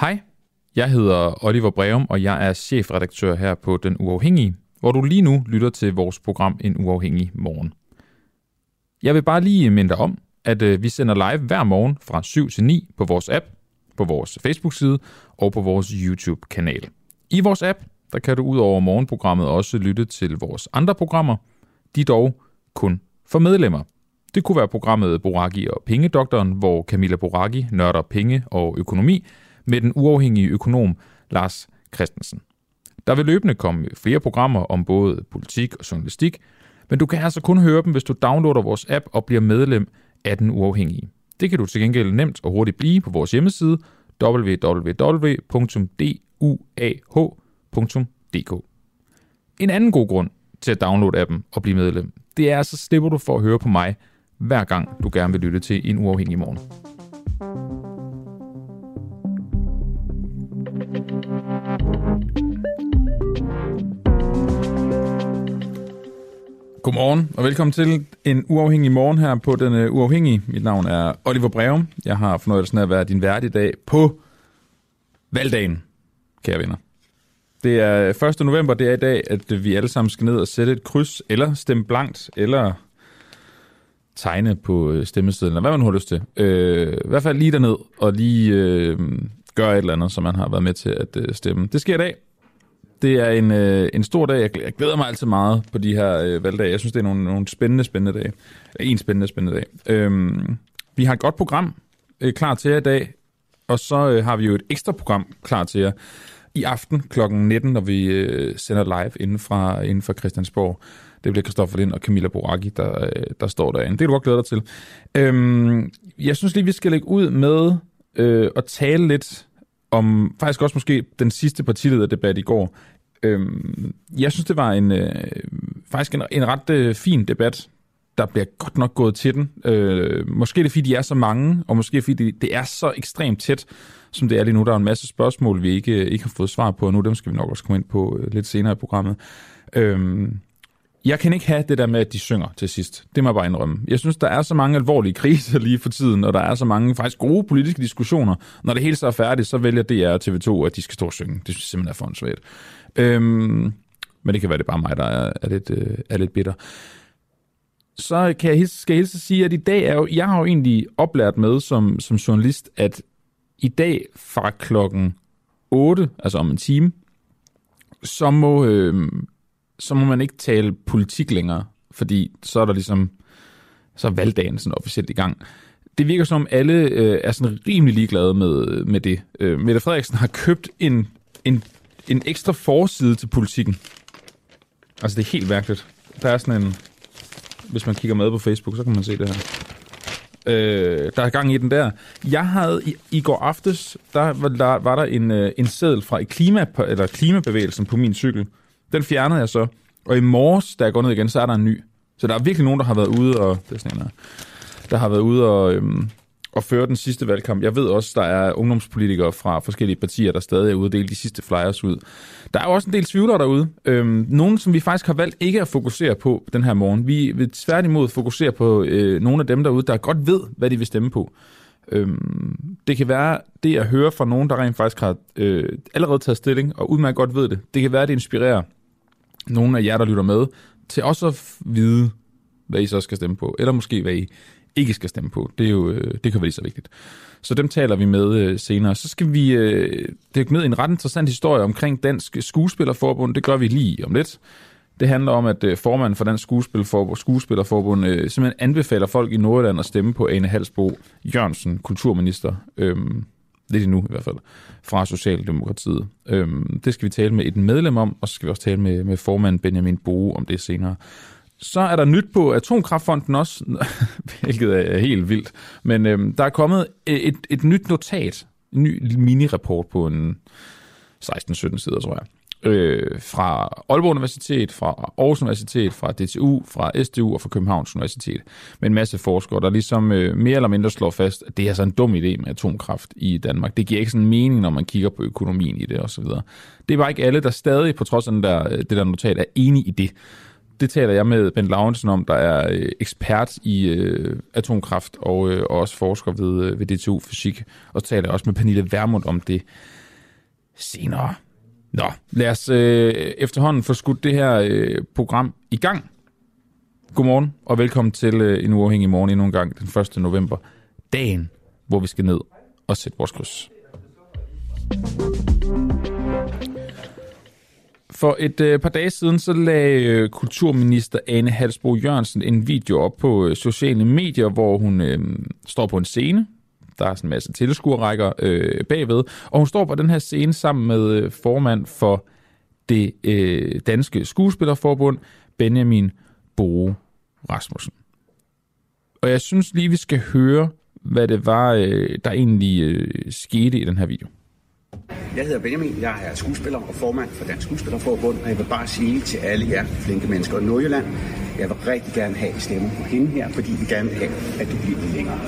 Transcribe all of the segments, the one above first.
Hej, jeg hedder Oliver Breum, og jeg er chefredaktør her på Den Uafhængige, hvor du lige nu lytter til vores program En Uafhængig Morgen. Jeg vil bare lige minde dig om, at øh, vi sender live hver morgen fra 7 til 9 på vores app, på vores Facebook-side og på vores YouTube-kanal. I vores app, der kan du ud over morgenprogrammet også lytte til vores andre programmer. De dog kun for medlemmer. Det kunne være programmet Boraki og Pengedoktoren, hvor Camilla Boraki nørder penge og økonomi med den uafhængige økonom Lars Christensen. Der vil løbende komme flere programmer om både politik og journalistik, men du kan altså kun høre dem, hvis du downloader vores app og bliver medlem af den uafhængige. Det kan du til gengæld nemt og hurtigt blive på vores hjemmeside www.duah.dk. En anden god grund til at downloade appen og blive medlem, det er, så slipper du for at høre på mig, hver gang du gerne vil lytte til en uafhængig morgen. Godmorgen og velkommen til en uafhængig morgen her på den øh, uafhængige. Mit navn er Oliver Breum. Jeg har fornøjelsen af at være din vært i dag på valgdagen, kære venner. Det er 1. november, det er i dag, at vi alle sammen skal ned og sætte et kryds, eller stemme blankt, eller tegne på øh, stemmesedlen, eller hvad man har lyst til. Øh, I hvert fald lige derned og lige øh, gøre et eller andet, som man har været med til at øh, stemme. Det sker i dag. Det er en, øh, en stor dag. Jeg glæder mig altid meget på de her øh, valgdage. Jeg synes, det er nogle, nogle spændende, spændende dage. En spændende, spændende dag. Øhm, vi har et godt program øh, klar til jer i dag, og så øh, har vi jo et ekstra program klar til jer i aften kl. 19, når vi øh, sender live inden fra, inden fra Christiansborg. Det bliver Kristoffer Lind og Camilla Boraki, der, øh, der står derinde. Det kan du godt glæde dig til. Øhm, jeg synes lige, vi skal lægge ud med øh, at tale lidt om faktisk også måske den sidste partilederdebat i går. Øhm, jeg synes, det var en øh, faktisk en, en ret øh, fin debat. Der bliver godt nok gået til den. Øh, måske er det, fordi de er så mange, og måske fordi det, det er så ekstremt tæt, som det er lige nu. Der er en masse spørgsmål, vi ikke, øh, ikke har fået svar på nu. Dem skal vi nok også komme ind på øh, lidt senere i programmet. Øhm, jeg kan ikke have det der med, at de synger til sidst. Det må jeg bare indrømme. Jeg synes, der er så mange alvorlige kriser lige for tiden, og der er så mange faktisk gode politiske diskussioner. Når det hele så er færdigt, så vælger DR og TV2, at de skal stå og synge. Det synes jeg simpelthen er for en svært. Øhm, men det kan være, det er bare mig, der er, er, lidt, øh, er lidt bitter. Så kan jeg hilse, skal jeg hilse sige, at i dag er jo, jeg har jo egentlig oplært med som, som journalist, at i dag fra klokken 8, altså om en time, så må, øh, så må man ikke tale politik længere, fordi så er der ligesom, så er valgdagen sådan officielt i gang. Det virker som, alle øh, er sådan rimelig ligeglade med, med det. Øh, Mette Frederiksen har købt en, en, en ekstra forside til politikken. Altså, det er helt værkeligt. Der er sådan en... Hvis man kigger med på Facebook, så kan man se det her. Øh, der er gang i den der. Jeg havde i, i går aftes, der var der, var der en, øh, en seddel fra et klima, eller klimabevægelsen på min cykel. Den fjernede jeg så. Og i morges, da jeg går ned igen, så er der en ny. Så der er virkelig nogen, der har været ude og... Det er sådan en, der har været ude og, øhm, og føre den sidste valgkamp. Jeg ved også, der er ungdomspolitikere fra forskellige partier, der stadig er ude og dele de sidste flyers ud. Der er også en del tvivlere derude. Øhm, nogle, som vi faktisk har valgt ikke at fokusere på den her morgen. Vi vil tværtimod fokusere på øh, nogle af dem derude, der godt ved, hvad de vil stemme på. Øhm, det kan være det at høre fra nogen, der rent faktisk har øh, allerede taget stilling, og udmærket godt ved det. Det kan være, det inspirerer nogle af jer, der lytter med, til også at vide, hvad I så skal stemme på, eller måske hvad I ikke skal stemme på. Det, er jo, øh, det kan være lige så vigtigt. Så dem taler vi med øh, senere. Så skal vi øh, dykke ned i en ret interessant historie omkring Dansk Skuespillerforbund. Det gør vi lige om lidt. Det handler om, at øh, formanden for Dansk Skuespillerforbund, Skuespillerforbund øh, simpelthen anbefaler folk i Nordjylland at stemme på Ane Halsbo Jørgensen, kulturminister. Øh, lidt endnu i hvert fald, fra Socialdemokratiet. Øhm, det skal vi tale med et medlem om, og så skal vi også tale med, med formand Benjamin Boe om det senere. Så er der nyt på Atomkraftfonden også, hvilket er helt vildt. Men øhm, der er kommet et, et nyt notat, en ny mini-rapport på en 16-17 sider, tror jeg øh, fra Aalborg Universitet, fra Aarhus Universitet, fra DTU, fra SDU og fra Københavns Universitet. Med en masse forskere, der ligesom øh, mere eller mindre slår fast, at det er altså en dum idé med atomkraft i Danmark. Det giver ikke sådan mening, når man kigger på økonomien i det osv. Det er bare ikke alle, der stadig, på trods af den der, øh, det der notat, er enige i det. det taler jeg med Ben Laurensen om, der er øh, ekspert i øh, atomkraft og, øh, og også forsker ved, øh, ved DTU Fysik. Og så taler jeg også med Pernille Vermund om det senere. Nå, lad os øh, efterhånden få skudt det her øh, program i gang. Godmorgen og velkommen til øh, en uafhængig morgen endnu en gang den 1. november. Dagen, hvor vi skal ned og sætte vores kryds. For et øh, par dage siden, så lagde øh, kulturminister Ane Halsbro Jørgensen en video op på øh, sociale medier, hvor hun øh, står på en scene. Der er sådan en masse tilskuerrækker øh, bagved. Og hun står på den her scene sammen med øh, formand for det øh, danske skuespillerforbund, Benjamin Bo Rasmussen. Og jeg synes lige, vi skal høre, hvad det var, øh, der egentlig øh, skete i den her video. Jeg hedder Benjamin, jeg er skuespiller og formand for Dansk Skuespillerforbund, og jeg vil bare sige til alle jer flinke mennesker i Nordjylland, jeg vil rigtig gerne have, stemme I på hende her, fordi vi gerne vil have, at du bliver længere.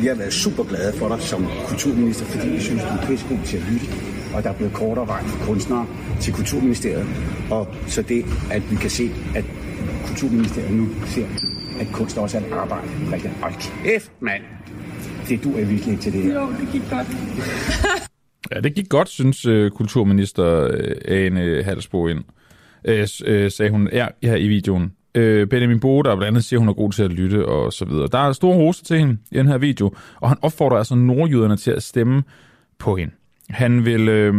Vi har været super glade for dig som kulturminister, fordi vi synes, du er pissegod til at lytte, og der er blevet kortere vej for kunstnere til Kulturministeriet, og så det, at vi kan se, at Kulturministeriet nu ser, at kunst også er et arbejde. Rigtig, hold kæft, mand! Det du er virkelig ikke til det her. Jo, det gik godt. Ja, det gik godt, synes øh, kulturminister øh, Ane Halsbo ind, øh, øh, sagde hun ja, her i videoen. Øh, Benjamin Bode, der blandt andet siger, at hun er god til at lytte og så videre. Der er store roser til hende i den her video, og han opfordrer altså nordjyderne til at stemme på hende. Han vil øh,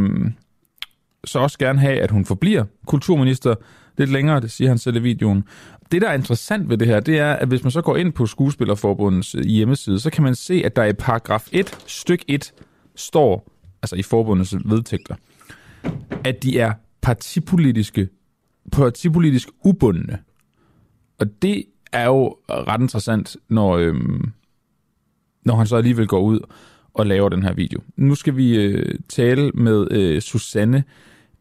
så også gerne have, at hun forbliver kulturminister lidt længere, det siger han selv i videoen. Det, der er interessant ved det her, det er, at hvis man så går ind på Skuespillerforbundets øh, hjemmeside, så kan man se, at der i paragraf 1, styk 1, står, altså i forbundets vedtægter, at de er partipolitiske, partipolitisk ubundne. Og det er jo ret interessant, når, øhm, når han så alligevel går ud og laver den her video. Nu skal vi øh, tale med øh, Susanne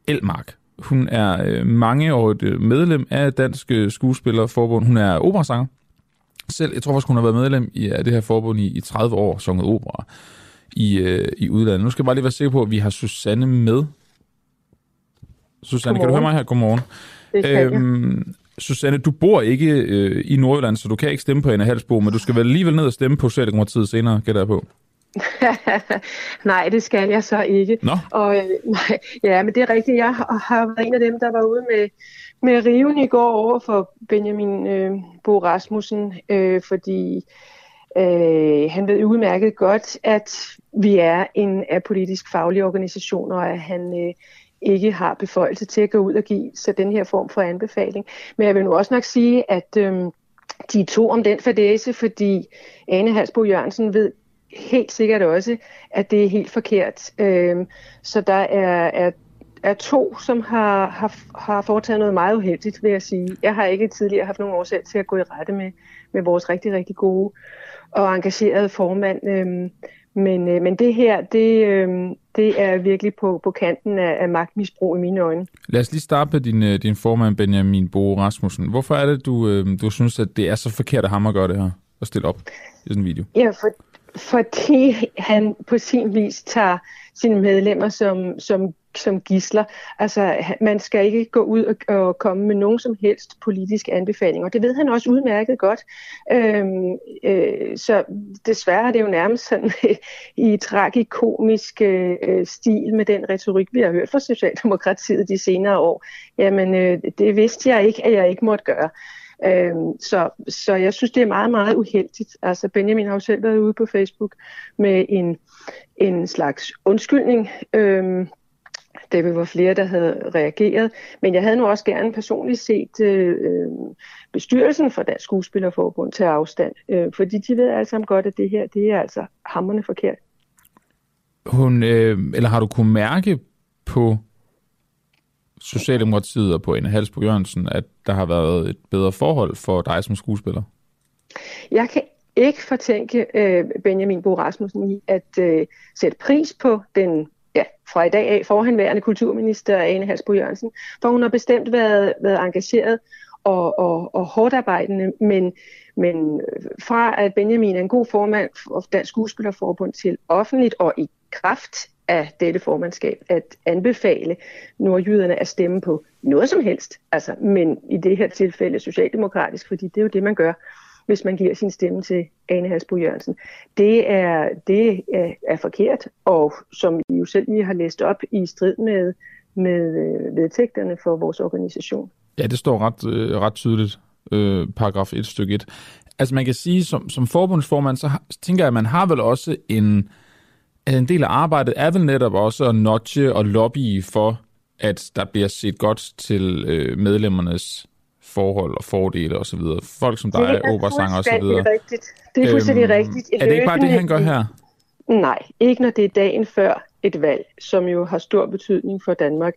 Elmark. Hun er øh, mangeårigt øh, medlem af Dansk øh, Skuespillerforbund. Hun er operasanger. Selv, jeg tror faktisk, hun har været medlem i af det her forbund i, i 30 år, sunget opera i, øh, i udlandet. Nu skal jeg bare lige være sikker på, at vi har Susanne med. Susanne, Godmorgen. kan du høre mig her? Godmorgen. Det øhm, Susanne, du bor ikke øh, i Nordjylland, så du kan ikke stemme på en af Halsbo, men du skal vel alligevel ned og stemme på Socialdemokratiet senere, gætter jeg på. nej, det skal jeg så ikke. Nå. Og, øh, nej, ja, men det er rigtigt. Jeg har, været en af dem, der var ude med, med riven i går over for Benjamin øh, Bo Rasmussen, øh, fordi øh, han ved udmærket godt, at vi er en er politisk faglig organisation, og at han øh, ikke har beføjelse til at gå ud og give så den her form for anbefaling. Men jeg vil nu også nok sige, at øh, de to om den fadese, fordi Ane Halsbo Jørgensen ved helt sikkert også, at det er helt forkert. Øh, så der er, er, er to, som har, har, har foretaget noget meget uheldigt, vil jeg sige. Jeg har ikke tidligere haft nogen årsag til at gå i rette med, med vores rigtig, rigtig gode og engagerede formand. øh, men, øh, men det her, det, øh, det er virkelig på, på kanten af, af magtmisbrug i mine øjne. Lad os lige starte med din, din formand, Benjamin Bo Rasmussen. Hvorfor er det, du, øh, du synes, at det er så forkert af ham at gøre det her? Og stille op i sådan en video? Ja, for, fordi han på sin vis tager sine medlemmer som, som, som gisler. Altså, man skal ikke gå ud og, og komme med nogen som helst politiske anbefalinger. Det ved han også udmærket godt. Øhm, øh, så desværre er det jo nærmest sådan i tragikomisk øh, stil med den retorik, vi har hørt fra Socialdemokratiet de senere år. Jamen, øh, det vidste jeg ikke, at jeg ikke måtte gøre. Øhm, så, så jeg synes, det er meget, meget uheldigt. Altså Benjamin har jo selv været ude på Facebook med en, en slags undskyldning. Øhm, det var flere, der havde reageret. Men jeg havde nu også gerne personligt set øh, bestyrelsen for Dansk Skuespillerforbund til afstand. Øh, fordi de ved alle sammen godt, at det her det er altså hammerne forkert. Hun, øh, eller har du kunnet mærke på Socialdemokratiet og på en Halsbo Jørgensen, at der har været et bedre forhold for dig som skuespiller? Jeg kan ikke fortænke øh, Benjamin Bo Rasmussen i at øh, sætte pris på den ja, fra i dag af forhenværende kulturminister Ane Halsbo Jørgensen, for hun har bestemt været, været engageret og, og, og hårdt arbejdende, men, men fra at Benjamin er en god formand for Dansk Skuespillerforbund til offentligt og i kraft af dette formandskab at anbefale nordjyderne at stemme på noget som helst, altså, men i det her tilfælde socialdemokratisk, fordi det er jo det, man gør, hvis man giver sin stemme til Ane Hasbro Jørgensen. Det er, det er, er forkert, og som I jo selv lige har læst op i strid med, med øh, vedtægterne for vores organisation. Ja, det står ret, øh, ret tydeligt, øh, paragraf 1 stykke 1. Altså man kan sige, som, som forbundsformand, så har, tænker jeg, at man har vel også en, en del af arbejdet er vel netop også at notche og lobby for, at der bliver set godt til øh, medlemmernes forhold og fordele osv. Folk som dig, operasanger osv. Det er rigtigt. Det er fuldstændig øhm, rigtigt. Er det ikke bare det, han gør her? Nej, ikke når det er dagen før et valg, som jo har stor betydning for Danmark.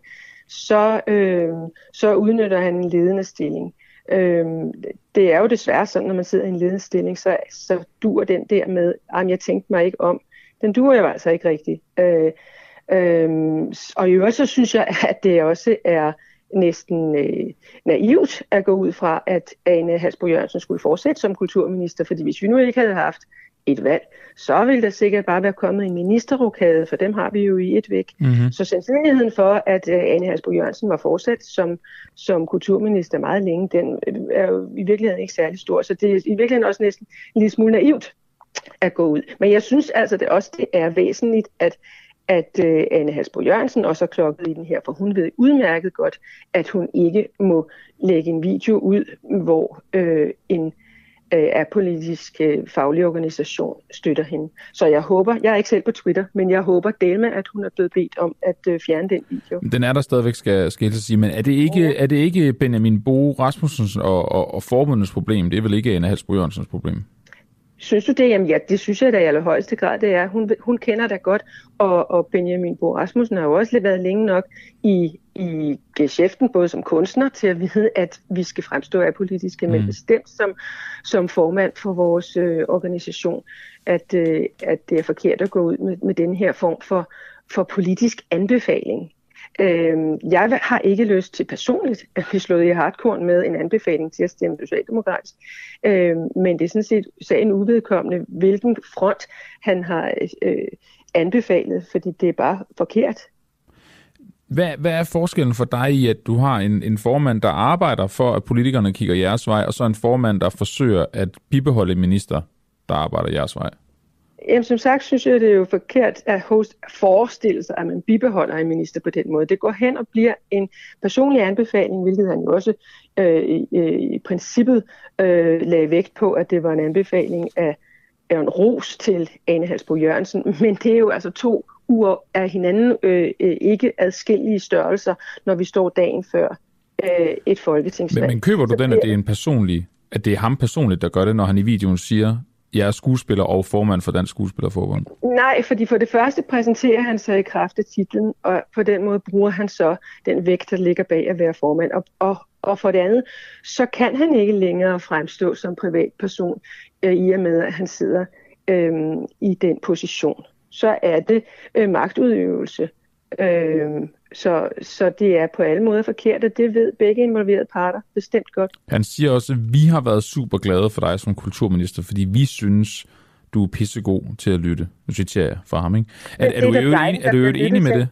Så, øh, så udnytter han en ledende stilling. Øh, det er jo desværre sådan, når man sidder i en ledende stilling, så, så dur den der med, at jeg tænkte mig ikke om. Den duer jo altså ikke rigtigt. Øh, øh, og i øvrigt så synes jeg, at det også er næsten øh, naivt at gå ud fra, at Ane Halsbo Jørgensen skulle fortsætte som kulturminister, fordi hvis vi nu ikke havde haft et valg, så ville der sikkert bare være kommet en ministerrokade, for dem har vi jo i et væk. Mm-hmm. Så sandsynligheden for, at uh, Anne Halsbo Jørgensen var fortsat som, som kulturminister meget længe, den øh, er jo i virkeligheden ikke særlig stor. Så det er i virkeligheden også næsten en lille smule naivt at gå ud. Men jeg synes altså det også, det er væsentligt, at at uh, Anne Halsbo Jørgensen også har klokket i den her, for hun ved udmærket godt, at hun ikke må lægge en video ud, hvor uh, en øh, af politisk øh, faglig organisation støtter hende. Så jeg håber, jeg er ikke selv på Twitter, men jeg håber delme, at hun er blevet bedt om at øh, fjerne den video. Den er der stadigvæk, skal, skal jeg sige, men er det ikke, ja. er det ikke Benjamin Bo Rasmussens og, og, og forbundets problem? Det er vel ikke Anna Halsbro Jørgensens problem? Synes du det? Jamen ja, det synes jeg da i allerhøjeste grad, det er. Hun, hun kender da godt, og, og Benjamin Bo Rasmussen har jo også været længe nok i, i geschæften, både som kunstner, til at vide, at vi skal fremstå af politiske, mm. men bestemt som, som formand for vores øh, organisation, at, øh, at det er forkert at gå ud med, med den her form for, for politisk anbefaling. Øh, jeg har ikke lyst til personligt at blive slået i hardcore med en anbefaling til at stemme socialdemokratisk, øh, men det er sådan set sagen uvedkommende, hvilken front han har øh, anbefalet, fordi det er bare forkert. Hvad, hvad er forskellen for dig i, at du har en, en formand, der arbejder for, at politikerne kigger jeres vej, og så en formand, der forsøger at bibeholde minister, der arbejder jeres vej? Jamen, som sagt synes jeg, det er jo forkert at host forestille sig, at man bibeholder en minister på den måde. Det går hen og bliver en personlig anbefaling, hvilket han jo også øh, i, i princippet øh, lagde vægt på, at det var en anbefaling af, af en ros til Ane Halsbo Jørgensen. Men det er jo altså to uger af hinanden øh, øh, ikke adskillige størrelser, når vi står dagen før øh, et folketingsvalg. Men, men køber du den, at det er en personlig, at det er ham personligt, der gør det, når han i videoen siger, jeg er skuespiller og formand for Dansk Skuespillerforbund? Nej, fordi for det første præsenterer han sig i kraft af titlen, og på den måde bruger han så den vægt, der ligger bag at være formand. Og, og, og for det andet, så kan han ikke længere fremstå som privatperson, øh, i og med at han sidder øh, i den position. Så er det øh, magtudøvelse. Øh, så, så det er på alle måder forkert, og det ved begge involverede parter bestemt godt. Han siger også, at vi har været super glade for dig som kulturminister, fordi vi synes, du er pissegod til at lytte. Nu citerer jeg fra ham, ikke? Er, er, er, du, øvrigt enig, er du øvrigt enig med det?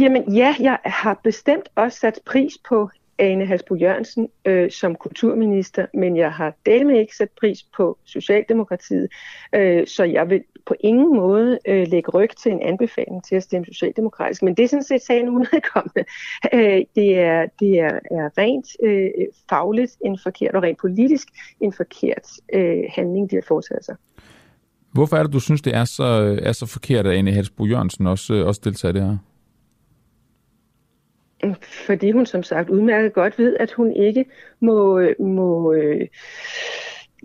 Jamen ja, jeg har bestemt også sat pris på Ane Halsbo Jørgensen øh, som kulturminister, men jeg har delme ikke sat pris på Socialdemokratiet, øh, så jeg vil på ingen måde øh, lægge ryg til en anbefaling til at stemme socialdemokratisk. Men det er sådan set sagen unedkommende. Øh, det er, det er, er rent øh, fagligt en forkert, og rent politisk en forkert øh, handling, de har foretaget sig. Hvorfor er det, du synes, det er så, er så forkert, at Ane Halsbo Jørgensen også, øh, også deltager i det her? Fordi hun som sagt udmærket godt ved, at hun ikke må, må øh,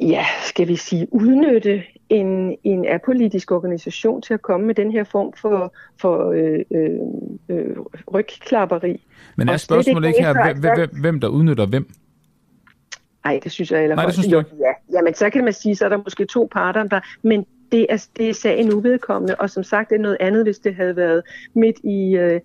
ja, skal vi sige, udnytte en, en apolitisk organisation til at komme med den her form for, for øh, øh, øh rygklapperi. Men er spørgsmålet ikke her, hvem, hvem der udnytter hvem? Nej, det synes jeg eller Nej, det synes du ikke? Ja, jamen så kan man sige, så er der måske to parter, der, men det er, det er sagen uvedkommende, og som sagt det er noget andet, hvis det havde været midt i... Øh,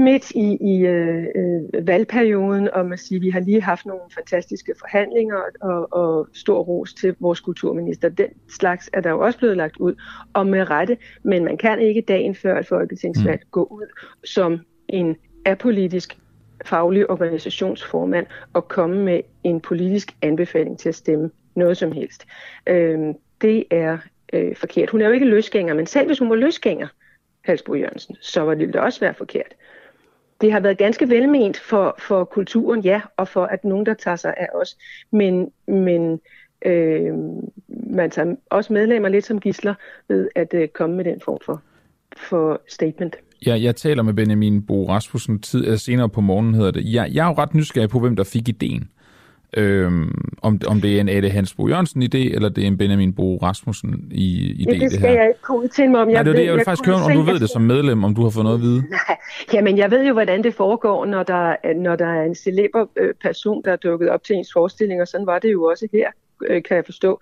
midt i, i øh, øh, valgperioden, og man siger, vi har lige haft nogle fantastiske forhandlinger, og, og stor ros til vores kulturminister. Den slags er der jo også blevet lagt ud, og med rette, men man kan ikke dagen før et folketingsvalg mm. gå ud som en apolitisk faglig organisationsformand og komme med en politisk anbefaling til at stemme noget som helst. Øh, det er øh, forkert. Hun er jo ikke løsgænger, men selv hvis hun var løsgænger, Halsbo Jørgensen, så var det også være forkert. Det har været ganske velment for, for kulturen, ja, og for at nogen, der tager sig af os. Men, men øh, man tager også medlemmer lidt som gisler ved at øh, komme med den form for, for statement. Ja, jeg taler med Benjamin Bo Rasmussen tid, øh, senere på morgenen, hedder det. Jeg, jeg er jo ret nysgerrig på, hvem der fik ideen. Øhm, om, om det er en Ade Hans Bo Jørgensen idé, eller det er en Benjamin Bo Rasmussen i idé, ja, det skal det her. jeg ikke kunne udtale mig om. Jeg Nej, det er det, jeg vil jeg faktisk høre, om du ved det som medlem, om du har fået noget at vide. Nej, jamen jeg ved jo, hvordan det foregår, når der, når der er en celeber øh, person, der er dukket op til ens forestilling, og sådan var det jo også her, øh, kan jeg forstå.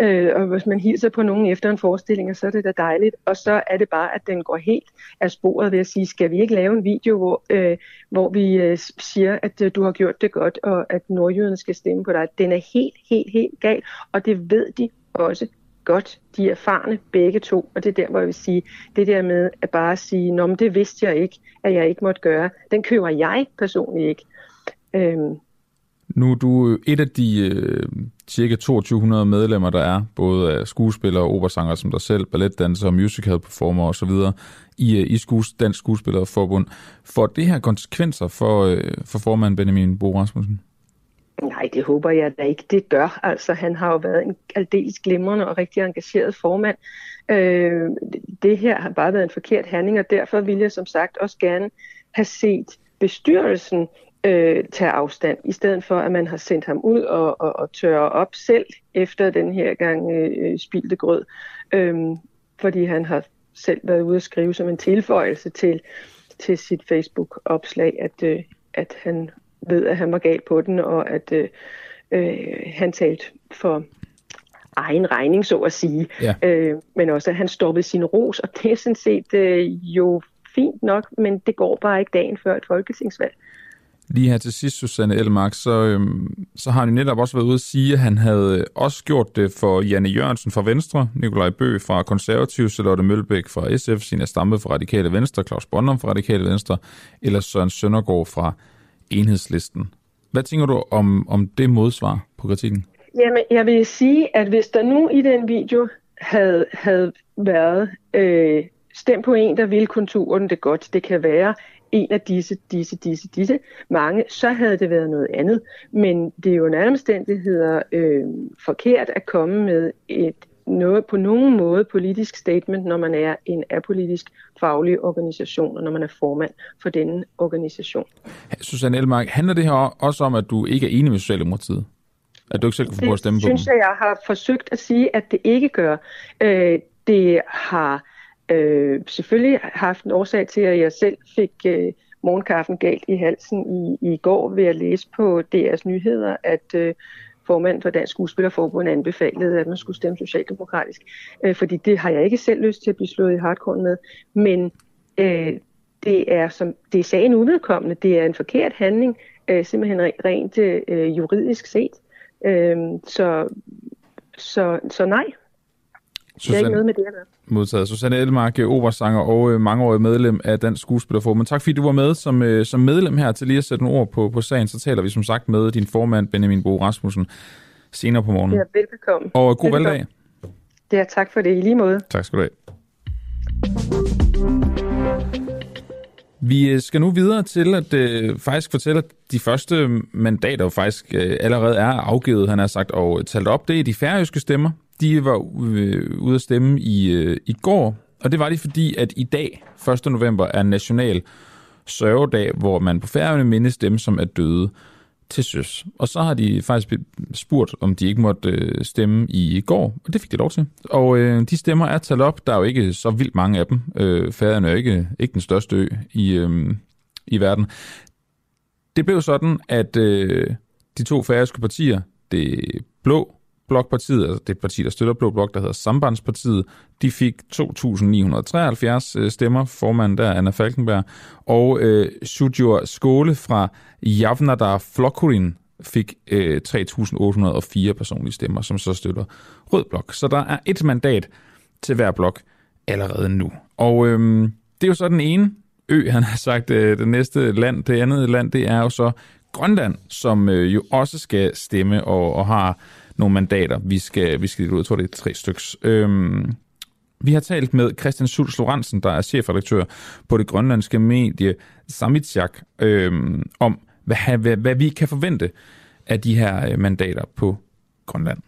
Øh, og hvis man hilser på nogen efter en forestilling, så er det da dejligt. Og så er det bare, at den går helt af sporet ved at sige, skal vi ikke lave en video, hvor, øh, hvor vi øh, siger, at øh, du har gjort det godt, og at nordjyderne skal stemme på dig. Den er helt, helt, helt gal, og det ved de også godt. De er erfarne begge to, og det er der, hvor jeg vil sige, det der med at bare sige, Nå, men det vidste jeg ikke, at jeg ikke måtte gøre, den køber jeg personligt ikke. Øhm, nu er du øh, et af de øh, cirka 2200 medlemmer, der er, både af skuespillere og operasanger som dig selv, balletdansere, musical performer osv. i, øh, i skues, Dansk Skuespillerforbund. Får det her konsekvenser for, øh, for formanden Benjamin Bo Rasmussen? Nej, det håber jeg da ikke, det gør. Altså, han har jo været en aldeles glimrende og rigtig engageret formand. Øh, det her har bare været en forkert handling, og derfor vil jeg som sagt også gerne have set bestyrelsen øh, tage afstand, i stedet for at man har sendt ham ud og, og, og tørre op selv efter den her gang øh, spildte grød, øh, fordi han har selv været ude at skrive som en tilføjelse til, til sit Facebook-opslag, at, øh, at han ved, at han var galt på den, og at øh, øh, han talte for egen regning, så at sige. Ja. Øh, men også, at han stoppede sin ros, og det er sådan set øh, jo fint nok, men det går bare ikke dagen før et folketingsvalg. Lige her til sidst, Susanne Elmark, så, øhm, så har han jo netop også været ude at sige, at han havde øh, også gjort det for Janne Jørgensen fra Venstre, Nikolaj Bø fra Konservativ, Charlotte Mølbæk fra SF, Sina Stampe fra Radikale Venstre, Claus Bondum fra Radikale Venstre, eller Søren Søndergaard fra Enhedslisten. Hvad tænker du om, om det modsvar på kritikken? Jamen, jeg vil sige, at hvis der nu i den video havde, havde været øh, stem på en, der ville konturen det godt, det kan være, en af disse, disse, disse, disse mange, så havde det været noget andet. Men det er jo en anden omstændigheder øh, forkert at komme med et noget, på nogen måde politisk statement, når man er en apolitisk faglig organisation, og når man er formand for denne organisation. Susanne Elmark, handler det her også om, at du ikke er enig med Socialdemokratiet? At du ikke selv kan få at stemme på dem? Det synes jeg, jeg har forsøgt at sige, at det ikke gør. Øh, det har øh, selvfølgelig haft en årsag til, at jeg selv fik øh, morgenkaffen galt i halsen i, i går ved at læse på DR's nyheder, at øh, formanden for Dansk Skuespillerforbund anbefalede, at man skulle stemme socialdemokratisk. Øh, fordi det har jeg ikke selv lyst til at blive slået i hardcore med. Men øh, det er som det er sagen uvedkommende. Det er en forkert handling, øh, simpelthen rent øh, juridisk set. Øh, så, så, så nej, Susanne, det er ikke noget med det at Modtaget. Susanne Elmark, operasanger og øh, mangeårig medlem af Dansk Skuespillerforbund. Tak fordi du var med som, øh, som medlem her til lige at sætte nogle ord på, på sagen. Så taler vi som sagt med din formand Benjamin Bo Rasmussen senere på morgenen. Ja, velbekomme. Og god velbekomme. valgdag. Det er tak for det i lige måde. Tak skal du have. Vi øh, skal nu videre til at øh, faktisk fortælle, at de første mandater faktisk øh, allerede er afgivet, han har sagt, og talt op. Det er de færøske stemmer de var øh, ude at stemme i, øh, i går, og det var de fordi, at i dag, 1. november, er national sørgedag, hvor man på færgerne mindes dem, som er døde til søs. Og så har de faktisk spurgt, om de ikke måtte øh, stemme i går, og det fik de lov til. Og øh, de stemmer er talt op. Der er jo ikke så vildt mange af dem. Øh, Færøerne er ikke, ikke den største ø i, øh, i verden. Det blev sådan, at øh, de to færøske partier, det blå Blokpartiet, altså det parti, der støtter Blå Blok, der hedder Sambandspartiet, de fik 2.973 øh, stemmer. Formanden der, Anna Falkenberg. Og øh, Sujur Skåle fra Javnadar Flokurin fik øh, 3.804 personlige stemmer, som så støtter Rød Blok. Så der er et mandat til hver blok allerede nu. Og øh, det er jo så den ene ø, han har sagt, øh, det næste land, det andet land, det er jo så Grønland, som øh, jo også skal stemme og, og har nogle mandater. Vi skal, vi skal ud, jeg tror det er tre styks. Øhm, vi har talt med Christian Schulz Lorentzen, der er chefredaktør på det grønlandske medie Samitsjak, øhm, om hvad, hvad, hvad vi kan forvente af de her øh, mandater på Grønland.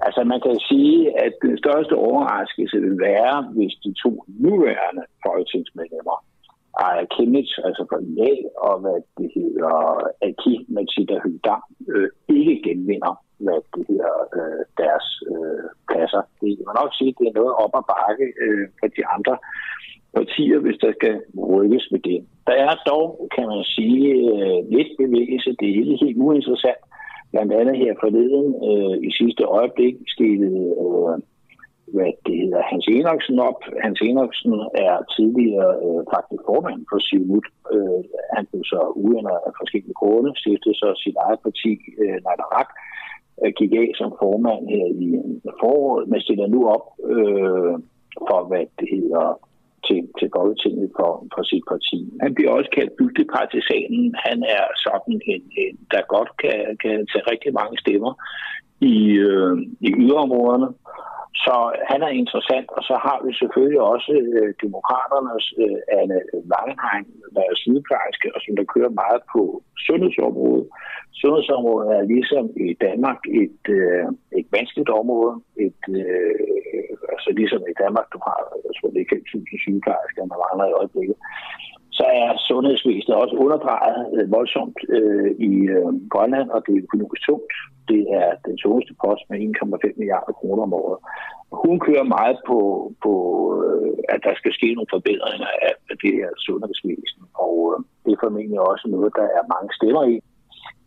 Altså man kan sige, at den største overraskelse vil være, hvis de to nuværende folketingsmedlemmer Aya Kimmich, altså fra IA, og hvad det hedder, Aki Matida Hyldam, øh, ikke genvinder, hvad det hedder, øh, deres øh, pladser. Det man nok sige, at det er noget op ad bakke øh, for de andre partier, hvis der skal rykkes med det. Der er dog, kan man sige, øh, lidt bevægelse. Det er ikke helt uinteressant. Blandt andet her forleden øh, i sidste øjeblik skete øh, hvad det hedder, Hans Enoksen op. Hans Enoksen er tidligere øh, faktisk formand for Sivut. Øh, han blev så uændret af forskellige grunde, stiftede så sit eget parti, øh, Nadarak, øh, gik af som formand her i foråret, men stiller nu op øh, for, hvad det hedder, til, til Folketinget for, for sit parti. Han bliver også kaldt bygdepartisanen. Han er sådan en, en der godt kan, kan tage rigtig mange stemmer i, øh, i yderområderne. Så han er interessant, og så har vi selvfølgelig også øh, demokraternes øh, Anne Langenheim, der er sygeplejerske, og som der kører meget på sundhedsområdet. Sundhedsområdet er ligesom i Danmark et, øh, et vanskeligt område. Et, øh, altså ligesom i Danmark, du har, jeg tror, det er 5.000 sygeplejersker, man mangler i øjeblikket så er sundhedsvæsenet også underdrejet øh, voldsomt øh, i øh, Grønland, og det er økonomisk tungt. Det er den tungeste post med 1,5 milliarder kroner om året. Hun kører meget på, på øh, at der skal ske nogle forbedringer af det her sundhedsvæsen, og øh, det er formentlig også noget, der er mange stemmer i.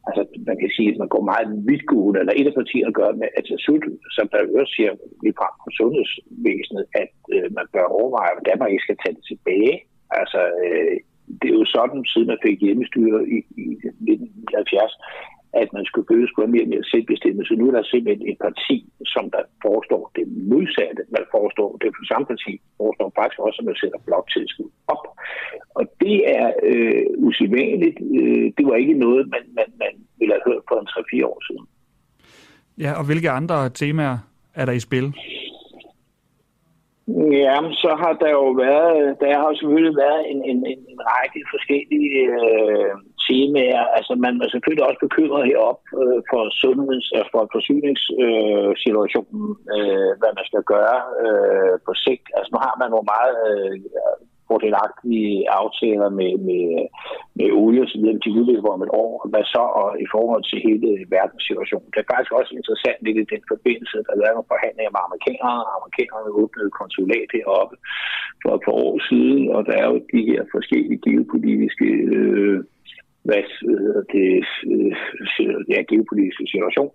Altså, man kan sige, at man går meget vidtgående, eller et af partierne gør med Atasud, som der også siger lige frem på sundhedsvæsenet, at øh, man bør overveje, hvordan man ikke skal tage det tilbage Altså, øh, det er jo sådan, siden man fik hjemmestyre i, i 1970, at man skulle bøde skulle mere og mere selvbestemmelse. Nu er der simpelthen et parti, som der forestår det modsatte. Man forestår det for samme parti, forestår faktisk også, at man sætter bloktilskud op. Og det er øh, usædvanligt. Øh, det var ikke noget, man, man, man ville have hørt for en 3-4 år siden. Ja, og hvilke andre temaer er der i spil? Ja, så har der jo været, der har selvfølgelig været en, en, en, en række forskellige øh, temaer. Altså man er selvfølgelig også bekymret herop øh, for sundheds- og for forsyningssituationen, øh, hvad man skal gøre øh, på sigt. Altså nu har man jo meget øh, fordelagtige aftaler med, med, med olie osv., de udløber om et år. Hvad så og i forhold til hele verdenssituationen? Det er faktisk også interessant lidt i den forbindelse, der er nogle forhandlinger med amerikanere. Amerikanerne åbnede konsulat heroppe for et par år siden, og der er jo de her forskellige geopolitiske øh, hvad hedder det, øh, ja, geopolitiske situation.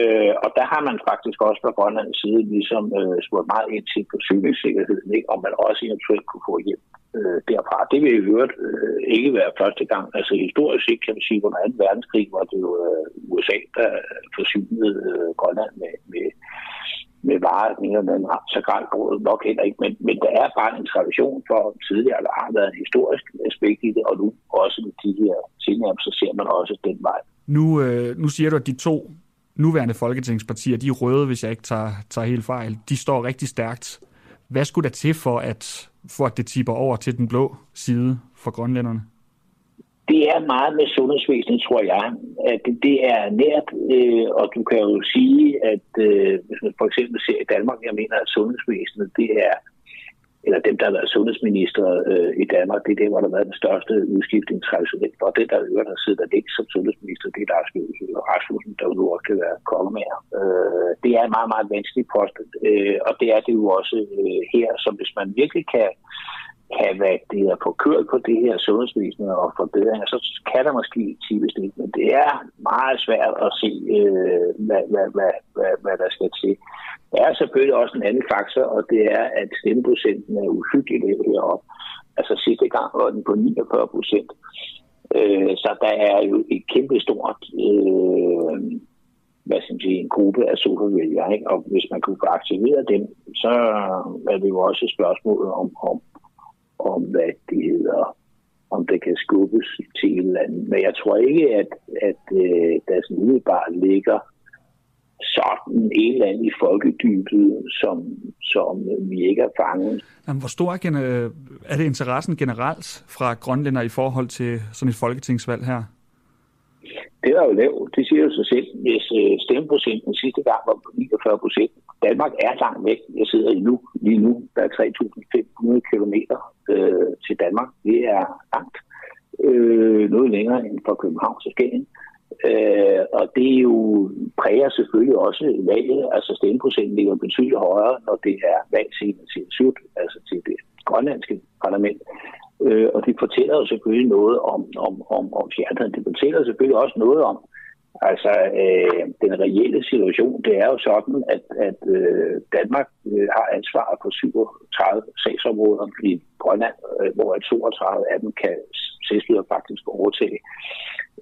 Øh, og der har man faktisk også fra Grønlands side ligesom øh, spurgt meget ind til forsyningssikkerheden, ikke? om man også eventuelt kunne få hjælp øh, derfra. Det vil i øvrigt øh, ikke være første gang. Altså historisk set kan man sige, under 2. verdenskrig var det jo øh, USA, der forsynede øh, Grønland med, med, med varer, den ene eller anden så brød, nok heller ikke, men, men der er bare en tradition for tidligere, eller har været en historisk aspekt i det, og nu også med de her tilnærmelser så ser man også den vej. Nu, øh, nu siger du, at de to nuværende folketingspartier, de er røde, hvis jeg ikke tager, tager helt fejl, de står rigtig stærkt. Hvad skulle der til for, at, for at det tipper over til den blå side for grønlænderne? Det er meget med sundhedsvæsenet, tror jeg. At det er nært, øh, og du kan jo sige, at øh, hvis man for eksempel ser i Danmark, jeg mener, at sundhedsvæsenet, det er eller dem, der har været sundhedsminister øh, i Danmark, det er det, hvor der har været den største udskiftning traditionelt. Og det, der øvrigt har siddet der ikke som sundhedsminister, det er Lars Rasmussen, der nu også kan være kongemager. Øh, det er en meget, meget vanskelig post, øh, og det er det jo også øh, her, som hvis man virkelig kan kan hvad det er, få kørt på det her sundhedsvæsen og forbedringer, så kan der måske tippes det. Men det er meget svært at se, øh, hvad, hvad, hvad, hvad, hvad der skal til. Der er selvfølgelig også en anden faktor, og det er, at stemmeprocenten er uhyggelig heroppe. Altså sidste gang var den på 49 procent. Øh, så der er jo et kæmpe stort øh, hvad skal man sige, en gruppe af supervælgere. Ikke? Og hvis man kunne få aktiveret dem, så er det jo også et spørgsmål om, om, om hvad det hedder, om det kan skubbes til et eller andet. Men jeg tror ikke, at, at øh, der sådan umiddelbart ligger sådan en eller anden i folkedybet, som, som vi ikke har fanget. Jamen, hvor stor er, er det interessen generelt fra grønlænder i forhold til sådan et folketingsvalg her? Det er jo lavt. Det siger jo sig selv. Hvis øh, stemmeprocenten sidste gang var på 49 procent. Danmark er langt væk. Jeg sidder i nu, lige nu. Der er 3.500 km øh, til Danmark. Det er langt. Øh, noget længere end fra København til Skagen. Øh, og det er jo præger selvfølgelig også valget. Altså stemmeprocenten ligger betydeligt højere, når det er valg til syd, altså til det grønlandske parlament. Øh, og det fortæller jo selvfølgelig noget om, om, om, om fjernet. Det fortæller selvfølgelig også noget om, altså øh, den reelle situation. Det er jo sådan, at, at øh, Danmark øh, har ansvar for 37 sagsområder i Grønland, øh, hvor 32 af dem kan selvstyret faktisk overtage.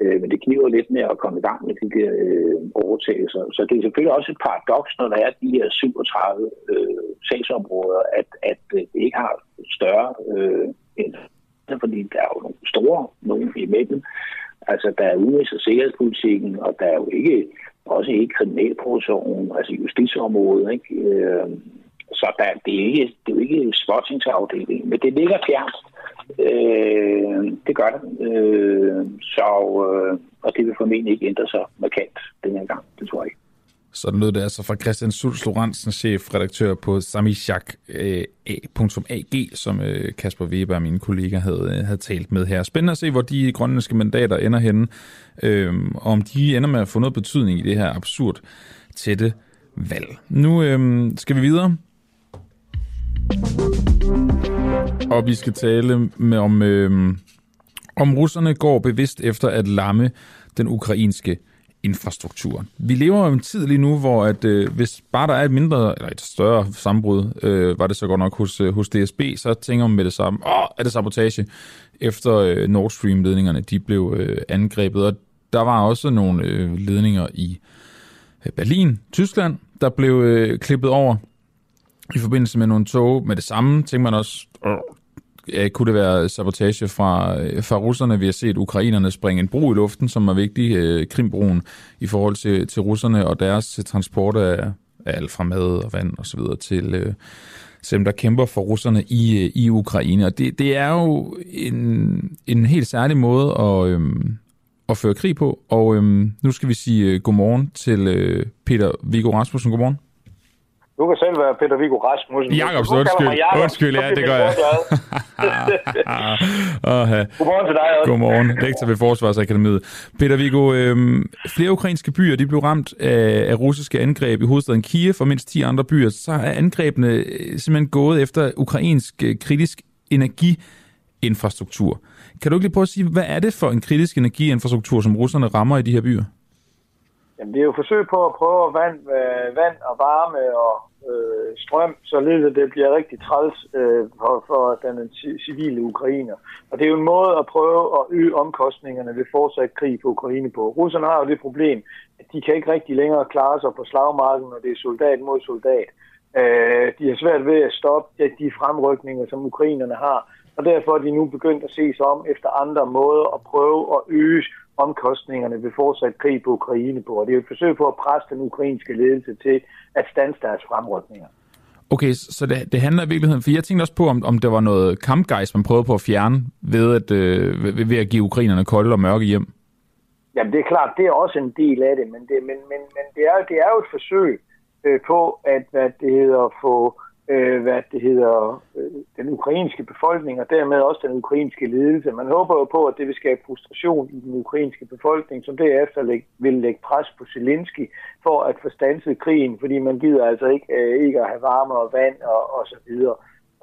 Øh, men det kniver lidt med at komme i gang med de der øh, overtagelser. Så det er selvfølgelig også et paradoks, når der er de her 37 øh, sagsområder, at, at øh, det ikke har større øh, end fordi der er jo nogle store nogle imellem. Altså, der er udenrigs- og sikkerhedspolitikken, og der er jo ikke, også ikke kriminalproduktionen, altså justitsområdet, ikke? Øh, så der, det, er ikke, det er jo ikke sportingsafdelingen, men det ligger fjernt. Øh, det gør det. Øh, så, øh, og det vil formentlig ikke ændre sig markant den her gang, det tror jeg ikke. Sådan lød det altså fra Christian Sulz Lorentzen, chefredaktør på samishak.ag, øh, som øh, Kasper Weber og mine kolleger havde, øh, havde talt med her. Spændende at se, hvor de grønlandske mandater ender henne, øh, om de ender med at få noget betydning i det her absurd tætte valg. Nu øhm, skal vi videre. Og vi skal tale med om, øhm, om russerne går bevidst efter at lamme den ukrainske infrastruktur. Vi lever jo en tid lige nu, hvor at, øh, hvis bare der er et mindre, eller et større sammenbrud, øh, var det så godt nok hos, øh, hos DSB, så tænker man med det samme, åh, er det sabotage? Efter øh, Nord Stream-ledningerne, de blev øh, angrebet, og der var også nogle øh, ledninger i øh, Berlin, Tyskland, der blev øh, klippet over i forbindelse med nogle tog med det samme, tænker man også, åh, Øh, kunne det være sabotage fra, øh, fra russerne? Vi har set ukrainerne springe en bro i luften, som er vigtig, øh, Krimbroen, i forhold til, til russerne og deres transport af, af alt fra mad og vand og så videre til, øh, til dem, der kæmper for russerne i, øh, i Ukraine. Og det, det er jo en, en helt særlig måde at, øh, at føre krig på. Og øh, nu skal vi sige øh, godmorgen til øh, Peter Viggo Rasmussen. Godmorgen. Du kan selv være Peter Viggo Rasmussen. Jakob, undskyld. Jacob, undskyld, ja, det gør jeg. ja. Godmorgen til dig også. Godmorgen, lektor ved Forsvarsakademiet. Peter Viggo, øh, flere ukrainske byer de blev ramt af, af russiske angreb i hovedstaden Kiev og mindst 10 andre byer. Så er angrebene øh, simpelthen gået efter ukrainsk øh, kritisk energiinfrastruktur. Kan du ikke lige prøve at sige, hvad er det for en kritisk energiinfrastruktur, som russerne rammer i de her byer? Jamen, det er jo forsøg på at prøve at vand, øh, vand og varme og øh, strøm, således at det bliver rigtig træls øh, for, for den civile ukrainer. Og det er jo en måde at prøve at øge omkostningerne ved fortsat krig på Ukraine på. Russerne har jo det problem, at de kan ikke rigtig længere klare sig på slagmarken, når det er soldat mod soldat. Øh, de har svært ved at stoppe de fremrykninger, som ukrainerne har. Og derfor er de nu begyndt at se sig om efter andre måder at prøve at øge omkostningerne ved fortsat krig på Ukraine på. Og det er et forsøg på at presse den ukrainske ledelse til at stanse deres fremrykninger. Okay, så det, det handler i virkeligheden, for jeg tænkte også på, om, om der var noget kampgejs, man prøvede på at fjerne ved at, øh, ved, ved at give ukrainerne kolde og mørke hjem. Jamen det er klart, det er også en del af det, men det, men, men, men det, er, det er jo et forsøg øh, på at hvad det hedder, få øh, hvad det hedder, øh, den ukrainske befolkning, og dermed også den ukrainske ledelse. Man håber jo på, at det vil skabe frustration i den ukrainske befolkning, som derefter læg, vil lægge pres på Zelensky for at få stanset krigen, fordi man gider altså ikke, øh, ikke at have varme og vand og, og så videre.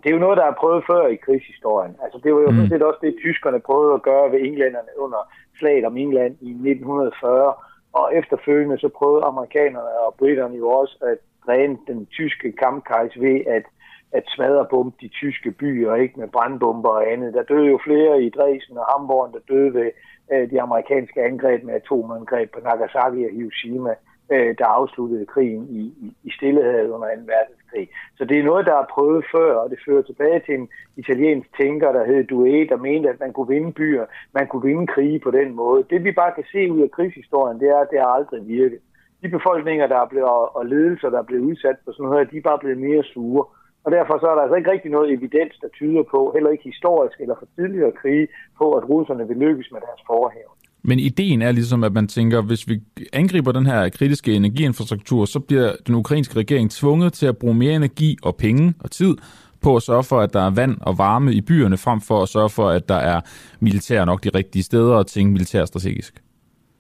Det er jo noget, der er prøvet før i krigshistorien. Altså, det var jo mm. også det, tyskerne prøvede at gøre ved englænderne under slaget om England i 1940. Og efterfølgende så prøvede amerikanerne og britterne jo også at dræne den tyske kampkejs ved at, at smadrebombe de tyske byer, ikke med brandbomber og andet. Der døde jo flere i Dresden og Hamburg, der døde ved øh, de amerikanske angreb med atomangreb på Nagasaki og Hiroshima øh, der afsluttede krigen i, i, i Stillehavet under 2. verdenskrig. Så det er noget, der er prøvet før, og det fører tilbage til en italiensk tænker, der hed Due, der mente, at man kunne vinde byer, man kunne vinde krige på den måde. Det vi bare kan se ud af krigshistorien, det er, at det har aldrig virket. De befolkninger, der er blevet, og ledelser, der er blevet udsat for sådan noget, de er bare blevet mere sure. Og derfor så er der altså ikke rigtig noget evidens, der tyder på, heller ikke historisk eller for tidligere krige, på at russerne vil lykkes med deres forhæve. Men ideen er ligesom, at man tænker, hvis vi angriber den her kritiske energiinfrastruktur, så bliver den ukrainske regering tvunget til at bruge mere energi og penge og tid på at sørge for, at der er vand og varme i byerne, frem for at sørge for, at der er militær nok de rigtige steder og tænke militærstrategisk.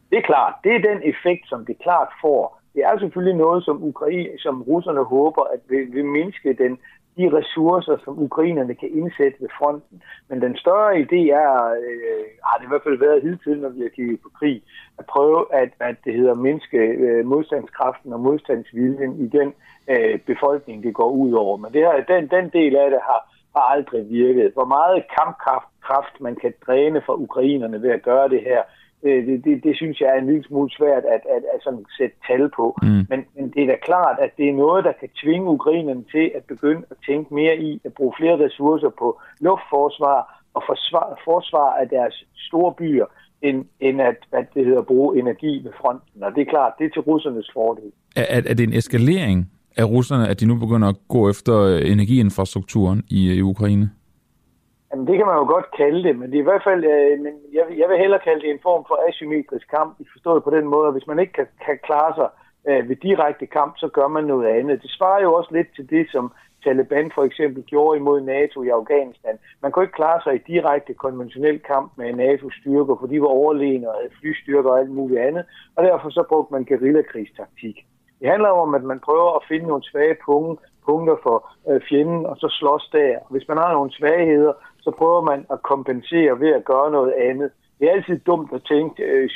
Det er klart. Det er den effekt, som det klart får. Det er selvfølgelig noget, som, Ukraine, som russerne håber at vil, vil mindske den de ressourcer, som ukrainerne kan indsætte ved fronten. Men den større idé er, øh, har det i hvert fald været hidtil, når vi har kigget på krig, at prøve at, at det hedder mindske øh, modstandskraften og modstandsviljen i den øh, befolkning, det går ud over. Men det her, den, den del af det har, har aldrig virket. Hvor meget kampkraft kraft, man kan dræne fra ukrainerne ved at gøre det her, Øh, det, det, det synes jeg er en lille smule svært at, at, at sådan sætte tal på. Mm. Men, men det er da klart, at det er noget, der kan tvinge ukrainerne til at begynde at tænke mere i at bruge flere ressourcer på luftforsvar og forsvar, forsvar af deres store byer, end, end at, at det hedder bruge energi ved fronten. Og det er klart, det er til russernes fordel. Er, er, er det en eskalering af russerne, at de nu begynder at gå efter energiinfrastrukturen i, i Ukraine? Jamen, det kan man jo godt kalde det, men det er i hvert fald, øh, men jeg, jeg vil hellere kalde det en form for asymmetrisk kamp, forstået på den måde, at hvis man ikke kan, kan klare sig øh, ved direkte kamp, så gør man noget andet. Det svarer jo også lidt til det, som Taliban for eksempel gjorde imod NATO i Afghanistan. Man kunne ikke klare sig i direkte konventionel kamp med NATO-styrker, for de var overlegne og havde flystyrker og alt muligt andet, og derfor så brugte man guerillakrigstaktik. Det handler om, at man prøver at finde nogle svage punkter, punkter for øh, fjenden, og så slås der. Hvis man har nogle svagheder, så prøver man at kompensere ved at gøre noget andet. Det er altid dumt at tænke øh,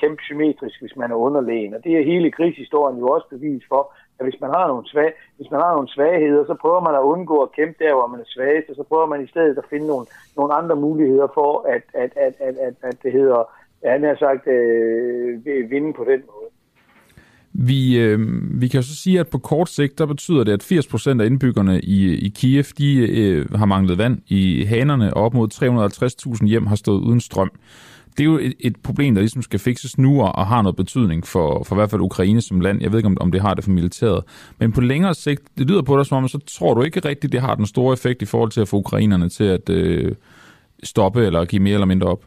kæmpe symmetrisk, hvis man er underlegen. Og det er hele krigshistorien jo også bevis for, at hvis man har nogle, svag, hvis man har nogle svagheder, så prøver man at undgå at kæmpe der, hvor man er svagest, og så prøver man i stedet at finde nogle, nogle andre muligheder for, at, at, at, at, at, at det hedder, han har sagt, øh, vinde på den måde. Vi, øh, vi kan jo så sige, at på kort sigt, der betyder det, at 80% af indbyggerne i, i Kiev, de øh, har manglet vand i hanerne, og op mod 350.000 hjem har stået uden strøm. Det er jo et, et problem, der ligesom skal fikses nu, og har noget betydning for, for i hvert fald Ukraine som land. Jeg ved ikke, om, om det har det for militæret. Men på længere sigt, det lyder på dig som om, så tror du ikke rigtigt, det har den store effekt i forhold til at få ukrainerne til at øh, stoppe eller give mere eller mindre op?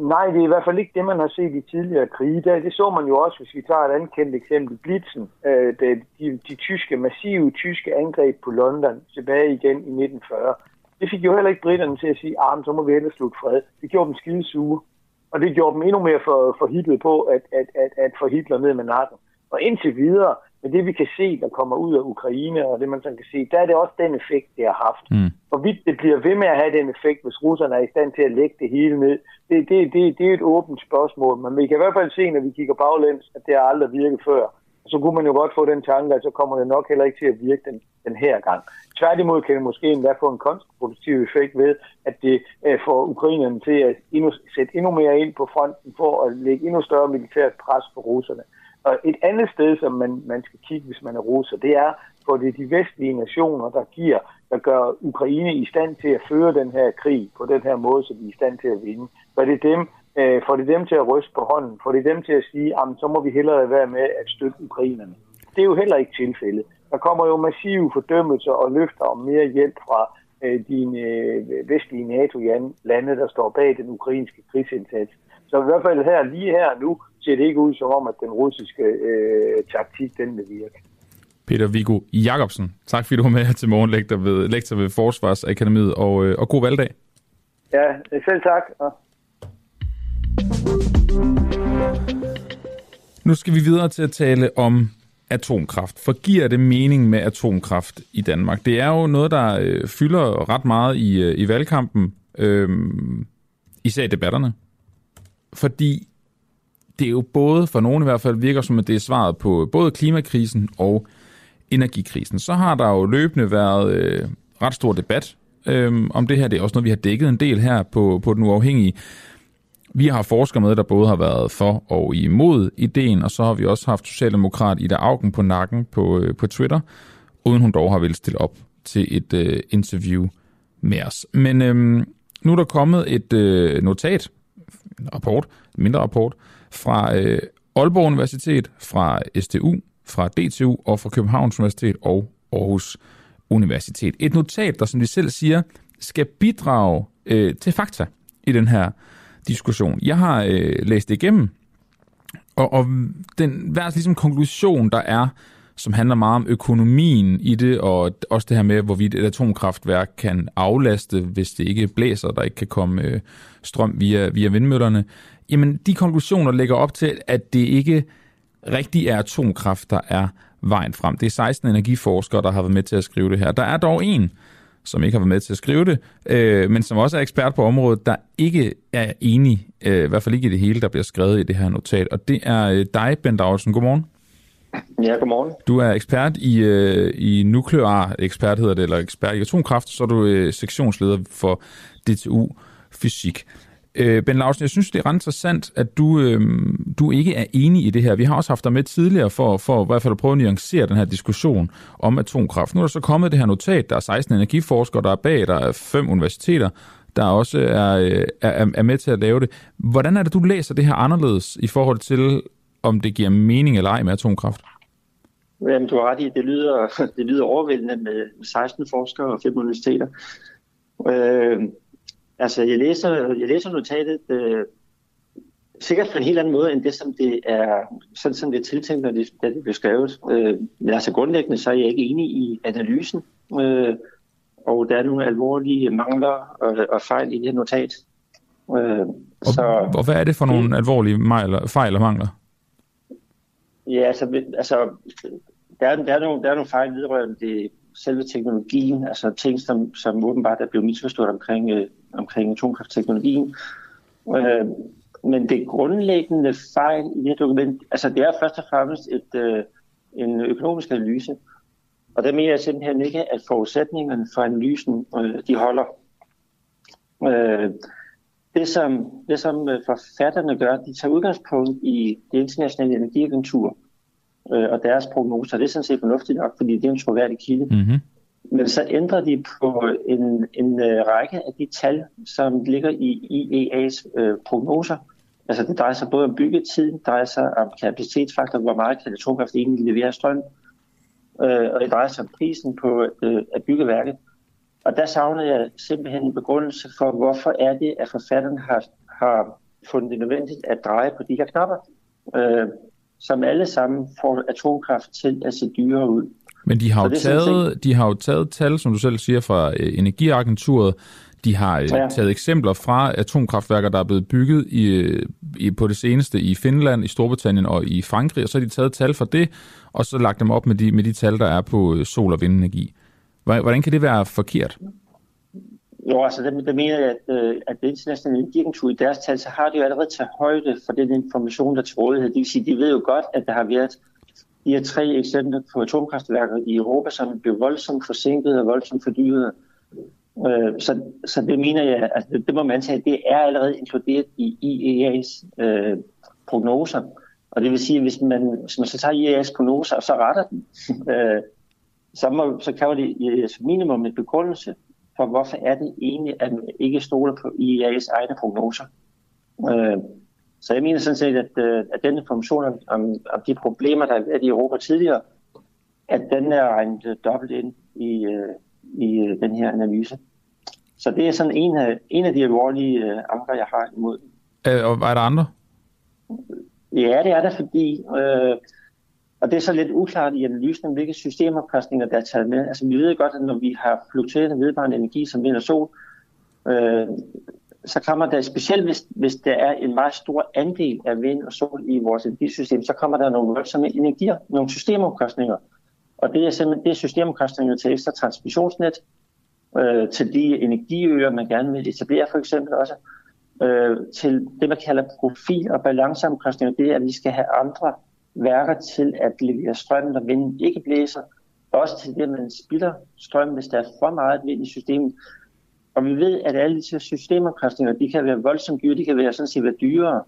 Nej, det er i hvert fald ikke det, man har set i tidligere krige. Det, det så man jo også, hvis vi tager et andet kendt eksempel, Blitzen. Øh, det, de, de tyske, massive tyske angreb på London tilbage igen i 1940. Det fik jo heller ikke britterne til at sige, at ah, så må vi ellers slutte fred. Det gjorde dem skidesure. Og det gjorde dem endnu mere for, for Hitler på at, at, at, at få Hitler ned med nakken. Og indtil videre, men det vi kan se, der kommer ud af Ukraine, og det man sådan kan se, der er det også den effekt, det har haft. Mm. Hvorvidt det bliver ved med at have den effekt, hvis russerne er i stand til at lægge det hele ned, det, det, det, det er et åbent spørgsmål. Men vi kan i hvert fald se, når vi kigger baglæns, at det har aldrig virket før. Og så kunne man jo godt få den tanke, at så kommer det nok heller ikke til at virke den, den her gang. Tværtimod kan det måske endda få en kontraproduktiv effekt ved, at det øh, får ukrainerne til at endnu, sætte endnu mere ind på fronten for at lægge endnu større militært pres på russerne. Og et andet sted, som man, man skal kigge, hvis man er russer, det er, for det er de vestlige nationer, der giver, der gør Ukraine i stand til at føre den her krig på den her måde, så de er i stand til at vinde. For det er dem, øh, får det dem til at ryste på hånden, får det dem til at sige, at så må vi hellere være med at støtte ukrainerne. Det er jo heller ikke tilfældet. Der kommer jo massive fordømmelser og løfter om mere hjælp fra øh, de øh, vestlige NATO-lande, der står bag den ukrainske krigsindsats. Så i hvert fald her, lige her nu, ser det ikke ud som om, at den russiske øh, taktik, den vil virke. Peter Viggo Jacobsen, tak fordi du var med her til morgen, lektor ved, lektor ved Forsvarsakademiet, og, øh, og god valgdag. Ja, selv tak. Ja. Nu skal vi videre til at tale om atomkraft. For giver det mening med atomkraft i Danmark? Det er jo noget, der øh, fylder ret meget i, øh, i valgkampen, øh, især i debatterne. Fordi det er jo både, for nogen i hvert fald, virker som, at det er svaret på både klimakrisen og energikrisen. Så har der jo løbende været øh, ret stor debat øh, om det her. Det er også noget, vi har dækket en del her på, på den uafhængige. Vi har forskere med, der både har været for og imod ideen, og så har vi også haft Socialdemokrat Ida Augen på nakken på, øh, på Twitter, uden hun dog har vel stille op til et øh, interview med os. Men øh, nu er der kommet et øh, notat, en rapport, en mindre rapport, fra øh, Aalborg Universitet, fra STU, fra DTU og fra Københavns Universitet og Aarhus Universitet. Et notat, der som de selv siger, skal bidrage øh, til fakta i den her diskussion. Jeg har øh, læst det igennem, og, og den hver ligesom konklusion, der er, som handler meget om økonomien i det, og også det her med, hvorvidt et atomkraftværk kan aflaste, hvis det ikke blæser, der ikke kan komme øh, strøm via, via vindmøllerne. Jamen, de konklusioner lægger op til, at det ikke rigtig er atomkraft, der er vejen frem. Det er 16 energiforskere, der har været med til at skrive det her. Der er dog en, som ikke har været med til at skrive det, øh, men som også er ekspert på området, der ikke er enig, øh, i hvert fald ikke i det hele, der bliver skrevet i det her notat. Og det er øh, dig, Bent Aarhusen. Godmorgen. Ja, godmorgen. Du er ekspert i, øh, i nuklear ekspert, hedder det, eller ekspert i atomkraft, så er du øh, sektionsleder for DTU Fysik. Øh, ben Larsen, jeg synes, det er ret interessant, at du, øh, du ikke er enig i det her. Vi har også haft dig med tidligere for, for i hvert fald at prøve at nuancere den her diskussion om atomkraft. Nu er der så kommet det her notat. Der er 16 energiforskere, der er bag, der er fem universiteter, der også er, øh, er, er med til at lave det. Hvordan er det, du læser det her anderledes i forhold til, om det giver mening eller ej med atomkraft? Jamen, du har ret i, det lyder, det lyder overvældende med 16 forskere og fem universiteter. Øh, Altså, jeg læser, jeg læser notatet øh, sikkert på en helt anden måde, end det, som det er, sådan som det er tiltænkt, når det, da det blev skrevet. Øh, men altså grundlæggende, så er jeg ikke enig i analysen, øh, og der er nogle alvorlige mangler og, og fejl i det her notat. Øh, og, så, og hvad er det for nogle det, alvorlige fejl, fejl og mangler? Ja, altså, altså der, er, der, er nogle, der er nogle fejl vedrørende det, selve teknologien, altså ting, som, som åbenbart er blevet misforstået omkring, øh, omkring atomkraftteknologien. Øh, men det grundlæggende fejl i det her dokument, altså det er først og fremmest et, øh, en økonomisk analyse. Og der mener jeg simpelthen ikke, at forudsætningerne for analysen, øh, de holder. Øh, det, som, det, som øh, forfatterne gør, de tager udgangspunkt i det internationale energiagentur øh, og deres prognoser. Det er sådan set fornuftigt nok, fordi det er en troværdig kilde. Mm-hmm. Men så ændrer de på en, en øh, række af de tal, som ligger i IEA's øh, prognoser. Altså det drejer sig både om byggetiden, det drejer sig om kapacitetsfaktor, hvor meget kan atomkraft egentlig levere strøm, øh, og det drejer sig om prisen på øh, at bygge værket. Og der savner jeg simpelthen en begrundelse for, hvorfor er det, at forfatteren har, har fundet det nødvendigt at dreje på de her knapper, øh, som alle sammen får atomkraft til at se dyrere ud. Men de har, jo taget, de har jo taget tal, som du selv siger, fra øh, Energiagenturet. De har øh, ja. taget eksempler fra atomkraftværker, der er blevet bygget i, øh, i, på det seneste i Finland, i Storbritannien og i Frankrig, og så har de taget tal fra det, og så lagt dem op med de, med de tal, der er på sol- og vindenergi. Hvordan kan det være forkert? Jo, altså det, det mener jeg, at, at det internationale energiagentur i deres tal, så har de jo allerede taget højde for den information, der er til rådighed. Det vil sige, de ved jo godt, at der har været de her tre eksempler på atomkraftværker i Europa, som blev voldsomt forsinket og voldsomt fordyret. Øh, så, så det mener jeg, altså det, det må man sige, det er allerede inkluderet i IEA's øh, prognoser. Og det vil sige, at hvis man, hvis man så tager IEA's prognoser, og så retter den, øh, så, må, så kræver det øh, som minimum en begrundelse for, hvorfor er det egentlig, at man ikke stoler på IEA's egne prognoser. Øh, så jeg mener sådan set, at, øh, at den information om, om, de problemer, der er været i Europa tidligere, at den er regnet øh, dobbelt ind i, øh, i den her analyse. Så det er sådan en af, en af de alvorlige anker, jeg har imod. Øh, og er der andre? Ja, det er der, fordi, øh, og det er så lidt uklart i analysen, hvilke systemopkostninger, der er taget med. Altså vi ved godt, at når vi har fluktuerende vedvarende energi som vind og sol, øh, så kommer der, specielt hvis, hvis der er en meget stor andel af vind og sol i vores energisystem, så kommer der nogle voldsomme energier, nogle systemomkostninger. Og det er simpelthen det er systemomkostninger til ekstra transmissionsnet, øh, til de energiøer, man gerne vil etablere for eksempel også, øh, til det, man kalder profil- og balanceomkostninger, det er, at vi skal have andre værker til at levere strøm, når vinden ikke blæser, også til det, at man spilder strøm, hvis der er for meget vind i systemet. Og vi ved, at alle disse systemomkostninger, de kan være voldsomt dyre, de kan være sådan set være dyrere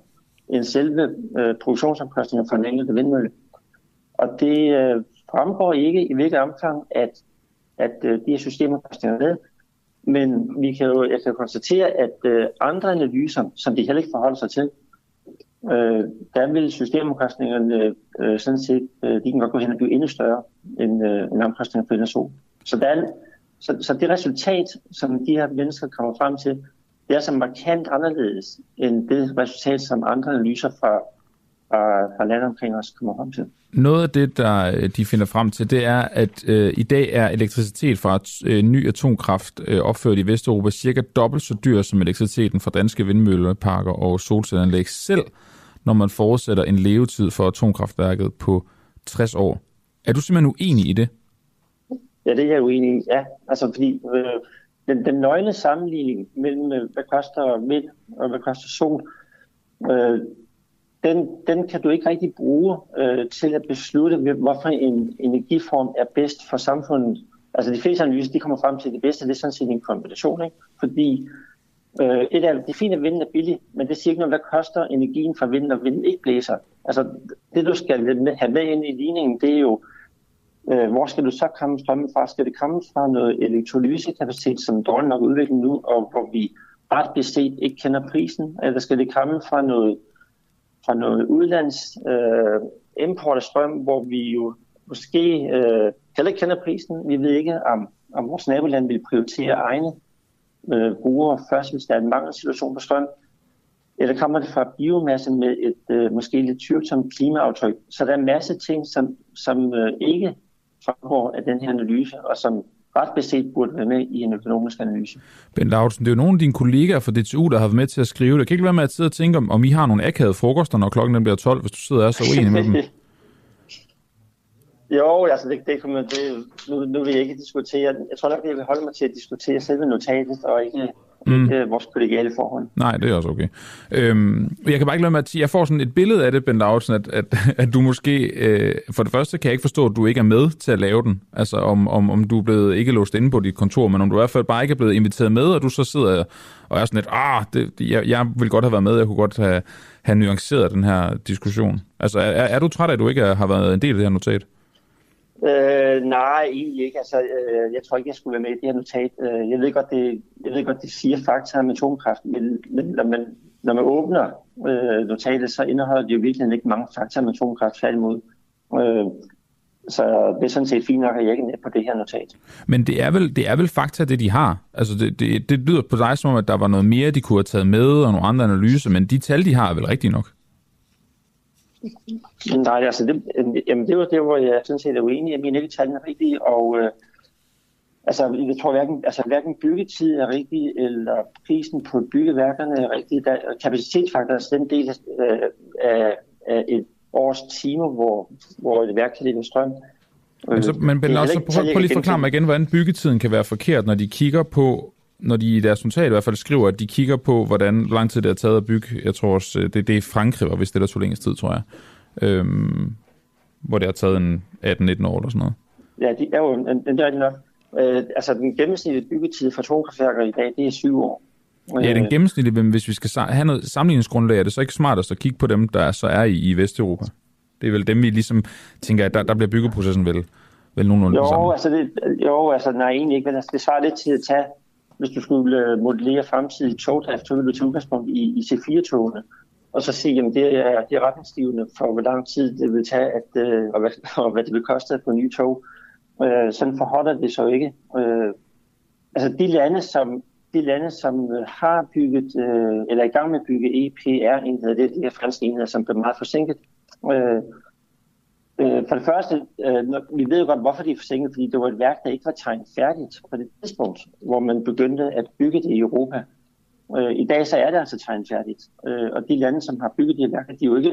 end selve øh, produktionsomkostninger for den enkelte vindmølle. Og det øh, fremgår ikke i hvilket omfang, at, at øh, de her systemomkostninger er med. Men vi kan jo, jeg kan konstatere, at øh, andre analyser, som de heller ikke forholder sig til, øh, der vil systemomkostningerne øh, sådan set, øh, de kan godt gå hen og blive endnu større end, øh, end omkostningerne på NSO. Så, der er, så, så det resultat, som de her mennesker kommer frem til, det er så markant anderledes end det resultat, som andre analyser fra, fra, fra landet omkring os kommer frem til. Noget af det, der øh, de finder frem til, det er, at øh, i dag er elektricitet fra øh, ny atomkraft øh, opført i Vesteuropa cirka dobbelt så dyr som elektriciteten fra danske vindmølleparker og solcelleanlæg selv, når man forudsætter en levetid for atomkraftværket på 60 år. Er du simpelthen uenig i det? Ja, det er jeg uenig i, ja. Altså, fordi øh, den, den nøgne sammenligning mellem, øh, hvad koster vind og hvad koster sol, øh, den, den kan du ikke rigtig bruge øh, til at beslutte, hvorfor en energiform er bedst for samfundet. Altså de fleste analyser, de kommer frem til, at det bedste det er sådan set en kombination, ikke? fordi øh, et af det fine, at vinden er billig, men det siger ikke noget, hvad koster energien fra vinden, når vinden ikke blæser. Altså det, du skal have med ind i ligningen, det er jo, øh, Øh, hvor skal du så komme strømmen fra? Skal det komme fra noget elektrolysekapacitet, som dårligt nok udviklet nu, og hvor vi ret beset ikke kender prisen? Eller skal det komme fra noget fra noget udlands øh, import af strøm, hvor vi jo måske øh, heller ikke kender prisen. Vi ved ikke, om, om vores naboland vil prioritere egne øh, brugere først, hvis der er en mangelsituation på strøm. Eller kommer det fra biomasse med et øh, måske lidt tvivlsomt klimaaftryk. Så der er en masse ting, som, som øh, ikke fremgår af den her analyse, og som ret beset burde være med i en økonomisk analyse. Ben Lautsen, det er jo nogle af dine kollegaer fra DTU, der har været med til at skrive det. Kan ikke være med at sidde og tænke, om, om I har nogle akavede frokoster, når klokken bliver 12, hvis du sidder og er så uenig med dem? Jo, altså det, det, det nu, nu vil jeg ikke diskutere. Jeg tror nok, jeg vil holde mig til at diskutere selve notatet, og ikke mm. ikke vores kollegiale forhold. Nej, det er også okay. Øhm, jeg kan bare ikke lade med at jeg får sådan et billede af det, Ben Lautsen, at, at, at du måske, øh, for det første kan jeg ikke forstå, at du ikke er med til at lave den. Altså om, om, om du er blevet ikke låst inde på dit kontor, men om du i hvert fald bare ikke er blevet inviteret med, og du så sidder og er sådan lidt, ah, det, jeg, jeg vil godt have været med, jeg kunne godt have, have nuanceret den her diskussion. Altså er, er du træt af, at du ikke har været en del af det her notat? Øh, nej, egentlig ikke. Altså, øh, jeg tror ikke, jeg skulle være med i det her notat. Øh, jeg ved godt, det, jeg ved godt, det siger fakta om atomkraft, men, men når, man, når man åbner øh, notatet, så indeholder det jo virkelig ikke mange fakta om atomkraft, tværtimod. Øh, så det er sådan set fint nok, at jeg ikke er med på det her notat. Men det er vel, det er vel fakta, det de har? Altså det, det, det lyder på dig som om, at der var noget mere, de kunne have taget med, og nogle andre analyser, men de tal, de har, er vel rigtigt nok? Nej, altså det, jamen det var det, hvor jeg sådan set er uenig. Jeg mener ikke, tallene er rigtige, og øh, altså, jeg tror hverken, altså, hverken byggetid er rigtig, eller prisen på byggeværkerne er rigtig. Der, kapacitetsfaktor er den del øh, af, af et års timer, hvor, hvor et værk kan lide strøm. Men, så, men Ben, også, prøv, prøv lige at forklare mig igen, hvordan byggetiden kan være forkert, når de kigger på, når de i deres notat i hvert fald skriver, at de kigger på, hvordan lang tid det har taget at bygge. Jeg tror også, det, det er Frankrig, hvis det der tog længst tid, tror jeg. Øhm, hvor det har taget en 18-19 år eller sådan noget. Ja, det er jo en, det er nok. Øh, altså den gennemsnitlige byggetid for atomkraftværker i dag, det er syv år. Ja, den øh, gennemsnitlige, men hvis vi skal have noget sammenligningsgrundlag, er det så ikke smartest at kigge på dem, der så er i, i Vesteuropa? Det er vel dem, vi ligesom tænker, at der, der bliver byggeprocessen vel, vel nogenlunde jo, altså det, jo, altså nej, egentlig ikke, men altså, det svarer lidt til at tage hvis du skulle øh, modellere fremtidig togdrift, så ville du tage udgangspunkt i, i C4-togene, og så se, jamen det er, det er retningsgivende for, hvor lang tid det vil tage, at, øh, og, hvad, og hvad det vil koste at få nye tog. Øh, sådan forholder det så ikke. Øh, altså de lande, som, de lande, som øh, har bygget, øh, eller er i gang med at bygge EPR-enheder, det er de her franske enheder, som bliver meget forsinket. Øh, Øh, for det første, øh, vi ved jo godt, hvorfor de er forsinket, fordi det var et værk, der ikke var tegnet færdigt på det tidspunkt, hvor man begyndte at bygge det i Europa. Øh, I dag så er det altså tegnfærdigt. Øh, og de lande, som har bygget de her værker, de er jo ikke,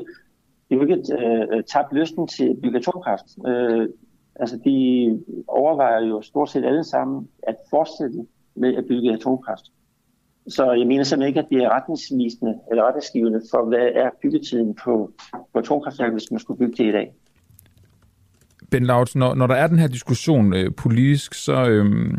de er jo ikke øh, tabt lysten til at bygge atomkraft. Øh, altså de overvejer jo stort set alle sammen at fortsætte med at bygge atomkraft. Så jeg mener simpelthen ikke, at det er retningsvisende eller retningsgivende for, hvad er byggetiden på, på atomkraftværket, hvis man skulle bygge det i dag. Ben Lautz, når, når der er den her diskussion øh, politisk, så, øh,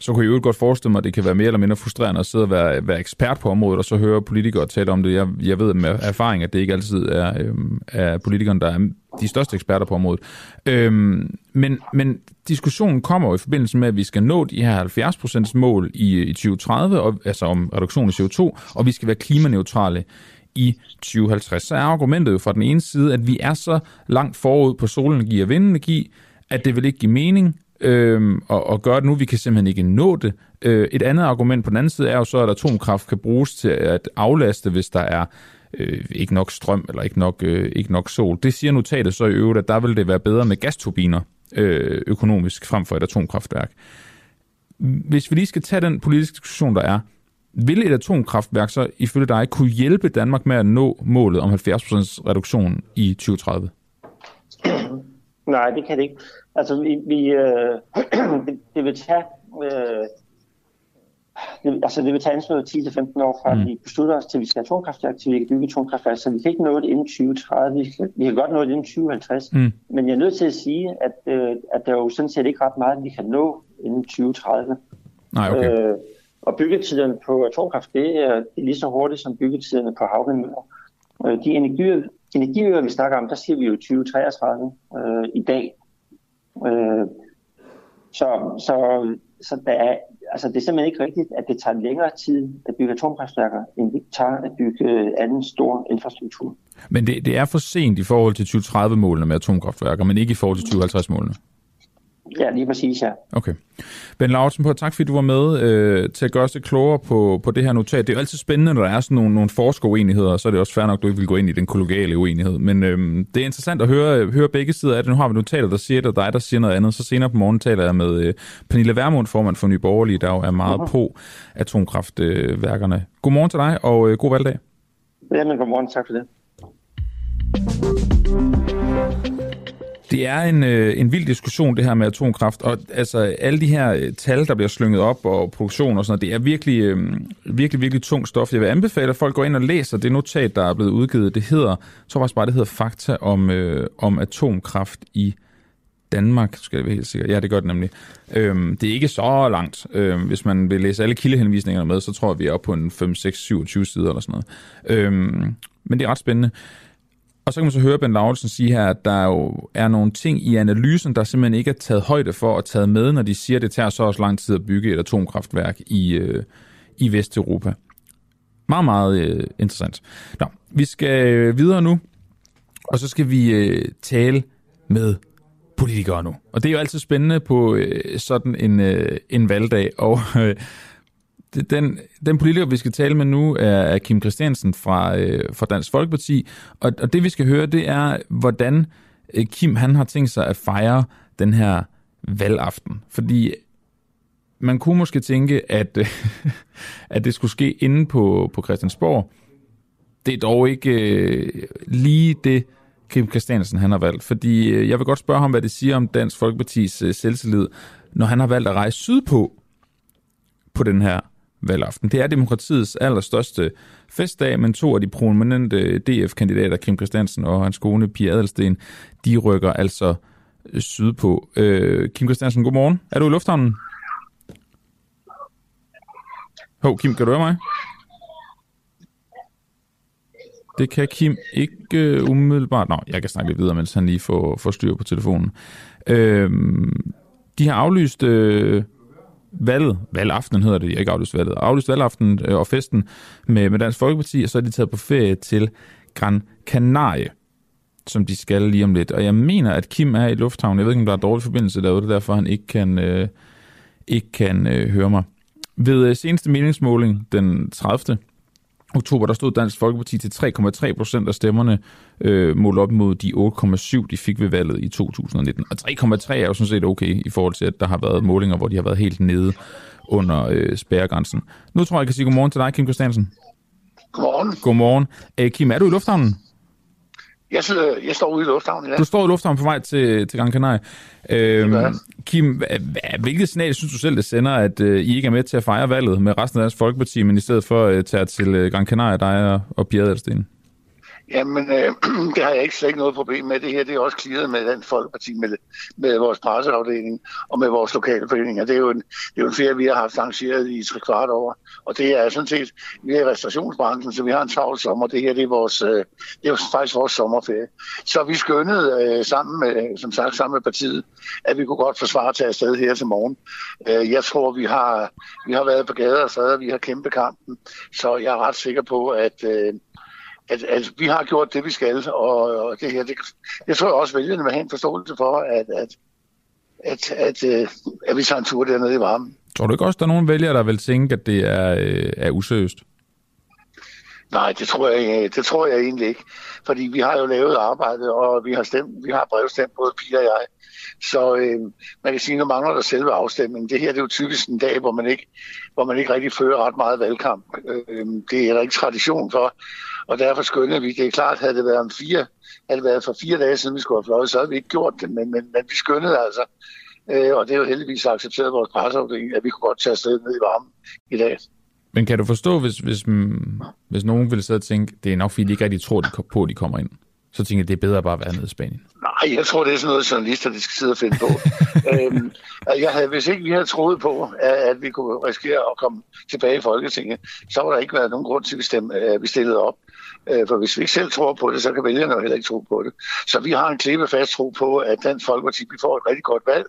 så kunne jeg jo godt forestille mig, at det kan være mere eller mindre frustrerende at sidde og være, være ekspert på området, og så høre politikere tale om det. Jeg, jeg ved med erfaring, at det ikke altid er, øh, er politikerne, der er de største eksperter på området. Øh, men, men diskussionen kommer jo i forbindelse med, at vi skal nå de her 70% mål i, i 2030, og, altså om reduktion af CO2, og vi skal være klimaneutrale i 2050. Så er argumentet jo fra den ene side, at vi er så langt forud på solenergi og vindenergi, at det vil ikke give mening øh, at, at gøre det nu. Vi kan simpelthen ikke nå det. Øh, et andet argument på den anden side er jo så, at atomkraft kan bruges til at aflaste, hvis der er øh, ikke nok strøm eller ikke nok, øh, ikke nok sol. Det siger notatet så i øvrigt, at der vil det være bedre med gasturbiner øh, økonomisk frem for et atomkraftværk. Hvis vi lige skal tage den politiske diskussion, der er, vil et atomkraftværk så ifølge dig kunne hjælpe Danmark med at nå målet om 70% reduktion i 2030? Nej, det kan det ikke. Altså, vi, vi øh, det, det vil tage... Øh, det, altså, det vil tage anslået 10-15 år fra, mm. at vi beslutter os til, at vi skal have atomkraftværk, til vi kan bygge atomkraftværk. Så vi kan ikke nå det inden 2030. Vi kan, vi kan godt nå det inden 2050. Mm. Men jeg er nødt til at sige, at, øh, at der er jo sådan set ikke ret meget, vi kan nå inden 2030. Nej, okay. Øh, og byggetiderne på atomkraft, det er, det er lige så hurtigt som byggetiderne på havvindmøller. Øh, de energiøer, energiøer, vi snakker om, der siger vi jo 2033 øh, i dag. Øh, så, så, så der er, altså det er simpelthen ikke rigtigt, at det tager længere tid at bygge atomkraftværker, end det tager at bygge anden stor infrastruktur. Men det, det er for sent i forhold til 2030-målene med atomkraftværker, men ikke i forhold til 2050-målene? Ja, lige præcis, ja. Okay. Ben Lauritsen, på tak fordi du var med øh, til at gøre os lidt klogere på, på det her notat. Det er jo altid spændende, når der er sådan nogle, nogle forskeruenigheder, så er det også fair nok, at du ikke vil gå ind i den kollegiale uenighed. Men øh, det er interessant at høre, høre begge sider af det. Nu har vi notater, der siger det, og dig, der siger noget andet. Så senere på morgen taler jeg med øh, Pernille Vermund, formand for Nye Borgerlige, der jo er meget uh-huh. på atomkraftværkerne. Øh, godmorgen til dig, og øh, god valgdag. Jamen, godmorgen. Tak for det. Det er en, øh, en vild diskussion, det her med atomkraft, og altså alle de her øh, tal, der bliver slynget op, og produktion og sådan noget, det er virkelig, øh, virkelig, virkelig tung stof. Jeg vil anbefale, at folk går ind og læser det notat, der er blevet udgivet. Det hedder, jeg tror faktisk bare, det hedder Fakta om, øh, om atomkraft i Danmark, skal jeg være helt sikker. Ja, det gør det nemlig. Øhm, det er ikke så langt. Øhm, hvis man vil læse alle kildehenvisningerne med, så tror jeg, vi er oppe på en 5, 6, 27 sider eller sådan noget. Øhm, men det er ret spændende. Og så kan man så høre Ben Lauritsen sige her, at der jo er nogle ting i analysen, der simpelthen ikke er taget højde for og taget med, når de siger, at det tager så også lang tid at bygge et atomkraftværk i, øh, i Vesteuropa. Meget, meget øh, interessant. Nå, vi skal øh, videre nu, og så skal vi øh, tale med politikere nu. Og det er jo altid spændende på øh, sådan en, øh, en valgdag, og øh, den, den politiker, vi skal tale med nu, er, er Kim Christiansen fra, øh, fra Dansk Folkeparti. Og, og det, vi skal høre, det er, hvordan øh, Kim han har tænkt sig at fejre den her valgaften. Fordi man kunne måske tænke, at, øh, at det skulle ske inde på, på Christiansborg. Det er dog ikke øh, lige det, Kim Christiansen han har valgt. Fordi øh, jeg vil godt spørge ham, hvad det siger om Dansk Folkepartis øh, selvtillid, når han har valgt at rejse sydpå på den her valgaften. Det er demokratiets allerstørste festdag, men to af de prominente DF-kandidater, Kim Christiansen og hans kone Pia Adelsten, de rykker altså sydpå. Øh, Kim Christiansen, godmorgen. Er du i lufthavnen? Hov, Kim, kan du høre mig? Det kan Kim ikke øh, umiddelbart. Nå, jeg kan snakke lidt videre, mens han lige får, får styr på telefonen. Øh, de har aflyst øh, valget, valgaften hedder det, ikke aflyst valget, aflyst valgaften øh, og festen med, med Dansk Folkeparti, og så er de taget på ferie til Gran Canaria, som de skal lige om lidt. Og jeg mener, at Kim er i lufthavnen. Jeg ved ikke, om der er dårlig forbindelse derude, det er derfor, han ikke kan, øh, ikke kan øh, høre mig. Ved øh, seneste meningsmåling den 30 oktober, der stod Dansk Folkeparti til 3,3 procent af stemmerne, øh, målt op mod de 8,7, de fik ved valget i 2019. Og 3,3 er jo sådan set okay i forhold til, at der har været målinger, hvor de har været helt nede under øh, spærregrænsen. Nu tror jeg, jeg kan sige godmorgen til dig, Kim Christiansen. Godmorgen. Godmorgen. Æh, Kim, er du i lufthavnen? Jeg, sidder, jeg står ude i lufthavnen, ja. Du står i lufthavnen på vej til, til Gran Canaria. Øhm, Kim, hvilket signal synes du selv, det sender, at øh, I ikke er med til at fejre valget med resten af Dansk Folkeparti, men i stedet for at øh, tage til øh, Gran Canaria, dig og, og Pia Adelsten? Jamen, øh, det har jeg ikke slet ikke noget problem med. Det her det er også klaret med den Folkeparti, med, med vores presseafdeling og med vores lokale foreninger. Det er jo en, det er jo en ferie, vi har haft arrangeret i tre kvart år. Og det er sådan set, vi er i restaurationsbranchen, så vi har en travl sommer. Det her det er, vores, øh, det er jo faktisk vores sommerferie. Så vi skyndede øh, sammen med, som sagt, sammen med partiet, at vi kunne godt forsvare at tage afsted her til morgen. Øh, jeg tror, vi har, vi har været på gader og steder, vi har kæmpet kampen. Så jeg er ret sikker på, at øh, at, at vi har gjort det, vi skal, og, og det her, det, jeg tror også, vælgerne vil have en forståelse for, at, at, at, at, at, at vi tager en tur dernede i varmen. Tror du ikke også, der er nogle vælgere, der vil tænke, at det er, øh, er useriøst? Nej, det tror, jeg, det tror jeg egentlig ikke. Fordi vi har jo lavet arbejdet, og vi har, stemt, vi har brevstemt, både Pia og jeg. Så øh, man kan sige, at nu mangler der selve afstemningen. Det her det er jo typisk en dag, hvor man ikke, hvor man ikke rigtig fører ret meget valgkamp. Øh, det er der ikke tradition for. Og derfor skynder vi. Det er klart, havde det været om fire, havde det været for fire dage siden, vi skulle have fløjet, så havde vi ikke gjort det. Men, men, men vi skyndede altså. Øh, og det er jo heldigvis accepteret vores presseafdeling, at vi kunne godt tage afsted ned i varmen i dag. Men kan du forstå, hvis, hvis, hvis nogen ville sidde og tænke, det er nok fordi, de ikke rigtig tror de på, at de kommer ind? Så tænker jeg, det er bedre bare at være nede i Spanien. Nej, jeg tror, det er sådan noget, journalister de skal sidde og finde på. øhm, jeg havde, hvis ikke vi havde troet på, at, at vi kunne risikere at komme tilbage i Folketinget, så var der ikke været nogen grund til, at vi, stemme, at vi stillede op. Øh, for hvis vi ikke selv tror på det, så kan vælgerne jo heller ikke tro på det. Så vi har en klippefast tro på, at Dansk Folkeparti vi får et rigtig godt valg.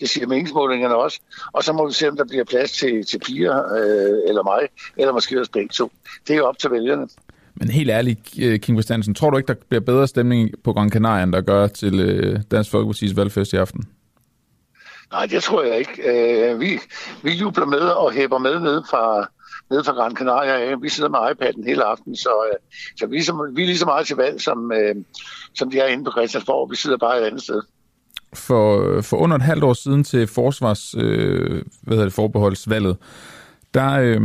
Det siger meningsmålingerne også. Og så må vi se, om der bliver plads til, til piger øh, eller mig, eller måske også begge to. Det er jo op til vælgerne. Men helt ærligt, øh, Kim Christiansen, tror du ikke, der bliver bedre stemning på Gran Canaria, end der gør til øh, Dansk Folkeparti's valgfest i aften? Nej, det tror jeg ikke. Øh, vi, vi jubler med og hæber med ned fra, ned fra Gran Canaria. Vi sidder med iPad'en hele aften, så, så vi, er så, vi er lige så meget til valg, som, som de er inde på Christiansborg. Vi sidder bare et andet sted. For, for under et halvt år siden til forsvars, øh, hvad hedder det, forbeholdsvalget, der, øh,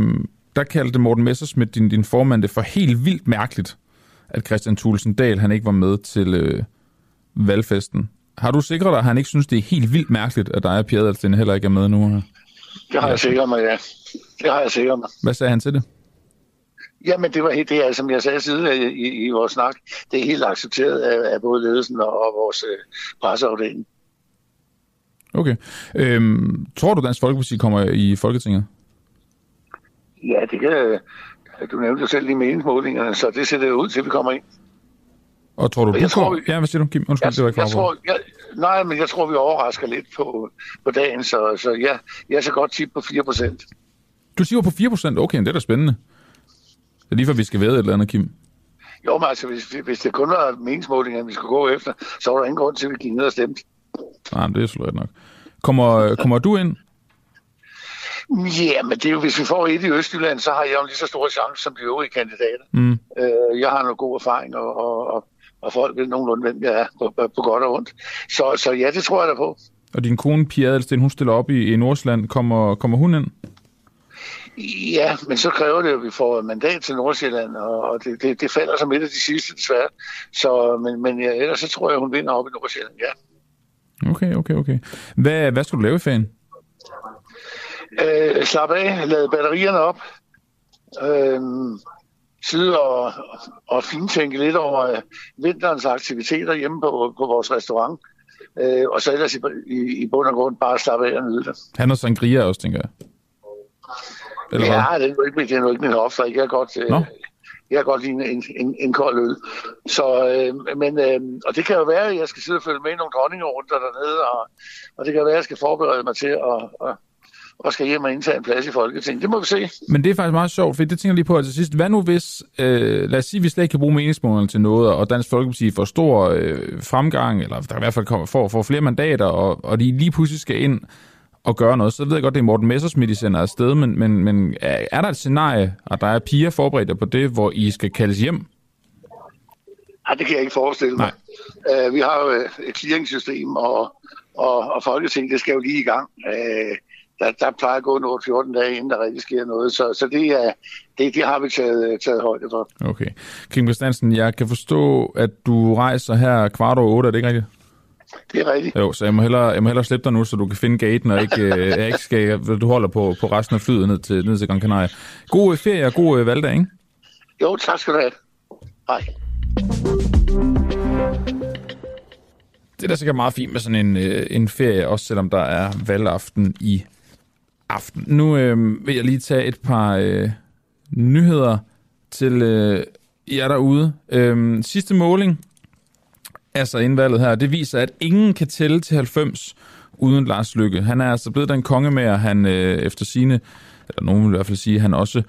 der kaldte Morten Messersmith, din, din formand, det for helt vildt mærkeligt, at Christian Thulesen Dahl han ikke var med til øh, valgfesten. Har du sikret dig, at han ikke synes, det er helt vildt mærkeligt, at dig og Pia Adalsten heller ikke er med nu? Det har jeg sikret mig, ja. Det har jeg sikret mig. Hvad sagde han til det? Jamen, det var helt det, altså, som jeg sagde siden i, i, i vores snak. Det er helt accepteret af, af både ledelsen og, og vores øh, presseafdeling. Okay. Øhm, tror du, Dansk Folkeparti kommer i Folketinget? Ja, det kan... Du nævnte jo selv i meningsmålingerne, så det ser det ud til, at vi kommer ind. Og tror du, og du tror, vi... Ja, hvad siger du, Kim? Undskyld, jeg, det var ikke jeg tror, jeg, Nej, men jeg tror, vi overrasker lidt på, på dagen, så, så ja, jeg er så godt tip på 4%. Du siger på 4%? Okay, det er da spændende. Det er lige for, vi skal være et eller andet, Kim. Jo, men altså, hvis, hvis det kun var meningsmålingerne, vi skulle gå efter, så var der ingen grund til, at vi gik ned og stemte. Nej, men det er slet nok. Kommer, kommer du ind? Ja, men det er jo, hvis vi får et i Østjylland, så har jeg jo en lige så stor chance som de øvrige kandidater. Mm. Øh, jeg har noget god erfaring, og, og, og, og folk ved nogenlunde, hvem jeg er, på, på godt og ondt. Så, så ja, det tror jeg da på. Og din kone, Pia Adelsten, hun stiller op i, i Nordsjælland. Kommer, kommer hun ind? Ja, men så kræver det, at vi får et mandat til Nordsjælland, og det, det, det falder som et af de sidste, desværre. Så, men, men ja, ellers så tror jeg, hun vinder op i Nordsjælland, ja. Okay, okay, okay. Hvad, hvad skal du lave i ferien? Øh, slap af, lade batterierne op, øh, sidde og, og fintænke lidt over øh, vinterens aktiviteter hjemme på, på vores restaurant. Øh, og så ellers i, i, i bund og grund bare slappe af og nyde det. Han og sangria også, tænker jeg. Eller ja, hvad? det er jo ikke, det er ikke min hofter. Jeg kan godt, øh, jeg kan godt lide en, en, en kold øl. Så, øh, men, øh, og det kan jo være, at jeg skal sidde og følge med i nogle dronninger rundt dernede, og, og det kan være, at jeg skal forberede mig til at, at og skal hjem og indtage en plads i Folketinget. Det må vi se. Men det er faktisk meget sjovt, for det tænker jeg lige på til sidst. Hvad nu hvis, øh, lad os sige, vi slet ikke kan bruge meningsmålene til noget, og Dansk Folkeparti får stor øh, fremgang, eller der i hvert fald kommer, får, får flere mandater, og, og de lige pludselig skal ind at gøre noget. Så ved jeg godt, det er Morten Messersmith, I sender afsted, men, men, men er der et scenarie, og der er piger forberedt på det, hvor I skal kaldes hjem? Nej, det kan jeg ikke forestille mig. Uh, vi har jo et clearingssystem, og, og, og Folketing, det skal jo lige i gang. Uh, der, der plejer at gå noget 14 dage, inden der rigtig sker noget. Så, så det, er, det, det har vi taget, taget højde for. Okay. Kim Christiansen, jeg kan forstå, at du rejser her kvart over otte, er det ikke rigtigt? Det er rigtigt. Jo, så jeg må hellere, jeg må hellere slippe dig nu, så du kan finde gaten, og ikke, øh, ikke skal, du holder på, på resten af flyet ned til, ned til Gran Canaria. God ferie og god øh, valgdag, ikke? Jo, tak skal du have. Hej. Det er da sikkert meget fint med sådan en, øh, en ferie, også selvom der er valgaften i aften. Nu øh, vil jeg lige tage et par øh, nyheder til øh, jer derude. Øh, sidste måling, altså indvalget her, det viser, at ingen kan tælle til 90 uden Lars Lykke. Han er altså blevet den kongemager, han øh, efter sine, eller nogen vil i hvert fald sige, han også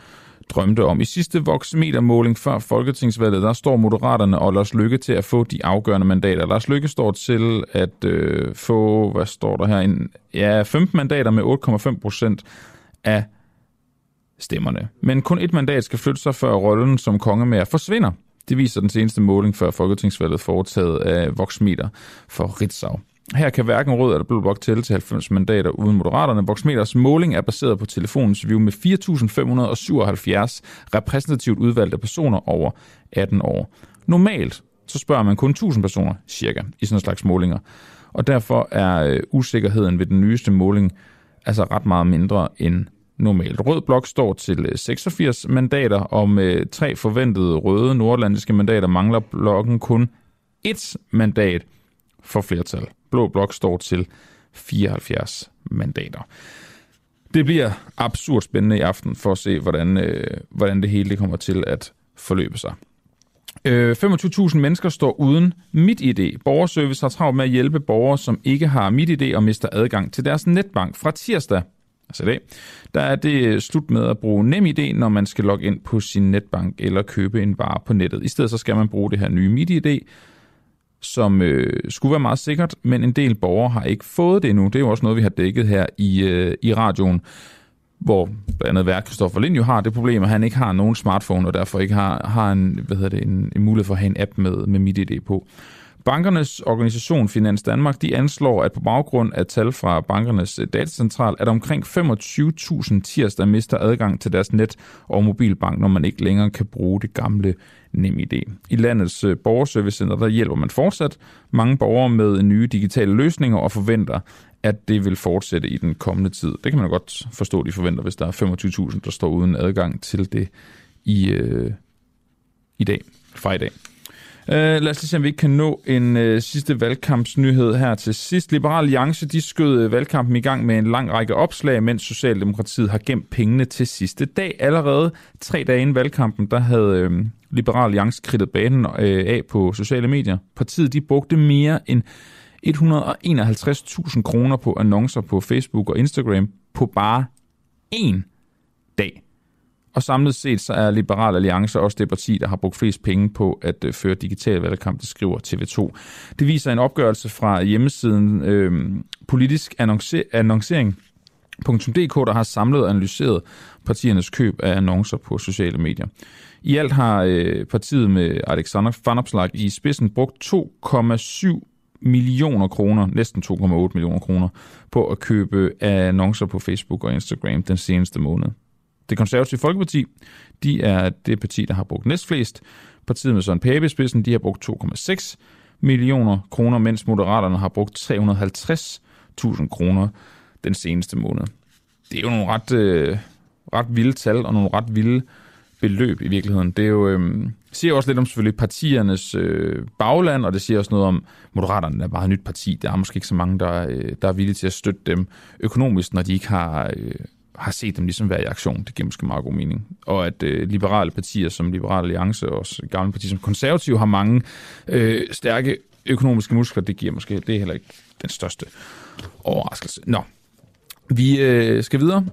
drømte om. I sidste voksmetermåling før Folketingsvalget, der står Moderaterne og Lars Lykke til at få de afgørende mandater. Lars Lykke står til at øh, få, hvad står der her, en, ja, 15 mandater med 8,5 procent af stemmerne. Men kun et mandat skal flytte sig, før rollen som kongemager forsvinder. Det viser den seneste måling før Folketingsvalget foretaget af Voxmeter for Ritzau. Her kan hverken Rød eller Blå Blok tælle til 90 mandater uden Moderaterne. Voxmeters måling er baseret på telefonens view med 4.577 repræsentativt udvalgte personer over 18 år. Normalt så spørger man kun 1000 personer cirka i sådan en slags målinger. Og derfor er øh, usikkerheden ved den nyeste måling altså ret meget mindre end normalt. Rød blok står til øh, 86 mandater, og med tre forventede røde nordlandiske mandater mangler blokken kun et mandat for flertal. Blå blok står til 74 mandater. Det bliver absurd spændende i aften for at se, hvordan, øh, hvordan det hele det kommer til at forløbe sig. Øh, 25.000 mennesker står uden MitID. Borgerservice har travlt med at hjælpe borgere, som ikke har MitID og mister adgang til deres netbank fra tirsdag. Altså i dag, der er det øh, slut med at bruge NemID, når man skal logge ind på sin netbank eller købe en vare på nettet. I stedet så skal man bruge det her nye MitID, som øh, skulle være meget sikkert, men en del borgere har ikke fået det endnu. Det er jo også noget, vi har dækket her i, øh, i radioen, hvor blandt andet værk Christoffer Lind jo har det problem, at han ikke har nogen smartphone, og derfor ikke har, har en, hvad hedder det, en, en mulighed for at have en app med, med MitID på. Bankernes organisation Finans Danmark, de anslår, at på baggrund af tal fra bankernes øh, datacentral, at omkring 25.000 tirsdag mister adgang til deres net- og mobilbank, når man ikke længere kan bruge det gamle NemID. I landets øh, borgerservicecenter, der hjælper man fortsat mange borgere med øh, nye digitale løsninger og forventer, at det vil fortsætte i den kommende tid. Det kan man godt forstå, de forventer, hvis der er 25.000, der står uden adgang til det i, øh, i dag, fra i dag. Øh, lad os lige se, om vi ikke kan nå en øh, sidste valgkampsnyhed her til sidst. Liberal Alliance de skød øh, valgkampen i gang med en lang række opslag, mens Socialdemokratiet har gemt pengene til sidste dag. Allerede tre dage inden valgkampen, der havde øh, Liberal Alliance kridtet banen øh, af på sociale medier. Partiet de brugte mere end 151.000 kroner på annoncer på Facebook og Instagram på bare én dag. Og samlet set så er Liberal Alliance også det parti, der har brugt flest penge på at øh, føre digital valgkamp, det skriver TV2. Det viser en opgørelse fra hjemmesiden øh, politisk annoncering .dk, der har samlet og analyseret partiernes køb af annoncer på sociale medier. I alt har øh, partiet med Alexander Fanopslag i spidsen brugt 2,7 millioner kroner, næsten 2,8 millioner kroner, på at købe annoncer på Facebook og Instagram den seneste måned. Det konservative Folkeparti, de er det parti, der har brugt næstflest. Partiet med Søren Pape spidsen, de har brugt 2,6 millioner kroner, mens Moderaterne har brugt 350.000 kroner den seneste måned. Det er jo nogle ret, øh, ret vilde tal og nogle ret vilde beløb i virkeligheden. Det er jo, øh, siger også lidt om selvfølgelig partiernes øh, bagland, og det siger også noget om, Moderaterne er bare et nyt parti. Der er måske ikke så mange, der, øh, der er villige til at støtte dem økonomisk, når de ikke har øh, har set dem ligesom være i aktion. Det giver måske meget god mening. Og at øh, liberale partier som Liberal Alliance og også gamle partier som konservative har mange øh, stærke økonomiske muskler, det giver måske, det er heller ikke den største overraskelse. Nå, vi øh, skal videre.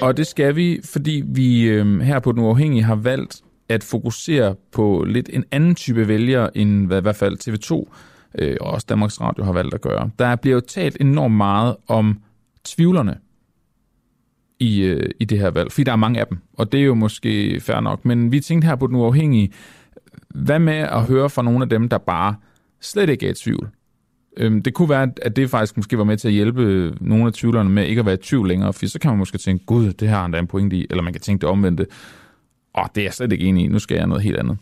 Og det skal vi, fordi vi øh, her på Den Uafhængige har valgt at fokusere på lidt en anden type vælger, end hvad i hvert fald TV2 øh, og også Danmarks Radio har valgt at gøre. Der bliver jo talt enormt meget om tvivlerne i, øh, i det her valg, fordi der er mange af dem, og det er jo måske fair nok. Men vi tænkte her på den uafhængige, hvad med at høre fra nogle af dem, der bare slet ikke er i tvivl? Øhm, det kunne være, at det faktisk måske var med til at hjælpe nogle af tvivlerne med ikke at være i tvivl længere, for så kan man måske tænke, gud, det her er der en pointe i, eller man kan tænke det omvendte. Åh, det er jeg slet ikke enig i, nu skal jeg noget helt andet.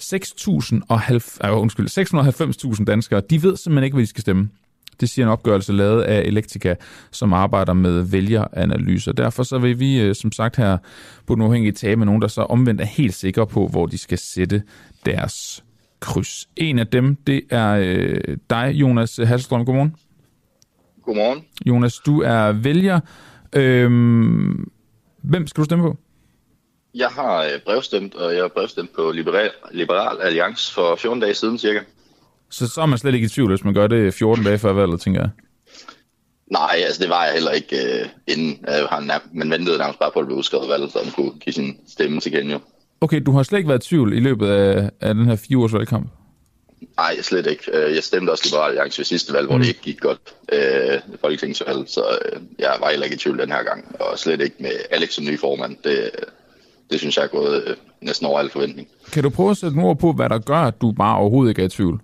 690.000 danskere, de ved simpelthen ikke, hvad de skal stemme. Det siger en opgørelse lavet af Elektrika, som arbejder med vælgeranalyser. Derfor så vil vi, øh, som sagt her på den uafhængige tage med nogen, der så omvendt er helt sikre på, hvor de skal sætte deres kryds. En af dem, det er øh, dig, Jonas Hasselstrøm. Godmorgen. Godmorgen. Jonas, du er vælger. Øhm, hvem skal du stemme på? Jeg har øh, brevstemt, og jeg har brevstemt på Liberal, Liberal Alliance for 14 dage siden cirka. Så så er man slet ikke i tvivl, hvis man gør det 14 dage før valget, tænker jeg. Nej, altså det var jeg heller ikke øh, inden. Har nær- man ventede nærmest bare på, at det blev udskrevet valget, så man kunne give sin stemme til genjo. Okay, du har slet ikke været i tvivl i løbet af, af den her fire års valgkamp? Nej, slet ikke. Øh, Jeg stemte også Liberal Alliance ved sidste valg, hvor Mm. det ikke gik godt øh, folketingsvalg, så øh, jeg var heller ikke i tvivl den her gang. Og slet ikke med Alex som ny formand. Det, det synes jeg er gået øh, næsten over al forventning. Kan du prøve at sætte nogle ord på, hvad der gør, at du bare overhovedet ikke er i tvivl?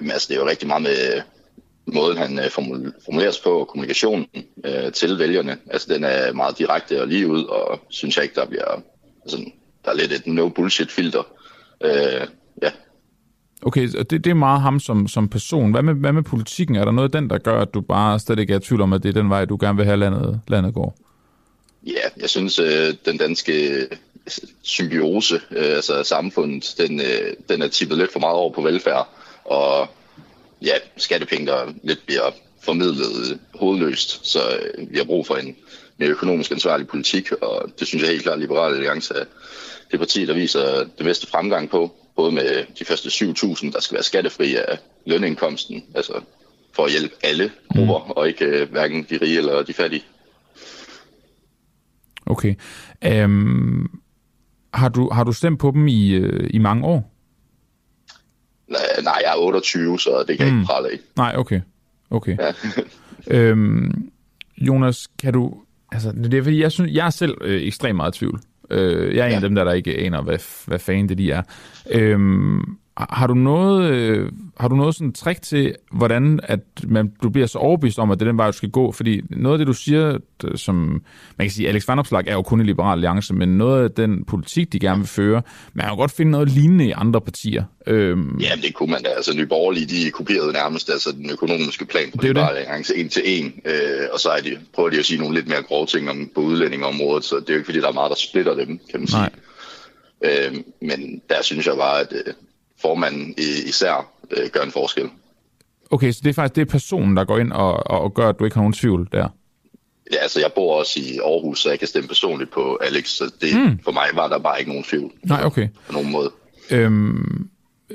Men altså, det er jo rigtig meget med måden, han øh, formul- formuleres på, og kommunikationen øh, til vælgerne. Altså, den er meget direkte og lige ud, og synes jeg ikke, der bliver... Altså, der er lidt et no-bullshit-filter. Øh, ja, Okay, så det, det er meget ham som, som person. Hvad med, hvad med politikken? Er der noget af den, der gør, at du bare slet ikke er i tvivl om, at det er den vej, du gerne vil have landet, landet går? Ja, jeg synes, øh, den danske øh, symbiose, øh, altså samfundet, den, øh, den er tippet lidt for meget over på velfærd, og ja, skattepenge, der lidt bliver formidlet hovedløst, så øh, vi har brug for en mere økonomisk ansvarlig politik, og det synes jeg helt klart, at Liberale Alliance er det parti, der viser det bedste fremgang på, både med de første 7.000, der skal være skattefri af lønindkomsten, altså for at hjælpe alle grupper, mm. og ikke øh, hverken de rige eller de fattige. Okay. Øhm, har, du, har du stemt på dem i, øh, i mange år? Nej, nej, jeg er 28, så det kan jeg Mm. ikke prale af. Nej, okay. Okay. Ja. Øhm, Jonas, kan du... Altså, det er fordi, jeg, synes, jeg er selv øh, ekstremt meget i tvivl. Øh, jeg er en af dem, der, der ikke aner, hvad, hvad fanden det de er. Øhm, har du noget, øh, har du noget sådan trick til, hvordan at man, du bliver så overbevist om, at det er den vej, du skal gå? Fordi noget af det, du siger, som man kan sige, Alex Van Opslark er jo kun i Liberal Alliance, men noget af den politik, de gerne vil føre, man kan jo godt finde noget lignende i andre partier. Øhm, Jamen, det kunne man da. Altså, Nye Borgerlige, de kopierede nærmest altså, den økonomiske plan på er det. Liberale Alliance en til en. Øh, og så er de, prøver de at sige nogle lidt mere grove ting om, på udlændingeområdet, så det er jo ikke, fordi der er meget, der splitter dem, kan man sige. Nej. Øh, men der synes jeg bare, at øh, formanden i- især øh, gør en forskel. Okay, så det er faktisk det er personen, der går ind og, og, og gør, at du ikke har nogen tvivl der. Ja, altså, jeg bor også i Aarhus, så jeg kan stemme personligt på Alex, så det, Mm. mm. for mig var der bare ikke nogen tvivl Nej, okay. på nogen måde. Øhm,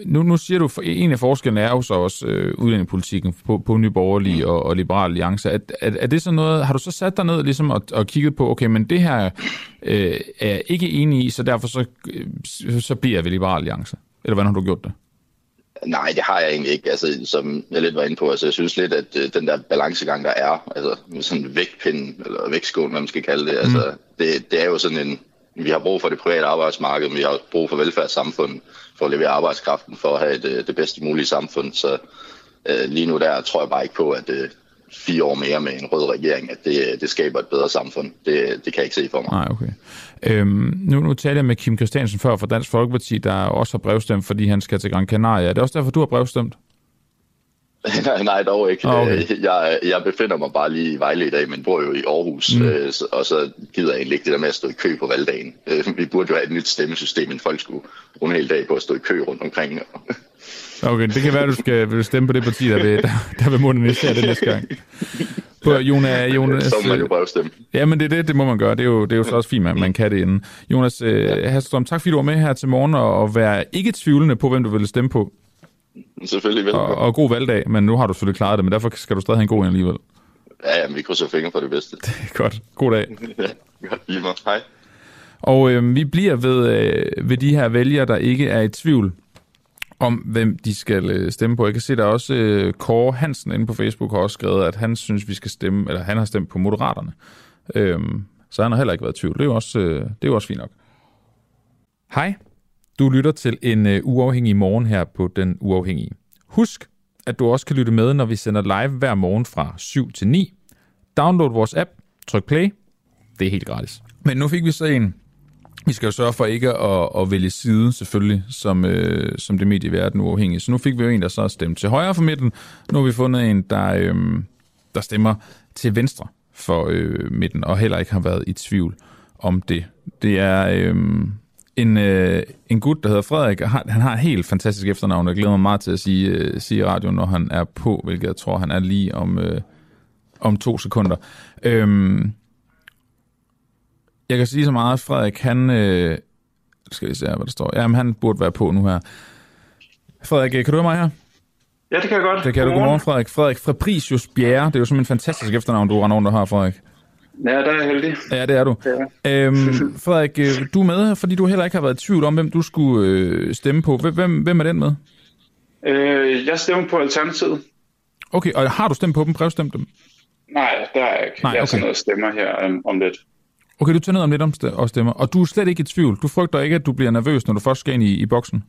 nu, nu siger du, for en af forskellene er jo så også øh, udlændingepolitikken på, på Nye Borgerlige og, og Liberal Alliance. Er, er, er det så noget, har du så sat dig ned ligesom og, og kigget på, okay, men det her øh, er jeg ikke enig i, så derfor så, øh, så bliver jeg ved Liberal Alliance? Eller hvordan har du gjort det? Nej, det har jeg egentlig ikke. Altså, som jeg lidt var inde på, altså, jeg synes lidt, at øh, den der balancegang, der er, altså sådan en vægtpind, eller vægtskål, hvad man skal kalde det, altså, det, det er jo sådan en, vi har brug for det private arbejdsmarked, men vi har brug for velfærdssamfundet, for at levere arbejdskraften, for at have det, det bedste mulige samfund. Så øh, lige nu der tror jeg bare ikke på, at øh, fire år mere med en rød regering, at det, det skaber et bedre samfund. Det, det kan jeg ikke se for mig. Nej, okay. Øhm, nu, nu talte jeg med Kim Christiansen før fra Dansk Folkeparti, der også har brevstemt, fordi han skal til Gran Canaria. Er det også derfor, du har brevstemt? Nej, nej, dog ikke. Ah, okay. Øh, Jeg, jeg befinder mig bare lige i Vejle i dag, men bor jo i Aarhus, Mm. øh, og så gider jeg egentlig ikke det der med at stå i kø på valgdagen. Øh, Vi burde jo have et nyt stemmesystem, men folk skulle bruge en hel dag på at stå i kø rundt omkring. Okay, det kan være, at du skal vil stemme på det parti, der vil, der, der vil modernisere det næste gang. På, Jonas, Jonas, Så må man jo brevstemme. Ja, men det er det, det må man gøre. Det er jo, det er jo så også fint, at man kan det inden. Jonas øh, Hasselstrøm, tak fordi du var med her til morgen og, og være ikke tvivlende på, hvem du ville stemme på. Selvfølgelig Og, velkommen. og god valgdag, men nu har du selvfølgelig klaret det, men derfor skal du stadig have en god en alligevel. Ja, jamen, vi krydser fingre for det bedste. Godt. God dag. Ja, Godt, lige. Hej. Og øh, vi bliver ved, øh, ved de her vælgere, der ikke er i tvivl om, hvem de skal øh, stemme på. Jeg kan se, der er også øh, Kåre Hansen inde på Facebook har også skrevet, at han synes, vi skal stemme, eller han har stemt på Moderaterne. Øhm, så han har heller ikke været i tvivl. Det er jo også, øh, det er jo også fint nok. Hej, du lytter til en øh, uafhængig morgen her på Den Uafhængige. Husk, at du også kan lytte med, når vi sender live hver morgen fra 7 til 9. Download vores app, tryk play. Det er helt gratis. Men nu fik vi så en, vi skal jo sørge for ikke at, at vælge side, selvfølgelig, som, øh, som det medie, vi er den. Så nu fik vi jo en, der så stemte til højre for midten. Nu har vi fundet en, der, øh, der stemmer til venstre for øh, midten, og heller ikke har været i tvivl om det. Det er øh, en, øh, en gut, der hedder Frederik. Han har et helt fantastisk efternavn, jeg glæder mig meget til at sige, øh, sige radioen, når han er på, hvilket jeg tror, han er lige om, øh, om to sekunder. Øh, jeg kan sige så meget, at Frederik, han... Øh, skal vi se hvad der står. Jamen, han burde være på nu her. Frederik, kan du høre mig her? Ja, det kan jeg godt. Det kan du. Godmorgen, Frederik. Frederik Fabricius Bjerre. Det er jo simpelthen en fantastisk efternavn, du render der har, Frederik. Ja, der er jeg heldig. Ja, det er du. Ja. Øhm, Frederik, øh, du er med fordi du heller ikke har været i tvivl om, hvem du skulle øh, stemme på. Hvem, hvem er den med? Øh, jeg stemmer på Alternativet. Okay, og har du stemt på dem? Brevstemt dem? Nej, der er ikke. Nej, okay. Jeg tager noget stemmer her um, om lidt. Okay, du tager ned om lidt om og stemmer. Og du er slet ikke i tvivl. Du frygter ikke, at du bliver nervøs, når du først skal ind i, i boksen?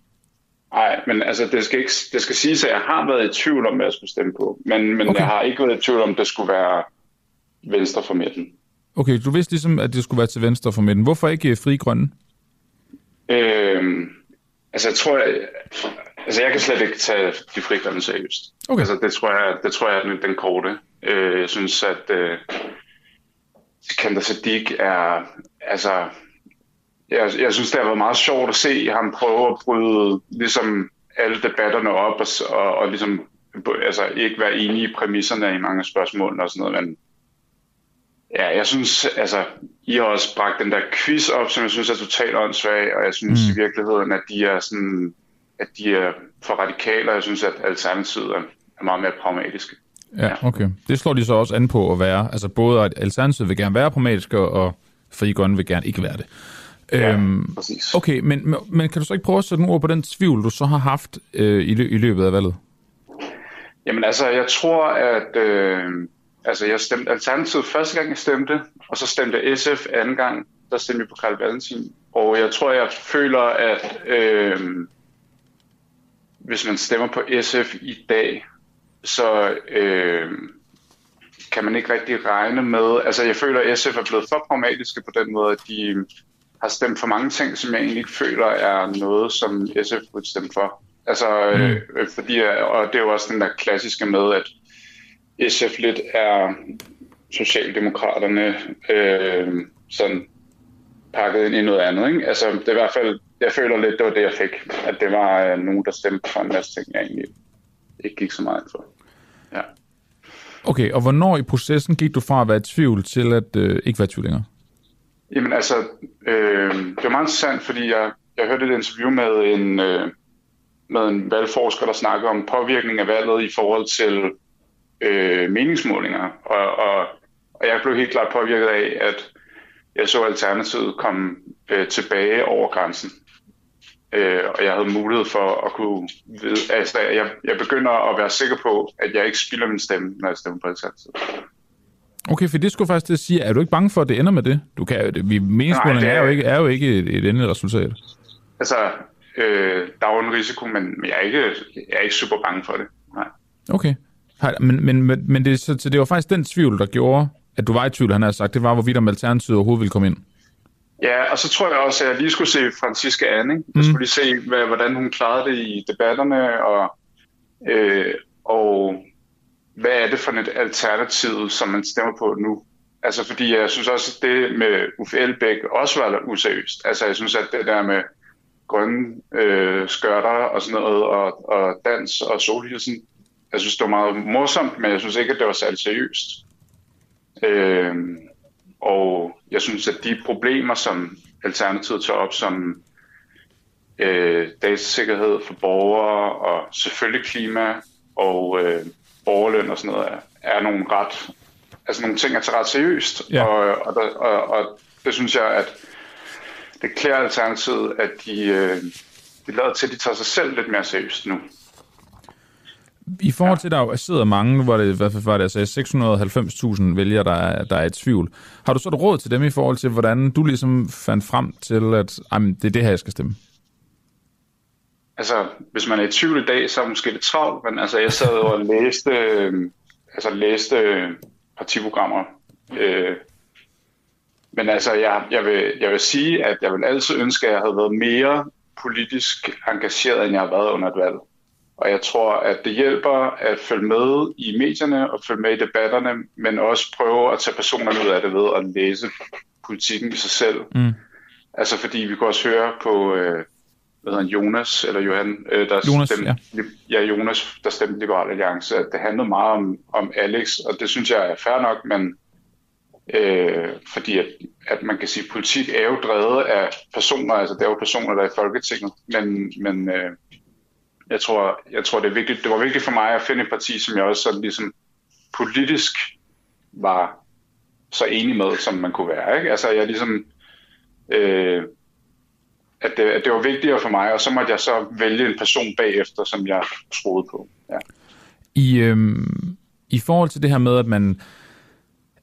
Nej, men altså, det skal, ikke, det skal siges, at jeg har været i tvivl om, hvad jeg skulle stemme på. Men, men okay. jeg har ikke været i tvivl om, det skulle være venstre for midten. Okay, du vidste ligesom, at det skulle være til venstre for midten. Hvorfor ikke fri grønne? Øhm, altså, jeg tror, jeg, altså, jeg kan slet ikke tage de fri grønne seriøst. Okay. Altså, det tror jeg, det tror jeg er den, den korte. Øh, jeg synes, at øh, Sikander Sadiq er, altså, jeg, jeg synes, det har været meget sjovt at se ham prøve at bryde ligesom alle debatterne op og, og, og ligesom, altså, ikke være enige i præmisserne i mange spørgsmål og sådan noget, men Ja, jeg synes, altså, I har også bragt den der quiz op, som jeg synes er totalt åndssvag, og jeg synes mm. i virkeligheden, at de er sådan, at de er for radikale, og jeg synes, at Alternativet er meget mere pragmatiske. Ja, okay. Det slår de så også an på at være. Altså både at Alternativet vil gerne være pragmatiske, og Fri Grønne vil gerne ikke være det. Ja, øhm, præcis. Okay, men, men kan du så ikke prøve at sætte nogle ord på den tvivl, du så har haft øh, i, lø- i løbet af valget? Jamen altså, jeg tror, at øh, altså, jeg stemte Alternativet første gang, jeg stemte, og så stemte SF anden gang, der stemte jeg på Karl Valentin. Og jeg tror, jeg føler, at øh, hvis man stemmer på SF i dag, så øh, kan man ikke rigtig regne med... Altså, jeg føler, at SF er blevet for pragmatiske på den måde, at de har stemt for mange ting, som jeg egentlig ikke føler er noget, som SF burde stemme for. Altså, mm. øh, fordi, og det er jo også den der klassiske med, at SF lidt er Socialdemokraterne øh, sådan pakket ind i noget andet. Ikke? Altså, det er i hvert fald, jeg føler lidt, det var det, jeg fik. At det var øh, nogen, der stemte for en masse ting, jeg egentlig ikke gik så meget for. Ja. Okay, og hvornår i processen gik du fra at være i tvivl til at øh, ikke være i tvivl længere? Jamen altså, øh, det var meget interessant, fordi jeg, jeg hørte et interview med en, øh, med en valgforsker, der snakkede om påvirkning af valget i forhold til øh, meningsmålinger. Og, og, og jeg blev helt klart påvirket af, at jeg så Alternativet komme øh, tilbage over grænsen. Øh, og jeg havde mulighed for at kunne vide, altså jeg, jeg begynder at være sikker på, at jeg ikke spilder min stemme, når jeg stemmer på Alternativet. Okay, for det skulle faktisk at sige, er du ikke bange for, at det ender med det? Du kan, vi, meningsmåling er, er, jo ikke, er jo ikke et, et endeligt resultat. Altså, øh, der er jo en risiko, men jeg er, ikke, jeg er ikke super bange for det. Nej. Okay. Men, men, men, men det, så, så det var faktisk den tvivl, der gjorde, at du var i tvivl, han har sagt, det var, hvorvidt om Alternativet overhovedet ville komme ind. Ja, og så tror jeg også, at jeg lige skulle se Franziska Anne. Jeg mm. skulle lige se, hvad, hvordan hun klarede det i debatterne, og, øh, og hvad er det for et alternativ, som man stemmer på nu? Altså, fordi jeg synes også, at det med Uffe Elbæk også var useriøst. Altså, jeg synes, at det der med grønne øh, skørter og sådan noget, og, og dans og solhilsen, jeg synes, det var meget morsomt, men jeg synes ikke, at det var særlig seriøst. Øh, og jeg synes, at de problemer, som Alternativet tager op, som øh, datasikkerhed for borgere og selvfølgelig klima og øh, borgerløn og sådan noget, er, er nogle ret, altså nogle ting, at tage ret seriøst. Ja. Og, og, der, og, og det synes jeg, at det klæder Alternativet, at de, øh, det lader til, at de tager sig selv lidt mere seriøst nu. I forhold til, at der jo sidder mange, nu var det, hvad var det, altså 690.000 vælgere, der er, der er i tvivl. Har du så et råd til dem i forhold til, hvordan du ligesom fandt frem til, at jamen, det er det her, jeg skal stemme? Altså, hvis man er i tvivl i dag, så er det måske lidt travlt, men altså, jeg sad og læste, øh, altså, læste partiprogrammer. Øh, men altså, jeg, jeg, vil, jeg vil sige, at jeg vil altid ønske, at jeg havde været mere politisk engageret, end jeg har været under et valg. Og jeg tror, at det hjælper at følge med i medierne og følge med i debatterne, men også prøve at tage personerne ud af det ved at læse politikken i sig selv. Mm. Altså fordi vi kan også høre på øh, hvad hedder Jonas, eller Johan, øh, der Jonas, stemte, ja. ja. Jonas, der stemte Liberal Alliance, at det handlede meget om, om Alex, og det synes jeg er fair nok, men øh, fordi at, at man kan sige, at politik er jo drevet af personer, altså det er jo personer, der er i Folketinget, men, men øh, jeg tror, jeg tror det, er vigtigt, det var vigtigt for mig at finde et parti, som jeg også sådan ligesom politisk var så enig med, som man kunne være. Ikke? Altså jeg ligesom, øh, at, det, at det var vigtigere for mig, og så måtte jeg så vælge en person bagefter, som jeg troede på. Ja. I, øhm, I forhold til det her med, at man,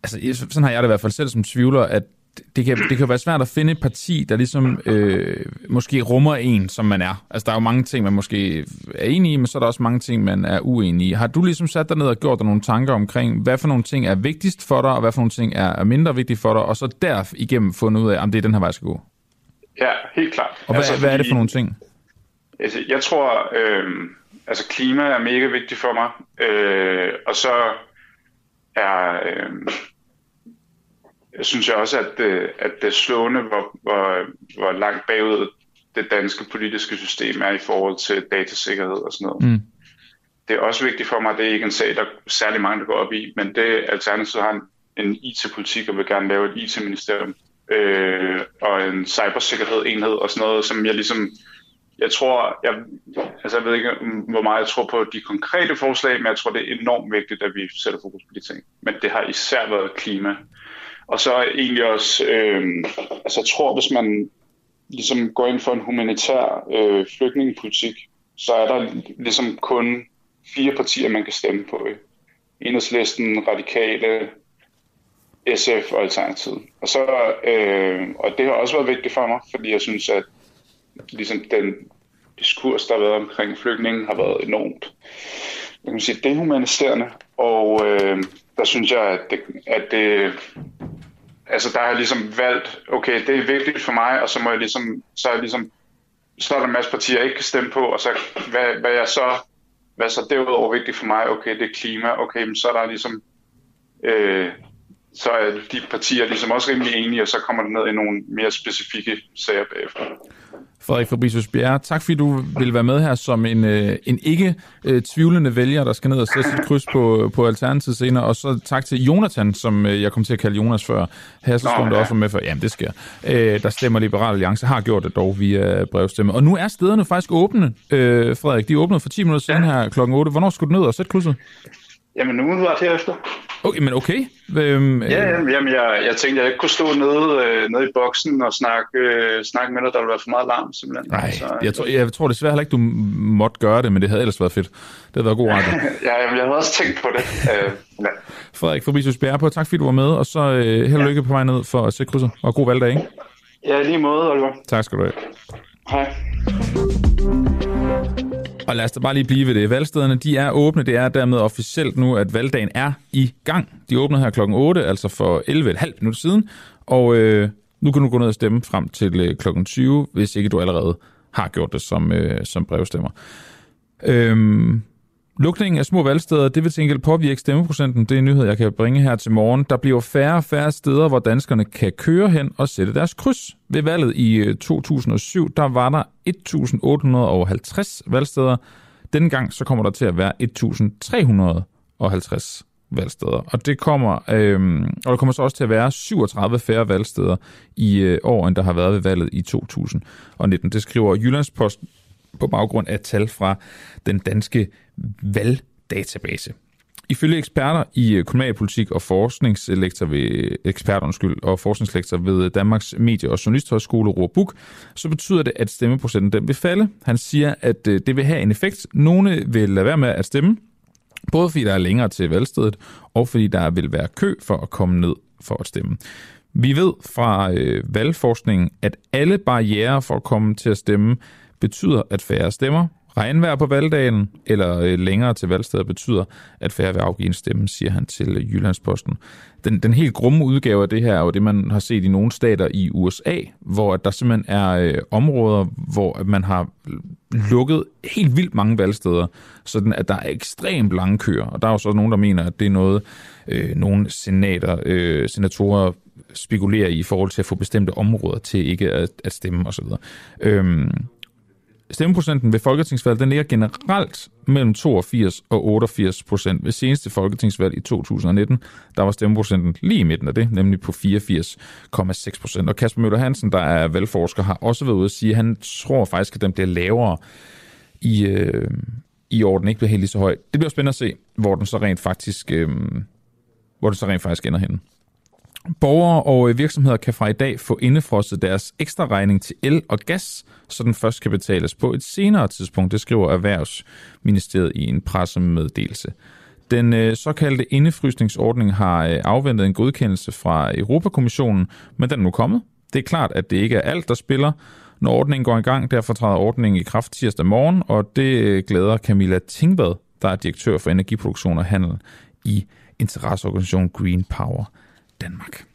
altså sådan har jeg det i hvert fald selv som tvivler, at det kan, det kan være svært at finde et parti, der ligesom øh, måske rummer en, som man er. Altså, der er jo mange ting, man måske er enig i, men så er der også mange ting, man er uenig i. Har du ligesom sat dig ned og gjort dig nogle tanker omkring, hvad for nogle ting er vigtigst for dig, og hvad for nogle ting er mindre vigtige for dig, og så der igennem fundet ud af, om det er den her vej, jeg skal gå? Ja, helt klart. Og hvad, altså, hvad er det for nogle ting? Altså, jeg tror, øh, altså klima er mega vigtigt for mig, øh, og så er... Øh, jeg synes jeg også, at det, at det er slående, hvor, hvor, hvor langt bagud det danske politiske system er i forhold til datasikkerhed og sådan noget. Mm. Det er også vigtigt for mig, at det er ikke en sag, der særlig mange der går op i, men det Alternativet har en, en IT-politik og vil gerne lave et IT-ministerium øh, og en cybersikkerhed enhed og sådan noget, som jeg ligesom, jeg tror, jeg, altså jeg ved ikke, hvor meget jeg tror på de konkrete forslag, men jeg tror, det er enormt vigtigt, at vi sætter fokus på de ting. Men det har især været klima. Og så egentlig også, øh, altså jeg tror, hvis man ligesom går ind for en humanitær øh, flygtningepolitik, så er der ligesom kun fire partier, man kan stemme på. Enhedslisten, Radikale, SF og Alternativet. Og, så, øh, og det har også været vigtigt for mig, fordi jeg synes, at ligesom den diskurs, der har været omkring flygtningen, har været enormt jeg kan sige, dehumaniserende. Og øh, der synes jeg, at det, at det altså der har jeg ligesom valgt, okay, det er vigtigt for mig, og så må jeg ligesom, så er, jeg ligesom, så er der en masse partier, jeg ikke kan stemme på, og så hvad, hvad jeg så, hvad så derudover vigtigt for mig, okay, det er klima, okay, men så er der ligesom, øh, så er de partier ligesom også rimelig enige, og så kommer det ned i nogle mere specifikke sager bagefter. Frederik Fabricius Bjerre, tak fordi du vil være med her som en, øh, en ikke øh, tvivlende vælger, der skal ned og sætte sit kryds på, på Alternativet senere. Og så tak til Jonathan, som øh, jeg kom til at kalde Jonas før. Hasselstrøm, der ja. også med for, jamen det sker. Der stemmer Liberal Alliance, har gjort det dog via brevstemme. Og nu er stederne faktisk åbne, Frederik. De er åbnet for 10 minutter siden ja. her klokken 8. Hvornår skulle du ned og sætte krydset? Jamen det efter. Okay, men okay. Øhm, ja, jamen, jamen jeg, jeg tænkte, jeg ikke kunne stå nede, øh, nede i boksen og snakke, øh, snakke med dig, der ville være for meget larm, simpelthen. Nej, så, jeg, tror, jeg tror desværre heller ikke, du måtte gøre det, men det havde ellers været fedt. Det havde været god radio. ja, jamen, jeg havde også tænkt på det. Øh, ja. Frederik Fabricius Bjerre på, tak fordi du var med, og så øh, held og lykke på vej ned for at se krydset, og god valgdag, ikke? Ja, lige måde, Oliver. Tak skal du have. Hej. Og lad os da bare lige blive ved det. Valgstederne de er åbne. Det er dermed officielt nu, at valgdagen er i gang. De åbnede her klokken 8, altså for 11,5 minutter siden. Og øh, nu kan du gå ned og stemme frem til øh, klokken 20, hvis ikke du allerede har gjort det som, øh, som brevstemmer. Øhm, Lukningen af små valgsteder, det vil til gengæld påvirke stemmeprocenten. Det er en nyhed, jeg kan bringe her til morgen. Der bliver færre og færre steder, hvor danskerne kan køre hen og sætte deres kryds. Ved valget i øh, 2007, der var der 1.850 valgsteder. Denne gang så kommer der til at være 1.350 valgsteder. Og det kommer, øh, og der kommer så også til at være 37 færre valgsteder i øh, år, end der har været ved valget i 2019. Det skriver Jyllandsposten på baggrund af tal fra den danske valgdatabase. Ifølge eksperter i øh, kommunalpolitik og forskningslektor ved, øh, ekspert, undskyld, og forskningslektor ved øh, Danmarks Medie- og Journalisthøjskole, Roar Buk, så betyder det, at stemmeprocenten den vil falde. Han siger, at det vil have en effekt. Nogle vil lade være med at stemme, både fordi der er længere til valgstedet, og fordi der vil være kø for at komme ned for at stemme. Vi ved fra øh, valgforskningen, at alle barriere for at komme til at stemme betyder, at færre stemmer. Regnvejr på valgdagen eller øh, længere til valgstedet betyder, at færre vil afgive en stemme, siger han til øh, Jyllandsposten. Den, den helt grumme udgave af det her er jo det, man har set i nogle stater i USA, hvor der simpelthen er øh, områder, hvor man har lukket helt vildt mange valgsteder, sådan at der er ekstremt lange køer. Og der er jo så nogen, der mener, at det er noget, øh, nogle senater, øh, senatorer spekulerer i i forhold til at få bestemte områder til ikke at, at stemme osv. Øhm, stemmeprocenten ved folketingsvalg, den ligger generelt mellem 82 og 88 procent. Ved seneste folketingsvalg i 2019, der var stemmeprocenten lige i midten af det, nemlig på 84,6 procent. Og Kasper Møller Hansen, der er valgforsker, har også været ude at sige, at han tror faktisk, at den bliver lavere i, øh, i år, den ikke bliver helt lige så høj. Det bliver spændende at se, hvor den så rent faktisk, øh, hvor den så rent faktisk ender henne. Borgere og øh, virksomheder kan fra i dag få indefrosset deres ekstra regning til el og gas, så den først kan betales på et senere tidspunkt, det skriver Erhvervsministeriet i en pressemeddelelse. Den øh, såkaldte indefrysningsordning har øh, afventet en godkendelse fra Europakommissionen, men den er nu kommet. Det er klart, at det ikke er alt, der spiller, når ordningen går i gang. Derfor træder ordningen i kraft tirsdag morgen, og det øh, glæder Camilla Tingvad, der er direktør for energiproduktion og handel i interesseorganisationen Green Power. Danmark.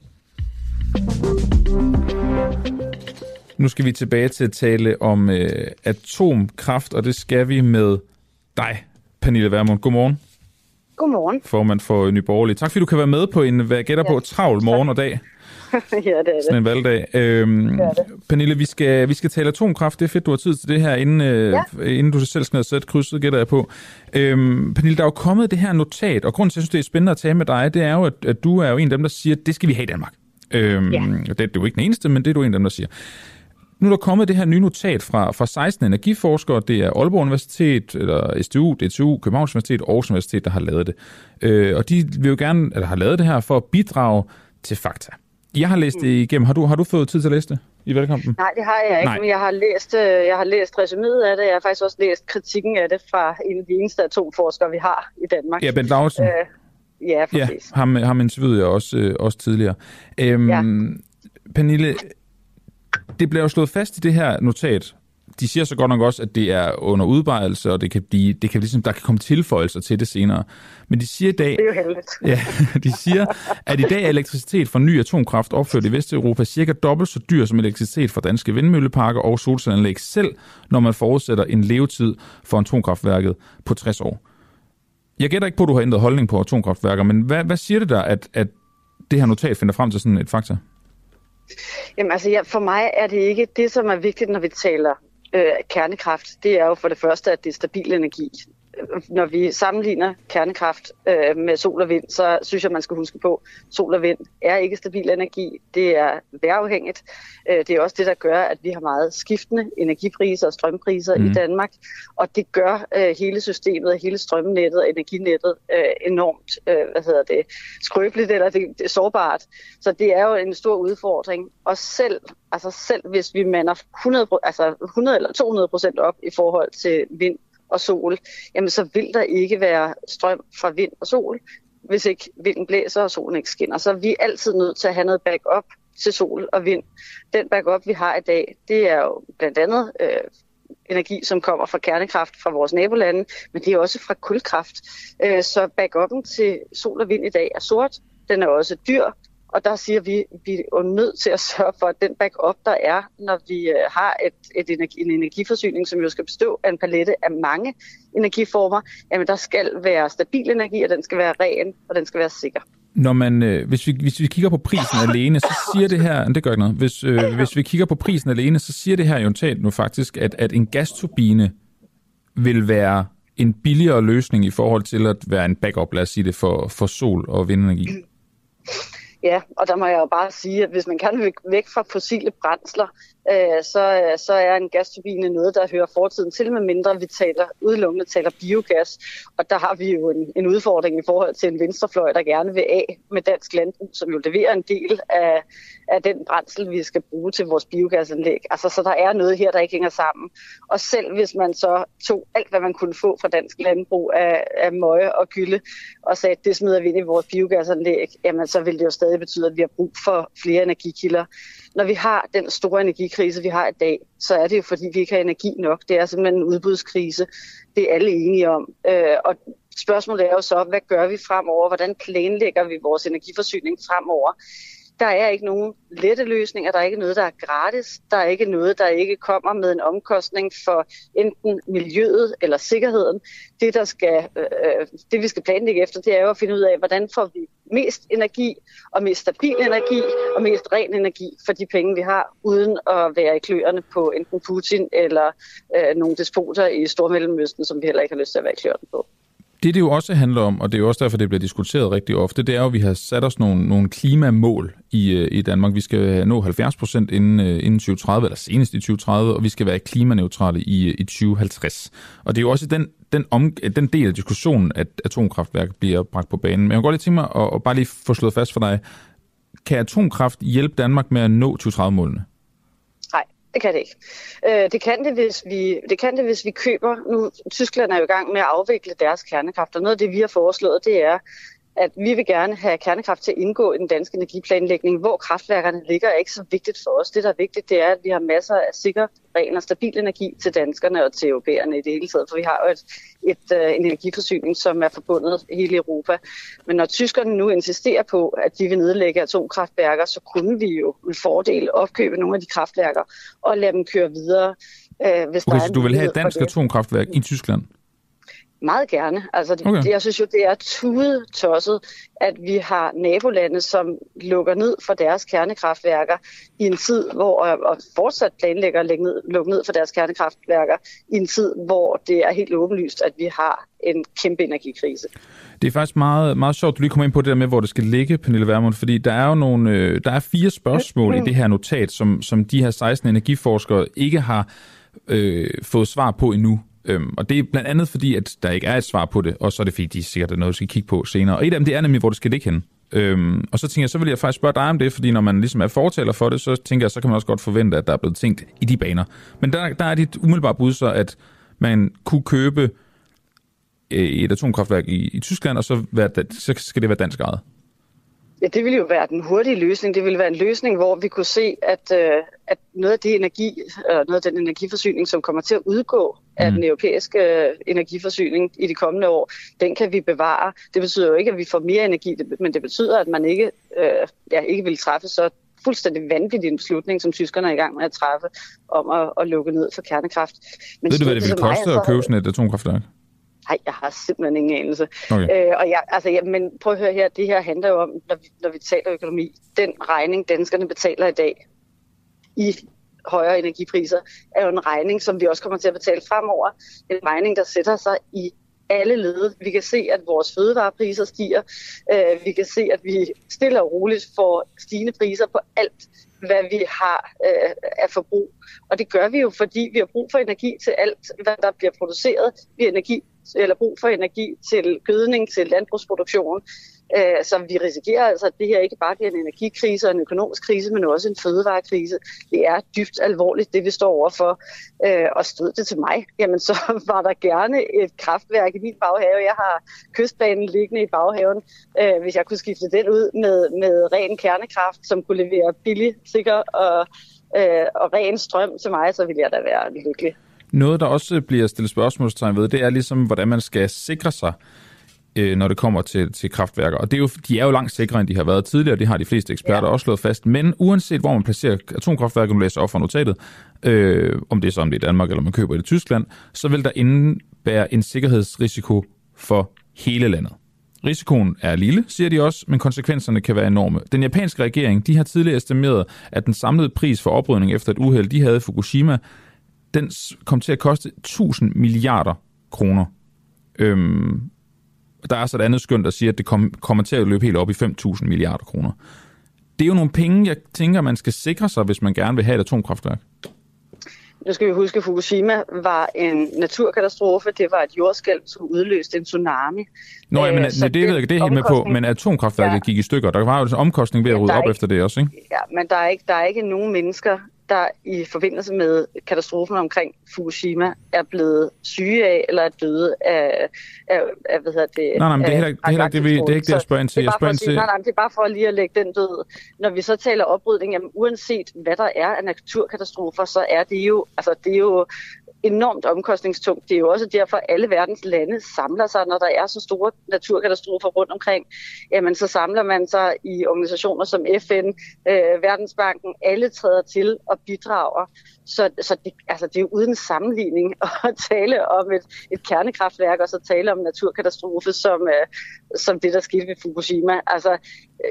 Nu skal vi tilbage til at tale om øh, atomkraft, og det skal vi med dig, Pernille Vermund. Godmorgen. Godmorgen. Formand for Nyborgerlig. Tak fordi du kan være med på en, hvad jeg gætter ja, på, travl morgen og dag. ja, det er det. Sådan en valgdag. Øhm, det det. Pernille, vi skal, vi skal tale atomkraft. Det er fedt, du har tid til det her, inden, øh, ja. inden du selv skal sætte krydset, gætter jeg på. Øhm, Pernille, der er jo kommet det her notat, og grunden til, at jeg synes, det er spændende at tale med dig, det er jo, at, at du er jo en af dem, der siger, at det skal vi have i Danmark. Øhm, ja. det, det er jo ikke den eneste, men det er du en af dem, der siger. Nu er der kommet det her nye notat fra, fra 16 energiforskere. Det er Aalborg Universitet, eller STU, DTU, Københavns Universitet og Aarhus Universitet, der har lavet det. Øh, og de vil jo gerne, eller har lavet det her for at bidrage til fakta. Jeg har læst det igennem. Har du, har du fået tid til at læse det i valgkampen? Nej, det har jeg ikke, Nej. men jeg har læst, øh, jeg har læst resuméet af det. Jeg har faktisk også læst kritikken af det fra en af de eneste atomforskere, vi har i Danmark. Ja, Bent Lauritsen. Øh, ja, præcis. Ja, ham, ham interviewede jeg også, øh, også tidligere. Øhm, ja. Pernille, det bliver jo slået fast i det her notat, de siger så godt nok også, at det er under udbredelse, og det kan blive, det kan ligesom, der kan komme tilføjelser til det senere. Men de siger i dag, det er jo heldigt. ja, de siger, at i dag er elektricitet fra ny atomkraft opført i Vesteuropa cirka dobbelt så dyr som elektricitet fra danske vindmølleparker og solcelleanlæg selv, når man forudsætter en levetid for atomkraftværket på 60 år. Jeg gætter ikke på, at du har ændret holdning på atomkraftværker, men hvad, hvad siger det der, at, at det her notat finder frem til sådan et fakta? Jamen altså, ja, for mig er det ikke det, som er vigtigt, når vi taler øh, kernekraft. Det er jo for det første, at det er stabil energi når vi sammenligner kernekraft øh, med sol og vind, så synes jeg, man skal huske på, at sol og vind er ikke stabil energi. Det er vejrafhængigt. Øh, det er også det, der gør, at vi har meget skiftende energipriser og strømpriser mm. i Danmark. Og det gør øh, hele systemet, hele strømnettet og energinet øh, enormt øh, hvad hedder det, skrøbeligt eller det, det er sårbart. Så det er jo en stor udfordring. Og selv, altså selv hvis vi mander 100, altså 100 eller 200 procent op i forhold til vind, og sol, jamen så vil der ikke være strøm fra vind og sol, hvis ikke vinden blæser og solen ikke skinner. Så vi er altid nødt til at have noget backup til sol og vind. Den backup, vi har i dag, det er jo blandt andet øh, energi, som kommer fra kernekraft fra vores nabolande, men det er også fra kulkraft. Øh, så backuppen til sol og vind i dag er sort. Den er også dyr, og der siger vi, at vi er nødt til at sørge for, at den backup, der er, når vi øh, har et, et energi, en energiforsyning, som jo skal bestå af en palette af mange energiformer, jamen der skal være stabil energi, og den skal være ren, og den skal være sikker. Når man, øh, hvis, vi, hvis vi kigger på prisen alene, så siger det her, det gør ikke noget, hvis, øh, hvis vi kigger på prisen alene, så siger det her jo nu faktisk, at, at en gasturbine vil være en billigere løsning i forhold til at være en backup, lad os sige det, for, for sol- og vindenergi. Ja, og der må jeg jo bare sige, at hvis man kan væk fra fossile brændsler, øh, så, øh, så er en gasturbine noget, der hører fortiden til, med mindre vi taler udelukkende taler biogas. Og der har vi jo en, en udfordring i forhold til en venstrefløj, der gerne vil af med dansk landbrug, som jo leverer en del af, af den brændsel, vi skal bruge til vores biogasanlæg. Altså, så der er noget her, der ikke hænger sammen. Og selv hvis man så tog alt, hvad man kunne få fra dansk landbrug af, af møje og gylde, og sagde, at det smider vi ind i vores biogasanlæg, jamen så ville det jo stadig betyde, at vi har brug for flere energikilder. Når vi har den store energikrise, vi har i dag, så er det jo, fordi vi ikke har energi nok. Det er simpelthen en udbudskrise. Det er alle enige om. Øh, og spørgsmålet er jo så, hvad gør vi fremover? Hvordan planlægger vi vores energiforsyning fremover? Der er ikke nogen lette løsninger, der er ikke noget, der er gratis, der er ikke noget, der ikke kommer med en omkostning for enten miljøet eller sikkerheden. Det, der skal, øh, øh det vi skal planlægge efter, det er jo at finde ud af, hvordan får vi mest energi og mest stabil energi og mest ren energi for de penge, vi har, uden at være i kløerne på enten Putin eller øh, nogle despoter i Stormellemøsten, som vi heller ikke har lyst til at være i kløerne på. Det, det jo også handler om, og det er jo også derfor, det bliver diskuteret rigtig ofte, det er jo, at vi har sat os nogle, nogle klimamål i, øh, i Danmark. Vi skal nå 70 procent inden, øh, inden 2030, eller senest i 2030, og vi skal være klimaneutrale i, øh, i 2050. Og det er jo også den, den, om, den del af diskussionen, at atomkraftværk bliver bragt på banen. Men jeg kan godt lige tænke mig at, at bare lige få slået fast for dig, kan atomkraft hjælpe Danmark med at nå 2030-målene? Det kan det ikke. Øh, det, kan det, hvis vi, det kan det, hvis vi køber... Nu, Tyskland er jo i gang med at afvikle deres kernekraft, og noget af det, vi har foreslået, det er, at vi vil gerne have kernekraft til at indgå i den danske energiplanlægning. Hvor kraftværkerne ligger er ikke så vigtigt for os. Det, der er vigtigt, det er, at vi har masser af sikker, ren og stabil energi til danskerne og til europæerne i det hele taget. For vi har jo et, et uh, energiforsyning, som er forbundet hele Europa. Men når tyskerne nu insisterer på, at de vil nedlægge atomkraftværker, så kunne vi jo en fordel opkøbe nogle af de kraftværker og lade dem køre videre. Uh, hvis okay, der er så du vil have et dansk atomkraftværk i Tyskland? Meget gerne. Altså, det, okay. jeg synes jo, det er tudet tosset, at vi har nabolande, som lukker ned for deres kernekraftværker i en tid, hvor og fortsat planlægger at ned, lukke ned for deres kernekraftværker i en tid, hvor det er helt åbenlyst, at vi har en kæmpe energikrise. Det er faktisk meget, meget sjovt, at du lige kommer ind på det der med, hvor det skal ligge, Pernille Vermund, fordi der er jo nogle, øh, der er fire spørgsmål mm. i det her notat, som, som de her 16 energiforskere ikke har øh, fået svar på endnu. Øhm, og det er blandt andet fordi, at der ikke er et svar på det, og så er det fordi, de sikkert er noget, vi skal kigge på senere. Og et af dem, det er nemlig, hvor det skal ligge hen. Øhm, og så tænker jeg, så vil jeg faktisk spørge dig om det, fordi når man ligesom er fortaler for det, så tænker jeg, så kan man også godt forvente, at der er blevet tænkt i de baner. Men der, der er dit umiddelbare bud så, at man kunne købe øh, et atomkraftværk i, i Tyskland, og så, være, så skal det være dansk ejet. Ja, det ville jo være den hurtige løsning. Det ville være en løsning, hvor vi kunne se, at, øh, at noget af det energi, øh, noget af den energiforsyning, som kommer til at udgå af mm. den europæiske øh, energiforsyning i de kommende år, den kan vi bevare. Det betyder jo ikke, at vi får mere energi, men det betyder, at man ikke, øh, ja, ikke vil træffe så fuldstændig vanvittig en beslutning, som tyskerne er i gang med at træffe, om at, at lukke ned for kernekraft. Men Ved du, hvad det vil koste at købe sådan et atomkraftværk? Nej, jeg har simpelthen ingen anelse. Okay. Øh, og jeg, altså, ja, men prøv at høre her, det her handler jo om, når vi, når vi taler økonomi, den regning, danskerne betaler i dag i højere energipriser, er jo en regning, som vi også kommer til at betale fremover. En regning, der sætter sig i alle led. Vi kan se, at vores fødevarepriser stiger. Øh, vi kan se, at vi stille og roligt får stigende priser på alt, hvad vi har øh, af forbrug. Og det gør vi jo, fordi vi har brug for energi til alt, hvad der bliver produceret. Vi har energi eller brug for energi til gødning, til landbrugsproduktion. Øh, så vi risikerer altså, at det her ikke bare bliver en energikrise og en økonomisk krise, men også en fødevarekrise. Det er dybt alvorligt, det vi står overfor. Øh, og stod det til mig, jamen så var der gerne et kraftværk i min baghave. Jeg har kystbanen liggende i baghaven. Øh, hvis jeg kunne skifte den ud med, med ren kernekraft, som kunne levere billig, sikker og, og ren strøm til mig, så ville jeg da være lykkelig. Noget, der også bliver stillet spørgsmålstegn ved, det er ligesom, hvordan man skal sikre sig, øh, når det kommer til, til kraftværker. Og det er jo, de er jo langt sikrere, end de har været tidligere. Det har de fleste eksperter ja. også slået fast. Men uanset hvor man placerer atomkraftværket, nu læser op fra notatet, øh, om det er så om det er i Danmark, eller man køber det i Tyskland, så vil der indebære en sikkerhedsrisiko for hele landet. Risikoen er lille, siger de også, men konsekvenserne kan være enorme. Den japanske regering de har tidligere estimeret, at den samlede pris for oprydning efter et uheld, de havde i Fukushima, den kom til at koste 1000 milliarder kroner. Øhm, der er så et andet skønt, der siger, at det kom, kommer til at løbe helt op i 5.000 milliarder kroner. det er jo nogle penge, jeg tænker, man skal sikre sig, hvis man gerne vil have et atomkraftværk. Nu skal vi huske, at Fukushima var en naturkatastrofe. Det var et jordskælv, som udløste en tsunami. Nå, ja, men, øh, det, det ved jeg det er helt med på, men atomkraftværket ja. gik i stykker. Der var jo en omkostning ved at rydde op ikke, efter det også, ikke? Ja, men der er ikke, der er ikke nogen mennesker, der i forbindelse med katastrofen omkring Fukushima er blevet syge af eller er døde af, af, af hvad hedder det? Nej, nej, men det er heller, det er heller ikke det, det, er ikke det, jeg spørger ind til. Jeg spørger ind til... Nej, nej, det er bare for lige at lægge den død. Når vi så taler oprydning, jamen, uanset hvad der er af naturkatastrofer, så er det jo, altså, det er jo enormt omkostningstungt. Det er jo også derfor, at alle verdens lande samler sig, når der er så store naturkatastrofer rundt omkring. Jamen, så samler man sig i organisationer som FN, øh, Verdensbanken, alle træder til og bidrager. Så, så det, altså, det er jo uden sammenligning at tale om et, et kernekraftværk, og så tale om naturkatastrofe som, øh, som det, der skete ved Fukushima. Altså,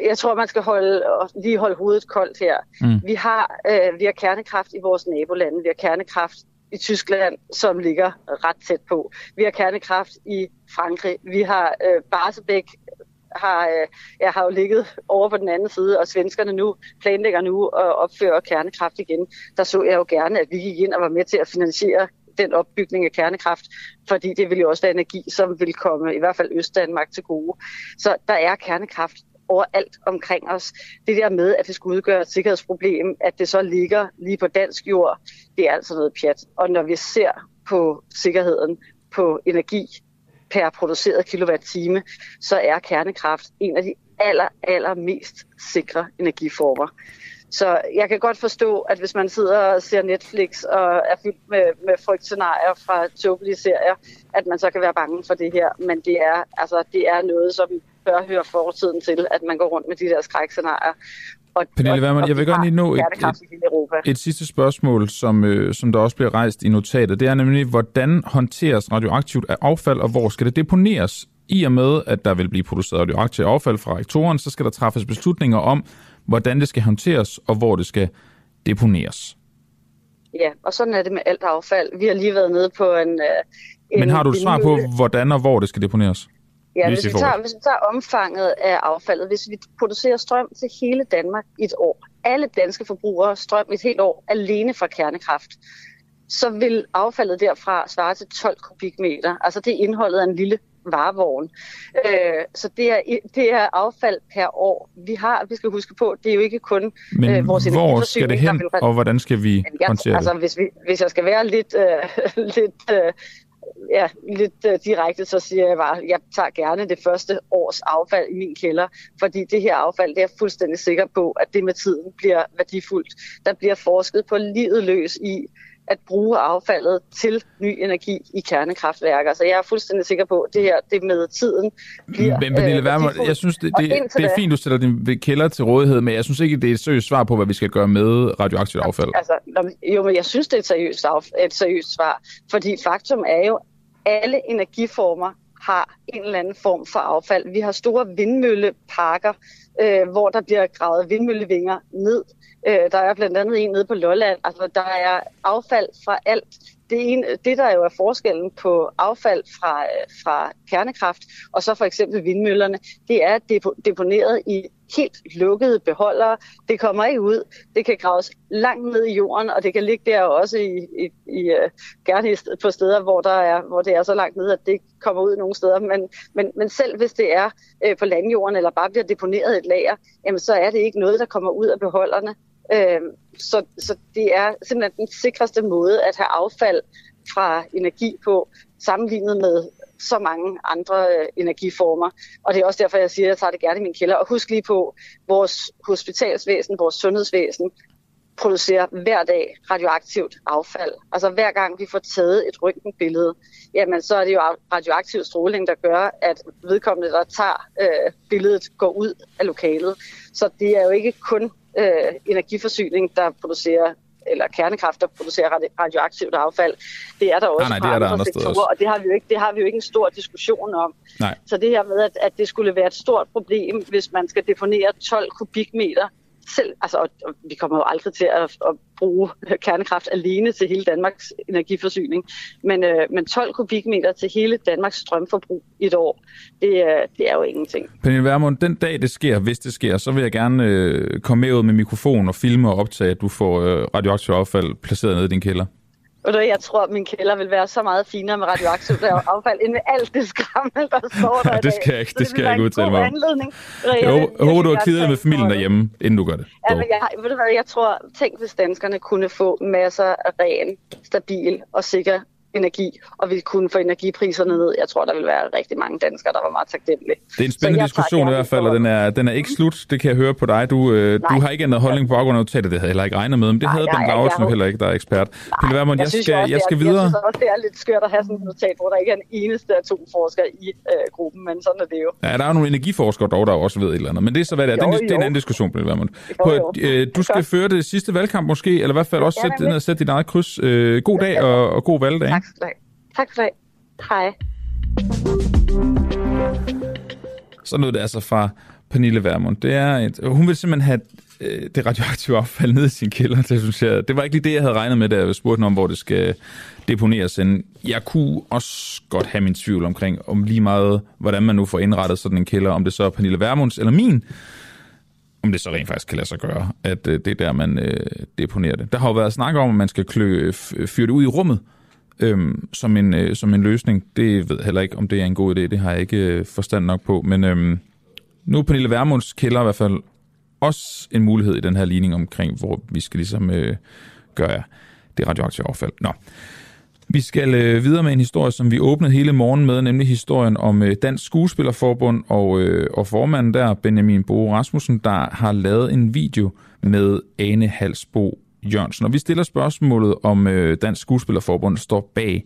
jeg tror, man skal holde, lige holde hovedet koldt her. Mm. Vi, har, øh, vi har kernekraft i vores nabolande, vi har kernekraft i Tyskland, som ligger ret tæt på. Vi har kernekraft i Frankrig. Vi har øh, Barsebæk, har, øh, jeg har jo ligget over på den anden side, og svenskerne nu planlægger nu at opføre kernekraft igen. Der så jeg jo gerne, at vi gik ind og var med til at finansiere den opbygning af kernekraft, fordi det ville jo også være energi, som vil komme i hvert fald Østdanmark til gode. Så der er kernekraft overalt omkring os. Det der med, at det skulle udgøre et sikkerhedsproblem, at det så ligger lige på dansk jord, det er altså noget pjat. Og når vi ser på sikkerheden på energi per produceret kilowatt-time, så er kernekraft en af de aller, aller mest sikre energiformer. Så jeg kan godt forstå, at hvis man sidder og ser Netflix og er fyldt med, med frygtscenarier fra tåbelige serier, at man så kan være bange for det her. Men det er, altså, det er noget, som bør høre fortiden til, at man går rundt med de der skrækscenarier. Og, Pernille Wermann, jeg vil godt lige nå et, et, et sidste spørgsmål, som, øh, som der også bliver rejst i notatet. Det er nemlig, hvordan håndteres radioaktivt affald, og hvor skal det deponeres? I og med, at der vil blive produceret radioaktivt affald fra reaktoren, så skal der træffes beslutninger om, hvordan det skal håndteres, og hvor det skal deponeres. Ja, og sådan er det med alt affald. Vi har lige været nede på en... Øh, en Men har du et svar på, hvordan og hvor det skal deponeres? Ja, hvis, vi tager, hvis vi tager omfanget af affaldet, hvis vi producerer strøm til hele Danmark i et år, alle danske forbrugere strøm i et helt år alene fra kernekraft, så vil affaldet derfra svare til 12 kubikmeter. Altså det er indholdet af en lille varevogn. Øh, så det er, det er affald per år. Vi har, vi skal huske på, det er jo ikke kun Men øh, vores hvor skal det hen, vil... og hvordan skal vi håndtere altså, det? Hvis, vi, hvis jeg skal være lidt, øh, lidt øh, ja, lidt uh, direkte, så siger jeg bare, at jeg tager gerne det første års affald i min kælder, fordi det her affald, det er jeg fuldstændig sikker på, at det med tiden bliver værdifuldt. Der bliver forsket på livet løs i, at bruge affaldet til ny energi i kernekraftværker. Så jeg er fuldstændig sikker på, at det her det med tiden bliver Men Pernille øh, jeg synes, det, det, det er fint, du sætter din kælder til rådighed, men jeg synes ikke, det er et seriøst svar på, hvad vi skal gøre med radioaktivt affald. Altså, jo, men jeg synes, det er et seriøst, et seriøst svar, fordi faktum er jo, alle energiformer har en eller anden form for affald. Vi har store vindmølleparker, øh, hvor der bliver gravet vindmøllevinger ned. Øh, der er blandt andet en nede på Lolland. Altså, der er affald fra alt. Det, ene, det der jo er forskellen på affald fra, fra kernekraft og så for eksempel vindmøllerne, det er deponeret i helt lukkede beholdere. Det kommer ikke ud. Det kan graves langt ned i jorden, og det kan ligge der også i, i, i øh, gerne på steder, hvor, der er, hvor det er så langt ned, at det ikke kommer ud nogen steder. Men, men, men selv hvis det er øh, på landjorden, eller bare bliver deponeret et lager, jamen, så er det ikke noget, der kommer ud af beholderne. Øh, så, så det er simpelthen den sikreste måde at have affald fra energi på, sammenlignet med så mange andre øh, energiformer. Og det er også derfor, jeg siger, at jeg tager det gerne i min kælder. Og husk lige på, vores hospitalsvæsen, vores sundhedsvæsen, producerer hver dag radioaktivt affald. Altså hver gang vi får taget et røntgenbillede, jamen så er det jo radioaktiv stråling, der gør, at vedkommende, der tager øh, billedet, går ud af lokalet. Så det er jo ikke kun øh, energiforsyning, der producerer eller kernekraft, der producerer radioaktivt affald. Det er der også nej, nej, det er der andre sektorer, og det har, vi jo ikke, det har vi jo ikke en stor diskussion om. Nej. Så det her med, at, at det skulle være et stort problem, hvis man skal deponere 12 kubikmeter selv, altså, og, og vi kommer jo aldrig til at, at bruge kernekraft alene til hele Danmarks energiforsyning, men, øh, men 12 kubikmeter til hele Danmarks strømforbrug i et år, det, øh, det er jo ingenting. Pernille Vermund, den dag det sker, hvis det sker, så vil jeg gerne øh, komme med ud med mikrofon og filme og optage, at du får øh, radioaktivt affald placeret nede i din kælder. Og jeg tror, at min kælder vil være så meget finere med radioaktivt affald, end med alt det skrammel, der står der ja, det skal jeg ikke, det, skal jeg ikke udtale mig om. Anledning. Jeg, håber, jeg håber, du har kidet med familien derhjemme, inden du gør det. Ja, men jeg, ved du hvad, jeg tror, tænk hvis danskerne kunne få masser af ren, stabil og sikker energi, og vi kunne få energipriserne ned. Jeg tror, der vil være rigtig mange danskere, der var meget taknemmelige. Det er en spændende diskussion i hvert fald, og den er, den er ikke slut. Det kan jeg høre på dig. Du, øh, du har ikke ændret holdning på baggrund af notatet. Det havde jeg heller ikke regnet med, men det nej, havde Ben Laurits nu heller ikke, der er ekspert. Pille Vermund, jeg, jeg, skal, også, jeg skal videre. Jeg synes også, det er lidt skørt at have sådan et notat, hvor der ikke er en eneste atomforsker i øh, gruppen, men sådan er det jo. Ja, der er nogle energiforskere dog, der også ved et eller andet. Men det er så, hvad det er. Jo, det, er, det er en anden diskussion, Pille Vermund. På, øh, du skal føre det sidste valgkamp måske, eller i hvert fald også sætte, sætte dit eget kryds. Øh, god dag og, og god valgdag. Tak skal du have. Tak for det. Hej. Så lød det altså fra Pernille Vermund. Det er et, hun vil simpelthen have øh, det radioaktive affald ned i sin kælder. Det, synes jeg, det var ikke lige det, jeg havde regnet med, da jeg spurgte om, hvor det skal deponeres. Jeg kunne også godt have min tvivl omkring, om lige meget, hvordan man nu får indrettet sådan en kælder, om det så er Pernille Vermunds eller min, om det så rent faktisk kan lade sig gøre, at øh, det er der, man øh, deponerer det. Der har jo været snak om, at man skal klø, øh, fyre det ud i rummet, øhm, som, en, øh, som en løsning. Det ved jeg heller ikke, om det er en god idé. Det har jeg ikke øh, forstand nok på. Men øhm, nu er Pernille Vermunds kælder i hvert fald også en mulighed i den her ligning omkring, hvor vi skal ligesom øh, gøre det radioaktive affald. Nå. Vi skal øh, videre med en historie, som vi åbnede hele morgen med, nemlig historien om øh, Dansk Skuespillerforbund og, øh, og formanden der, Benjamin Bo Rasmussen, der har lavet en video med Ane Halsbo Jørgensen. Og vi stiller spørgsmålet, om øh, Dansk Skuespillerforbund står bag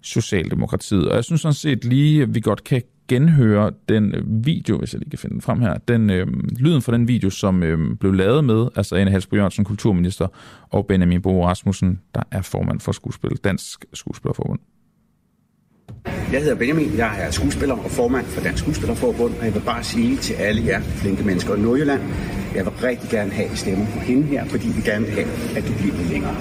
Socialdemokratiet. Og jeg synes sådan set lige, at vi godt kan genhøre den øh, video, hvis jeg lige kan finde den frem her, den øh, lyden fra den video, som øh, blev lavet med, altså Anne Halsbro Jørgensen, kulturminister, og Benjamin Bo Rasmussen, der er formand for skuespil, Dansk Skuespillerforbund. Jeg hedder Benjamin, jeg er skuespiller og formand for Dansk Skuespillerforbund, og jeg vil bare sige til alle jer flinke mennesker i Nordjylland, jeg vil rigtig gerne have stemmer på hende her, fordi vi gerne vil have, at du bliver lidt længere.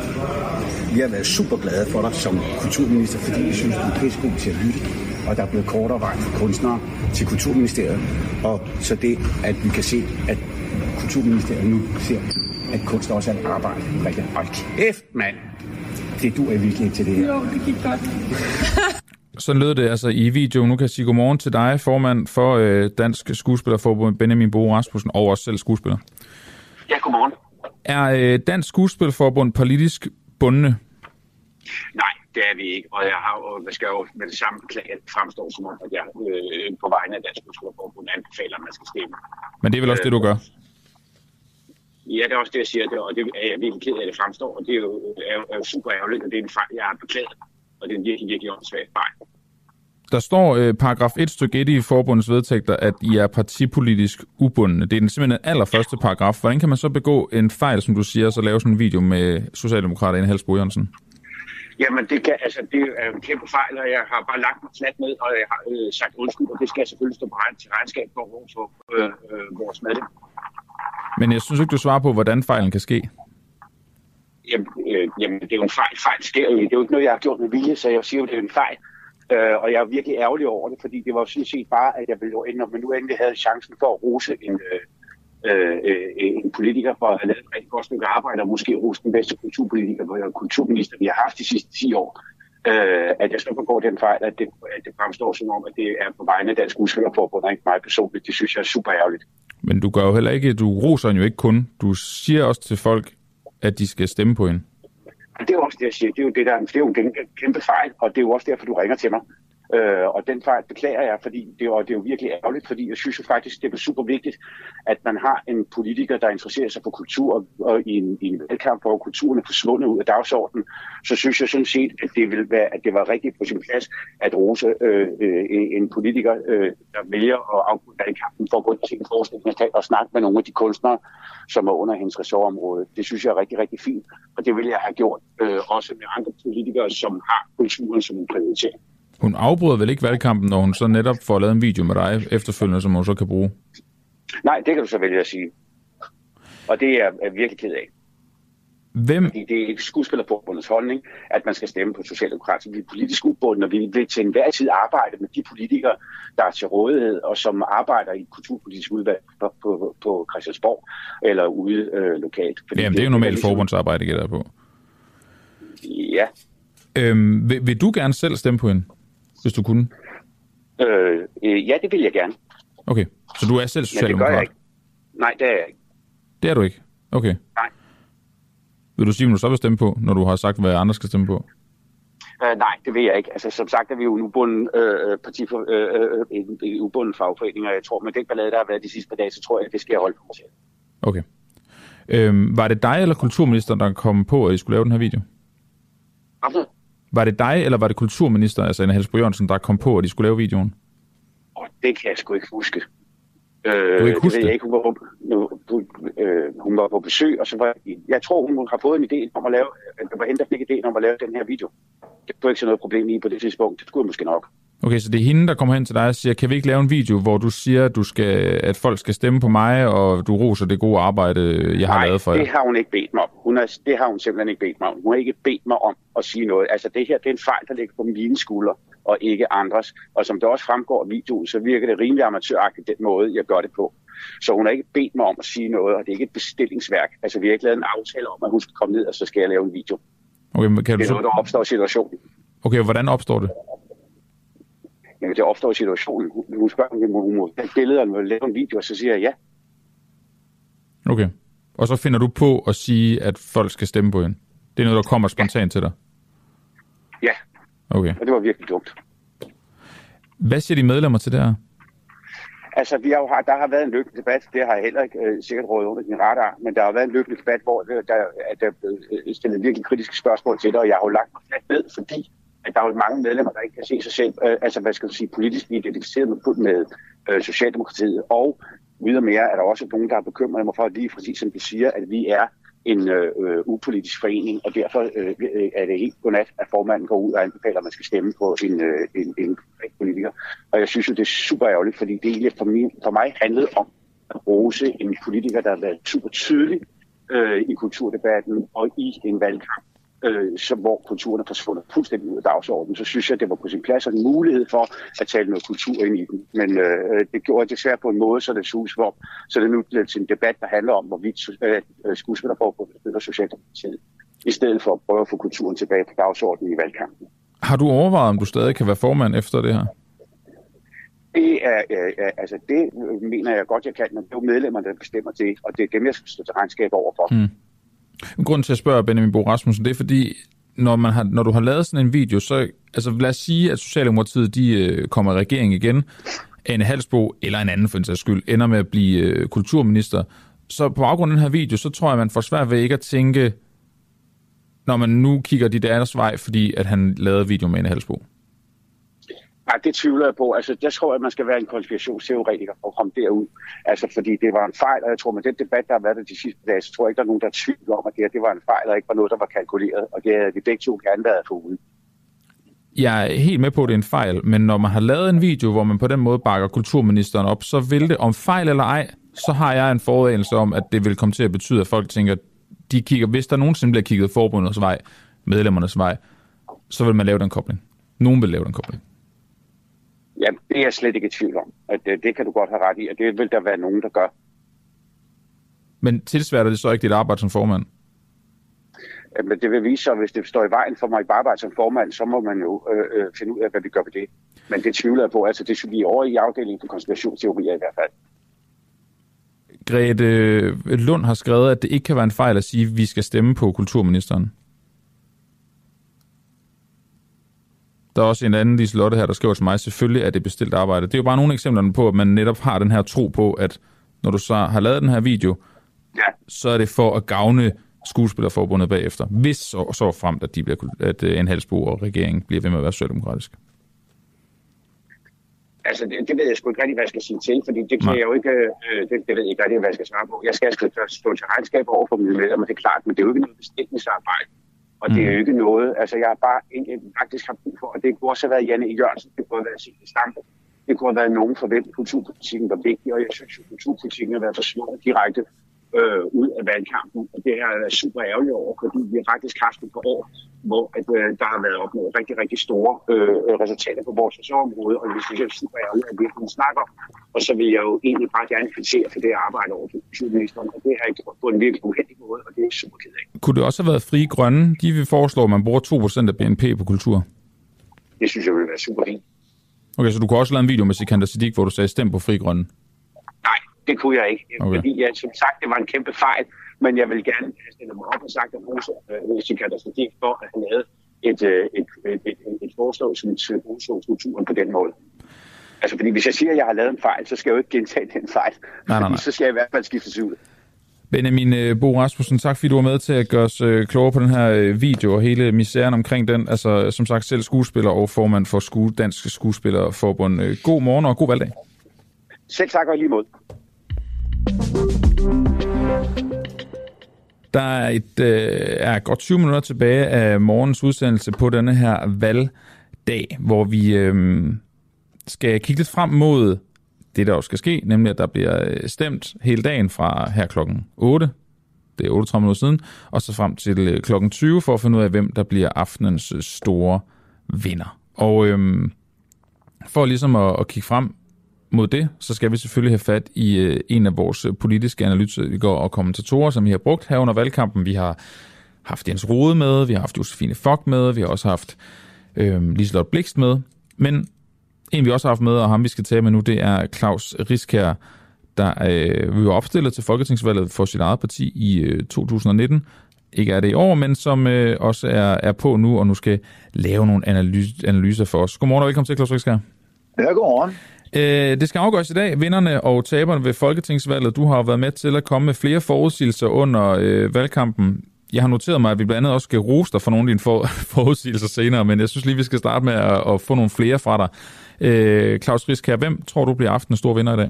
Vi har været super glade for dig som kulturminister, fordi vi synes, du er pissegod til at lytte, og der er blevet kortere vej for kunstnere til Kulturministeriet, og så det, at vi kan se, at Kulturministeriet nu ser, at kunst også er et arbejde. Rigtig, hold kæft, mand! Det du er virkelig til det her. Jo, det gik godt. Sådan lød det altså i videoen. Nu kan jeg sige godmorgen til dig, formand for øh, Dansk Skuespillerforbund, Benjamin Bo Rasmussen, og også selv skuespiller. Ja, godmorgen. Er øh, Dansk Skuespillerforbund politisk bundne? Nej, det er vi ikke, og jeg har jo, hvad skal jo med det samme det fremstår som om, at jeg øh, på vegne af Dansk Skuespillerforbund anbefaler, at man skal stemme. Men det er vel også øh, det, du gør? Ja, det er også det, jeg siger, det, og det er jeg virkelig ked af, at det fremstår, og det er jo, er jo, er jo super ærgerligt, og det er en fejl, jeg har beklaget og det er en virkelig, virkelig åndssvagt fejl. Der står øh, paragraf 1 stykke 1 i forbundets vedtægter, at I er partipolitisk ubundne. Det er den simpelthen allerførste paragraf. Hvordan kan man så begå en fejl, som du siger, så lave sådan en video med Socialdemokrater i Halsbo Jørgensen? Jamen, det, kan, altså, det er en kæmpe fejl, og jeg har bare lagt mig fladt ned, og jeg har øh, sagt undskyld, og det skal jeg selvfølgelig stå på regn, til regnskab for for øh, øh, vores medlem. Men jeg synes ikke, du svarer på, hvordan fejlen kan ske. Jamen, øh, jamen, det er jo en fejl. Fejl sker jo. Det er jo ikke noget, jeg har gjort med vilje, så jeg siger jo, det er en fejl. Øh, og jeg er virkelig ærgerlig over det, fordi det var jo sådan set bare, at jeg ville jo ende, men nu endelig havde chancen for at rose en, øh, øh, en politiker for at have lavet et rigtig godt stykke arbejde, og måske rose den bedste kulturpolitiker og kulturminister, vi har haft de sidste 10 år. Øh, at jeg så begår den fejl, at det, at det fremstår som om, at det er på vegne af Dansk Udskillerforbund, og ikke mig personligt. Det synes jeg er super ærgerligt. Men du gør jo heller ikke, du roser jo ikke kun. Du siger også til folk, at de skal stemme på hende? Det er jo også det, jeg siger. Det er jo, det, der, det er jo en kæmpe fejl, og det er jo også derfor, du ringer til mig. Øh, og den fejl beklager jeg, fordi det, og det er jo virkelig ærgerligt, fordi jeg synes jo faktisk, det er super vigtigt, at man har en politiker, der interesserer sig for kultur, og, og i, en, i en valgkamp, hvor kulturen er forsvundet ud af dagsordenen, så synes jeg sådan set, at det, ville være, at det var rigtig på sin plads at rose øh, øh, en politiker, øh, der vælger at afbryde valgkampen for at gå til en forskning og snakke med nogle af de kunstnere, som er under hendes ressortområde. Det synes jeg er rigtig, rigtig fint, og det ville jeg have gjort øh, også med andre politikere, som har kulturen som en prioritering. Hun afbryder vel ikke valgkampen, når hun så netop får lavet en video med dig efterfølgende, som hun så kan bruge? Nej, det kan du så vælge at sige. Og det er jeg virkelig ked af. Hvem? Fordi det er ikke skuespillerforbundets holdning, at man skal stemme på Socialdemokrater. Vi er politisk ubundne, og vi vil til enhver tid arbejde med de politikere, der er til rådighed, og som arbejder i kulturpolitisk udvalg på, på, på Christiansborg eller ude øh, lokalt. Fordi Jamen, det er jo normalt ligesom... forbundsarbejde, gætter jeg på. Ja. Øhm, vil, vil du gerne selv stemme på hende, hvis du kunne? Øh, øh, ja, det vil jeg gerne. Okay, så du er selv socialdemokrat? Men det gør jeg ikke. Nej, det er jeg ikke. Det er du ikke? Okay. Nej. Vil du sige, hvad du så vil stemme på, når du har sagt, hvad andre skal stemme på? Uh, nej, det vil jeg ikke. Altså, som sagt er vi jo en ubunden, øh, parti for, øh, øh, en, en ubunden fagforening, og jeg tror, med den ballade, der har været de sidste par dage, så tror jeg, at det skal jeg holde på mig selv. Okay. Øhm, var det dig eller kulturministeren, der kom på, at I skulle lave den her video? Hvorfor? Var det dig, eller var det kulturminister, altså Anna Helsbo Jørgensen, der kom på, at I skulle lave videoen? Oh, det kan jeg sgu ikke huske. Øh, du ikke huske det? Jeg ikke. Hun, var på, nu, øh, hun var på besøg, og så var jeg tror, hun har fået en idé om at lave, det var hende, der fik idéen om at lave den her video. Det kunne ikke se noget problem i på det tidspunkt. Det skulle jeg måske nok. Okay, så det er hende, der kommer hen til dig og siger, kan vi ikke lave en video, hvor du siger, at, du skal, at folk skal stemme på mig, og du roser det gode arbejde, jeg har Nej, lavet for jer? det har hun ikke bedt mig om. Hun har, det har hun simpelthen ikke bedt mig om. Hun har ikke bedt mig om at sige noget. Altså det her, det er en fejl, der ligger på mine skuldre, og ikke andres. Og som det også fremgår af videoen, så virker det rimelig amatøragtigt, den måde, jeg gør det på. Så hun har ikke bedt mig om at sige noget, og det er ikke et bestillingsværk. Altså vi har ikke lavet en aftale om, at hun skal komme ned, og så skal jeg lave en video. Okay, men kan det er så... noget, der opstår situationen. Okay, hvordan opstår det? Jamen, det opstår situationen. Hun spørger, om hun må tage billeder, og lave en video, og så siger jeg ja. Okay. Og så finder du på at sige, at folk skal stemme på hende? Det er noget, der kommer spontant ja. til dig? Ja. Okay. Og det var virkelig dumt. Hvad siger de medlemmer til det her? Altså, vi har jo, der har været en lykkelig debat, det har jeg heller ikke øh, sikkert rådet under din radar, men der har været en lykkelig debat, hvor der, der, der er blevet øh, stillet virkelig kritiske spørgsmål til det, og jeg har jo lagt mig ned, fordi at der er jo mange medlemmer, der ikke kan se sig selv, øh, altså hvad skal du sige, politisk identificeret med, med øh, Socialdemokratiet, og videre mere er der også nogen, der er bekymret mig for, lige præcis som du siger, at vi er en øh, upolitisk forening, og derfor øh, øh, er det helt godnat, at formanden går ud og anbefaler, at man skal stemme på en, øh, en, en politiker. Og jeg synes jo, det er super ærgerligt, fordi det egentlig for mig, for mig handlede om at rose en politiker, der har været super tydelig øh, i kulturdebatten og i en valgkamp, øh, som, hvor kulturen er forsvundet fuldstændig ud af dagsordenen, så synes jeg, det var på sin plads og en mulighed for at tale noget kultur ind i den. Men øh, det gjorde det svært på en måde, så det sus for, så det nu blevet til en debat, der handler om, hvorvidt øh, skuespillerforbundet spiller Socialdemokratiet, i stedet for at prøve at få kulturen tilbage på dagsordenen i valgkampen. Har du overvejet, om du stadig kan være formand efter det her? Det, er, er, altså det mener jeg godt, jeg kan, men det er jo medlemmerne, der bestemmer det, og det er dem, jeg skal stå til regnskab overfor. Hmm. Grunden til at spørge Benjamin Bo Rasmussen, det er fordi, når, man har, når du har lavet sådan en video, så altså, lad os sige, at Socialdemokratiet de, øh, kommer i regering igen, Anne Halsbo, eller en anden for en sags skyld, ender med at blive øh, kulturminister. Så på baggrund af den her video, så tror jeg, man får svært ved ikke at tænke, når man nu kigger dit andres vej, fordi at han lavede video med Anne Halsbo. Nej, det tvivler jeg på. Altså, jeg tror, at man skal være en konspirationsteoretiker for at komme derud. Altså, fordi det var en fejl, og jeg tror, med den debat, der har været der de sidste dage, så tror jeg ikke, der er nogen, der er tvivl om, at det, her, det var en fejl, og ikke var noget, der var kalkuleret. Og det havde vi begge to gerne været foruden. Jeg er helt med på, at det er en fejl, men når man har lavet en video, hvor man på den måde bakker kulturministeren op, så vil det, om fejl eller ej, så har jeg en forudanelse om, at det vil komme til at betyde, at folk tænker, de kigger, hvis der nogensinde bliver kigget forbundets vej, medlemmernes vej, så vil man lave den kobling. Nogen vil lave den kobling. Ja, det er jeg slet ikke i tvivl om. At det, øh, det kan du godt have ret i, og det vil der være nogen, der gør. Men tilsværter det så ikke dit arbejde som formand? Men det vil vise sig, hvis det står i vejen for mig i arbejde som formand, så må man jo øh, øh, finde ud af, hvad vi gør ved det. Men det tvivler jeg på. Altså, det synes vi over i afdelingen for konspirationsteorier i hvert fald. Grete Lund har skrevet, at det ikke kan være en fejl at sige, at vi skal stemme på kulturministeren. Der er også en anden Liselotte her, der skriver til mig, selvfølgelig er det bestilt arbejde. Det er jo bare nogle eksempler på, at man netop har den her tro på, at når du så har lavet den her video, ja. så er det for at gavne skuespillerforbundet bagefter, hvis så, så fremt, at, de bliver, at øh, en halsbo og regeringen bliver ved med at være socialdemokratisk. Altså, det, det ved jeg sgu ikke rigtig, hvad jeg skal sige til, fordi det kan Nej. jeg jo ikke, øh, det, det ved jeg ikke rigtig, hvad jeg skal svare på. Jeg skal stå til regnskab over for mine medlemmer, det er klart, men det er jo ikke noget bestillingsarbejde. Og mm. det er jo mm. ikke noget, altså jeg har bare ikke, faktisk har brug for, og det kunne også have været Janne Jørgensen, det kunne have været Signe Stampe, det kunne have været nogen for hvem kulturpolitikken var vigtig, og jeg synes jo, kulturpolitikken har været forsvundet direkte øh, ud af valgkampen. Og det har jeg været super ærgerlig over, fordi vi har faktisk haft et par år, hvor at, øh, der har været opnået rigtig, rigtig store øh, resultater på vores ressortområde, og vi synes, det er super ærgerligt, at vi ikke snakker. Og så vil jeg jo egentlig bare gerne kvittere for det arbejde over for kulturministeren, og det har jeg gjort på en virkelig uheldig måde, og det er super ked af. Kunne det også have været frie grønne? De vil foreslå, at man bruger 2% af BNP på kultur. Det synes jeg ville være super fint. Okay, så du kunne også lave en video med Sikander Siddiq, hvor du sagde stem på fri grønne? Nej, det kunne jeg ikke. Okay. Fordi jeg, som sagt, det var en kæmpe fejl, men jeg vil gerne have stillet mig op og sagt at Rose øh, Sikander Siddiq for at have lavet et, øh, et, et, et, et forslag, som bruger strukturen på den måde. Altså, fordi hvis jeg siger, at jeg har lavet en fejl, så skal jeg jo ikke gentage den fejl. Nej, nej, nej. Så skal jeg i hvert fald skifte ud. Benjamin øh, Bo Rasmussen, tak fordi du var med til at gøre os øh, klogere på den her øh, video og hele misæren omkring den. Altså, som sagt, selv skuespiller og formand for skue, Dansk Skuespillerforbund. God morgen og god valgdag. Selv tak og lige mod. Der er, et, øh, er godt 20 minutter tilbage af morgens udsendelse på denne her valgdag, hvor vi øh, skal kigge lidt frem mod det, der også skal ske, nemlig at der bliver øh, stemt hele dagen fra her klokken 8, det er 38 minutter siden, og så frem til øh, klokken 20 for at finde ud af, hvem der bliver aftenens store vinder. Og øh, for ligesom at, at kigge frem mod det, så skal vi selvfølgelig have fat i øh, en af vores øh, politiske analytikere og kommentatorer, som vi har brugt her under valgkampen. Vi har haft Jens Rode med, vi har haft Josefine Fock med, vi har også haft øh, Liselotte Blikst med. Men en, vi også har haft med, og ham vi skal tale med nu, det er Claus Riskær, der øh, vi var opstillet til Folketingsvalget for sit eget parti i øh, 2019. Ikke er det i år, men som øh, også er, er på nu, og nu skal lave nogle analyse, analyser for os. Godmorgen og velkommen til, Claus Riskær. Ja, godmorgen. Øh, det skal afgøres i dag. Vinderne og taberne ved Folketingsvalget. Du har været med til at komme med flere forudsigelser under øh, valgkampen. Jeg har noteret mig, at vi blandt andet også skal rose dig for nogle af dine for, forudsigelser senere, men jeg synes lige, vi skal starte med at, at få nogle flere fra dig. Øh, Claus Riskær, hvem tror du bliver aftenens store vinder i dag?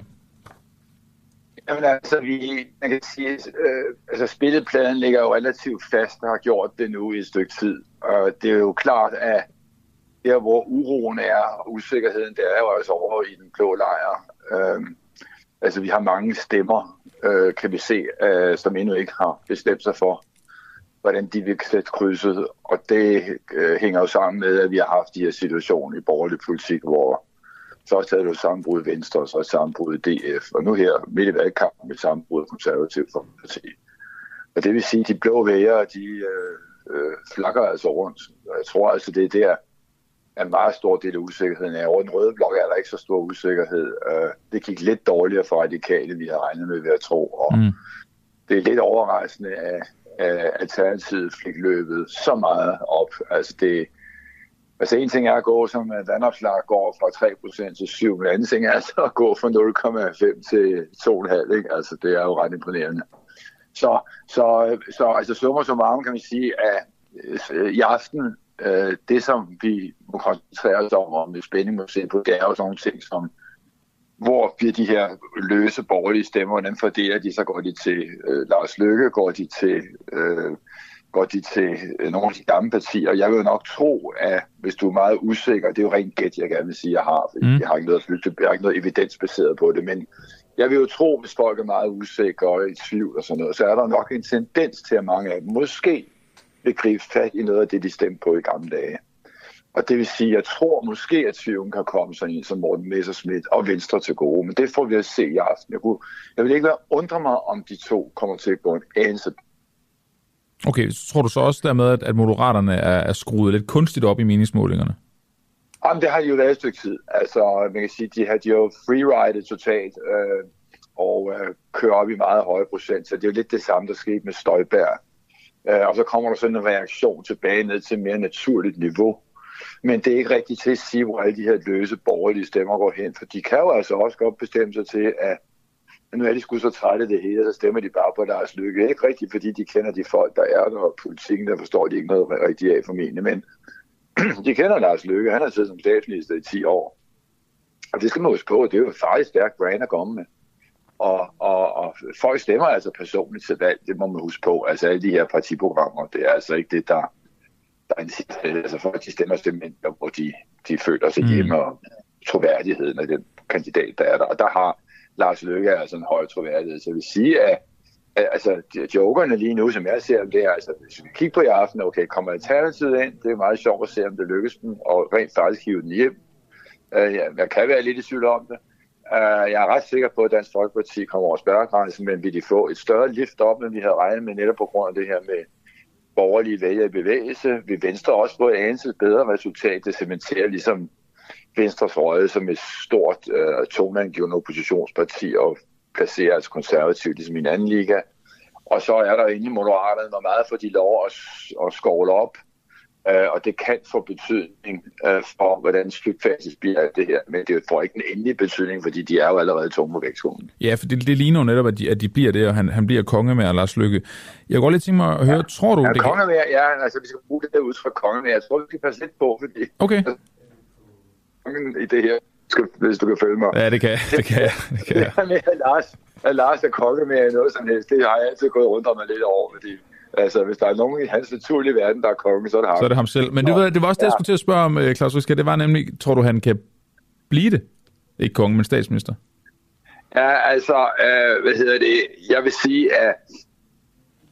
Jamen altså, vi, man kan sige, øh, altså spillepladen ligger jo relativt fast og har gjort det nu i et stykke tid. Og det er jo klart, at der hvor uroen er og usikkerheden, der er jo altså over i den blå lejr. Øh, altså vi har mange stemmer, øh, kan vi se, øh, som endnu ikke har bestemt sig for, hvordan de vil sætte krydset. Og det øh, hænger jo sammen med, at vi har haft de her situationer i borgerlig politik, hvor først havde du sammenbrud Venstre, og så sammenbrud DF, og nu her midt i valgkampen med sammenbrud konservativ Folkeparti. Og det vil sige, at de blå vælgere, de øh, øh, flakker altså rundt. Og jeg tror altså, det er der, en meget stor del af usikkerheden er. Over den røde blok er der ikke så stor usikkerhed. Øh, det gik lidt dårligere for radikale, vi havde regnet med ved at tro. Og mm. det er lidt overraskende, at, at Alternativet fik løbet så meget op. Altså det, Altså en ting er at gå som vandopslag går fra 3% til 7, men anden ting er altså at gå fra 0,5 til 2,5, ikke? Altså det er jo ret imponerende. Så, så, så altså summer så meget kan man sige, at øh, i aften, øh, det som vi må koncentrere os om, og med spænding må se på, det er jo sådan nogle ting som, hvor bliver de her løse borgerlige stemmer, hvordan fordeler de, så går de til øh, Lars Løkke, går de til... Øh, går de til øh, nogle af de gamle partier. Jeg vil nok tro, at hvis du er meget usikker, det er jo rent gæt, jeg gerne vil sige, jeg har, mm. jeg, har ikke noget, jeg har ikke noget evidensbaseret på det, men jeg vil jo tro, hvis folk er meget usikre og i tvivl og sådan noget, så er der nok en tendens til, at mange af dem måske vil gribe fat i noget af det, de stemte på i gamle dage. Og det vil sige, jeg tror måske, at tvivlen kan komme sådan en som Morten Messerschmidt og Venstre til gode, men det får vi at se i aften. Jeg, kunne, jeg vil ikke være undre mig, om de to kommer til at gå en anelse Okay, så tror du så også dermed, at, at moderaterne er, er skruet lidt kunstigt op i meningsmålingerne? Jamen, det har de jo været et stykke tid. Altså, man kan sige, de har de jo freeridet totalt øh, og øh, kører op i meget høje procent, så det er jo lidt det samme, der skete med Støjberg. Øh, og så kommer der sådan en reaktion tilbage ned til mere naturligt niveau. Men det er ikke rigtigt til at sige, hvor alle de her løse borgerlige stemmer går hen, for de kan jo altså også godt bestemme sig til, at nu er de sgu så trætte af det hele, så stemmer de bare på deres lykke. Ikke rigtigt, fordi de kender de folk, der er der, og politikken, der forstår de ikke noget rigtigt af formentlig, men de kender Lars Lykke. Han har siddet som statsminister i 10 år. Og det skal man huske på, det er jo et farligt stærkt brand at komme med. Og, og folk stemmer altså personligt til valg, det må man huske på. Altså alle de her partiprogrammer, det er altså ikke det, der, der er en sidste. Altså folk de stemmer simpelthen, hvor de, de føler sig mm. hjemme, og troværdigheden af den kandidat, der er der. Og der har Lars Løkke altså en høj troværdighed. Så jeg vil sige, at altså, jokerne lige nu, som jeg ser det er, altså, hvis vi kigger på i aften, okay, kommer Alternativet ind, det er meget sjovt at se, om det lykkes dem, og rent faktisk hive den hjem. Uh, ja, jeg kan være lidt i tvivl om det. Uh, jeg er ret sikker på, at Dansk Folkeparti kommer over spærregrænsen, men vil de få et større lift op, end vi havde regnet med, netop på grund af det her med borgerlige vælger i bevægelse. Vil Venstre også få et anelse bedre resultat? Det cementerer ligesom Venstres røde som et stort, uh, toneangivende oppositionsparti og placerer altså konservativt ligesom i en anden liga. Og så er der inde i Moderaterne, hvor meget for de lov at, at skovle op. Uh, og det kan få betydning uh, for, hvordan slutfases bliver af det her. Men det får ikke en endelig betydning, fordi de er jo allerede tunge på vægtskolen. Ja, for det, det ligner jo netop, at de, at de bliver det, og han, han bliver konge med Lars Lykke. Jeg kunne godt lidt tænke mig at høre, ja. tror du... Ja, det konge med, ja, altså vi skal bruge det der udtryk konge med. Jeg tror, vi skal passe lidt på, fordi... Okay. I det her, hvis du kan følge mig. Ja, det kan, det kan jeg. Det kan jeg. Det med, at Lars, at Lars er konge med noget som helst, det har jeg altid gået rundt om lidt over, fordi Altså, hvis der er nogen i hans naturlige verden, der er konge, så er det ham. Så er det ham selv. Men det var, det var også det, jeg skulle til at spørge om, øh, Claus Riske. Det var nemlig, tror du, han kan blive det? Ikke konge, men statsminister? Ja, altså, øh, hvad hedder det? Jeg vil sige, at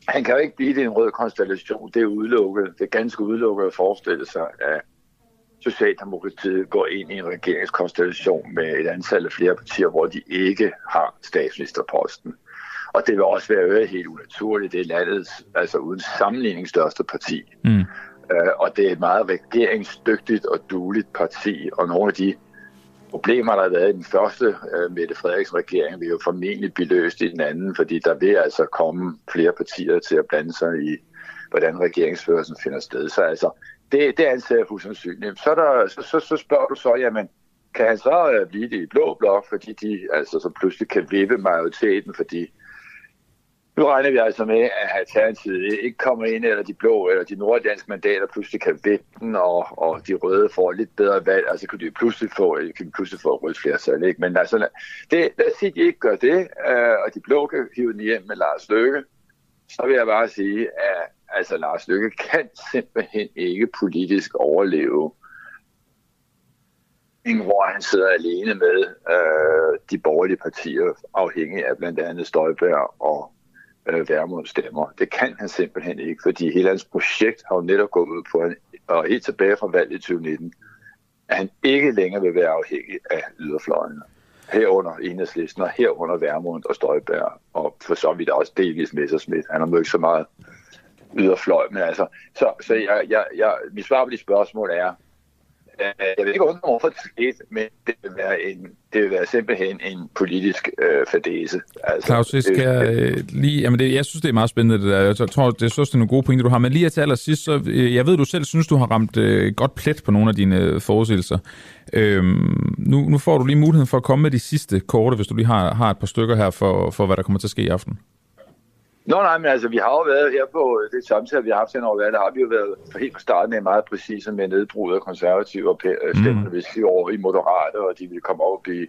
han kan jo ikke blive det i en rød konstellation. Det er udelukket. Det er ganske udelukket at forestille sig, at Socialdemokratiet går ind i en regeringskonstellation med et antal af flere partier, hvor de ikke har statsministerposten. Og det vil også være helt unaturligt. Det er landets, altså uden sammenligning, største parti. Mm. Øh, og det er et meget regeringsdygtigt og dueligt parti, og nogle af de problemer, der har været i den første uh, Mette Frederiksen regering, vil jo formentlig blive løst i den anden, fordi der vil altså komme flere partier til at blande sig i, hvordan regeringsførelsen finder sted. Så altså, det, det anser jeg usandsynligt. Så, der, så, så, så spørger du så, jamen, kan han så uh, blive det i blå blok, fordi de altså, så pludselig kan vippe majoriteten, fordi nu regner vi altså med, at Alternativet ikke kommer ind, eller de blå, eller de norddanske mandater pludselig kan vinde, den, og, og de røde får lidt bedre valg, altså kan de pludselig få, øh, kan de pludselig få et rødt flertal, ikke? Men altså, det, lad os sige, at de ikke gør det, øh, og de blå kan hive den hjem med Lars Løkke, så vil jeg bare sige, at altså, Lars Løkke kan simpelthen ikke politisk overleve hvor han sidder alene med øh, de borgerlige partier, afhængig af blandt andet Støjberg og øh, Værmund stemmer. Det kan han simpelthen ikke, fordi hele hans projekt har jo netop gået ud på, og helt tilbage fra valget i 2019, at han ikke længere vil være afhængig af yderfløjene. Herunder enhedslisten, og herunder Værmund og Støjberg, og for så vidt også delvis Messersmith. Han har ikke så meget yderfløj, men altså, så, så jeg, jeg, jeg, mit svar på de spørgsmål er, jeg vil ikke undre mig, hvorfor det skete, men det vil være, en, det vil være simpelthen en politisk øh, fadese. Altså, Claus, jeg, skal, øh, lige, jamen det, jeg synes, det er meget spændende, det der. Jeg tror, det er, synes, det er nogle gode pointer, du har. Men lige til allersidst, så, øh, jeg ved, du selv synes, du har ramt øh, godt plet på nogle af dine øh, forudsigelser. Øhm, nu, nu får du lige muligheden for at komme med de sidste korte, hvis du lige har, har et par stykker her for, for, hvad der kommer til at ske i aften. Nå nej, men altså vi har jo været her på det samtale, vi har haft hen over der har vi jo været helt fra starten af meget præcise med nedbrud af konservative og stemmer, mm. hvis de over i moderate, og de ville komme op i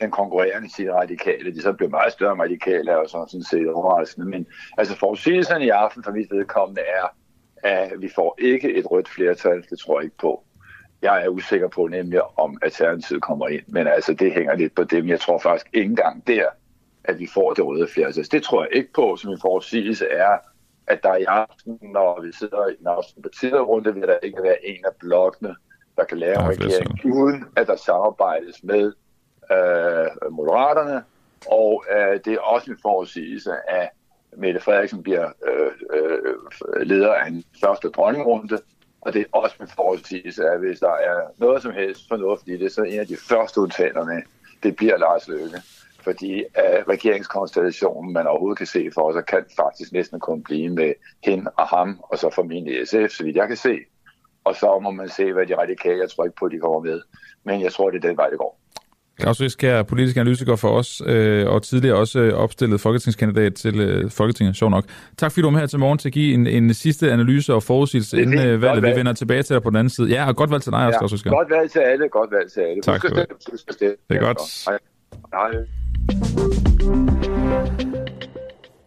den konkurrerende side radikale. De så blev meget større radikale, og sådan, sådan set overraskende. Men altså forudsigelserne i aften for mit vedkommende er, at vi får ikke et rødt flertal, det tror jeg ikke på. Jeg er usikker på nemlig, om Alternativet kommer ind, men altså det hænger lidt på dem. Jeg tror faktisk ikke engang der, at vi får det røde flertal. Det tror jeg ikke på, som en forudsigelse er, at der i aften, når vi sidder i den aften runde, vil der ikke være en af blokkene, der kan lave en regering, uden at der samarbejdes med øh, moderaterne. Og øh, det er også en forudsigelse, at Mette Frederiksen bliver øh, øh, leder af en første dronningrunde, og det er også en forudsigelse, at hvis der er noget som helst fornuftigt i det, så er en af de første udtalerne, det bliver Lars Løkke fordi uh, regeringskonstellationen, man overhovedet kan se for sig, kan faktisk næsten kun blive med hende og ham, og så formentlig SF, så vidt jeg kan se. Og så må man se, hvad de radikale, jeg tror ikke på, at de kommer med. Men jeg tror, det er den vej, det går. Claus Risk er politisk analytiker for os, øh, og tidligere også øh, opstillet folketingskandidat til øh, Folketinget, sjov nok. Tak fordi du var her til morgen til at give en, en sidste analyse og forudsigelse inden øh, valget. Vi vender tilbage til dig på den anden side. Ja, og godt valg til dig også, ja, Claus Risk. Godt valg til alle, godt valg til alle. Tak. Det, det er godt. Hej. Hej.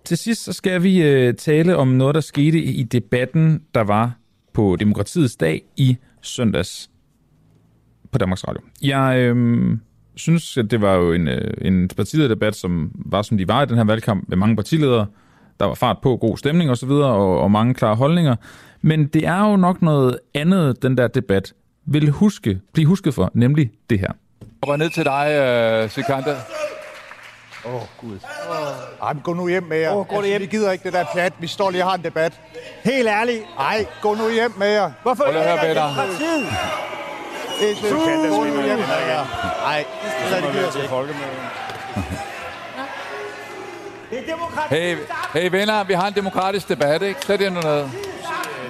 Til sidst så skal vi øh, tale om noget, der skete i debatten, der var på Demokratiets dag i søndags på Danmarks Radio. Jeg øh, synes, at det var jo en, øh, en partilederdebat, som var, som de var i den her valgkamp, med mange partiledere. Der var fart på, god stemning osv., og, og mange klare holdninger. Men det er jo nok noget andet, den der debat vil huske, blive husket for, nemlig det her. Jeg går ned til dig, uh, Sikander. Åh, oh, Gud. Oh. Ej, men gå nu hjem med jer. Oh, gå altså, hjem. Vi gider ikke det der plat. Vi står lige og har en debat. Helt ærligt. Nej, gå nu hjem med jer. Hvorfor Prøv at høre, Peter. demokratiet? Det er slet ikke Gå nu hjem med jer. Nej, det er det gider til Det er demokrati. Hey, hey venner, vi har en demokratisk debat, ikke? Sæt jer nu ned. I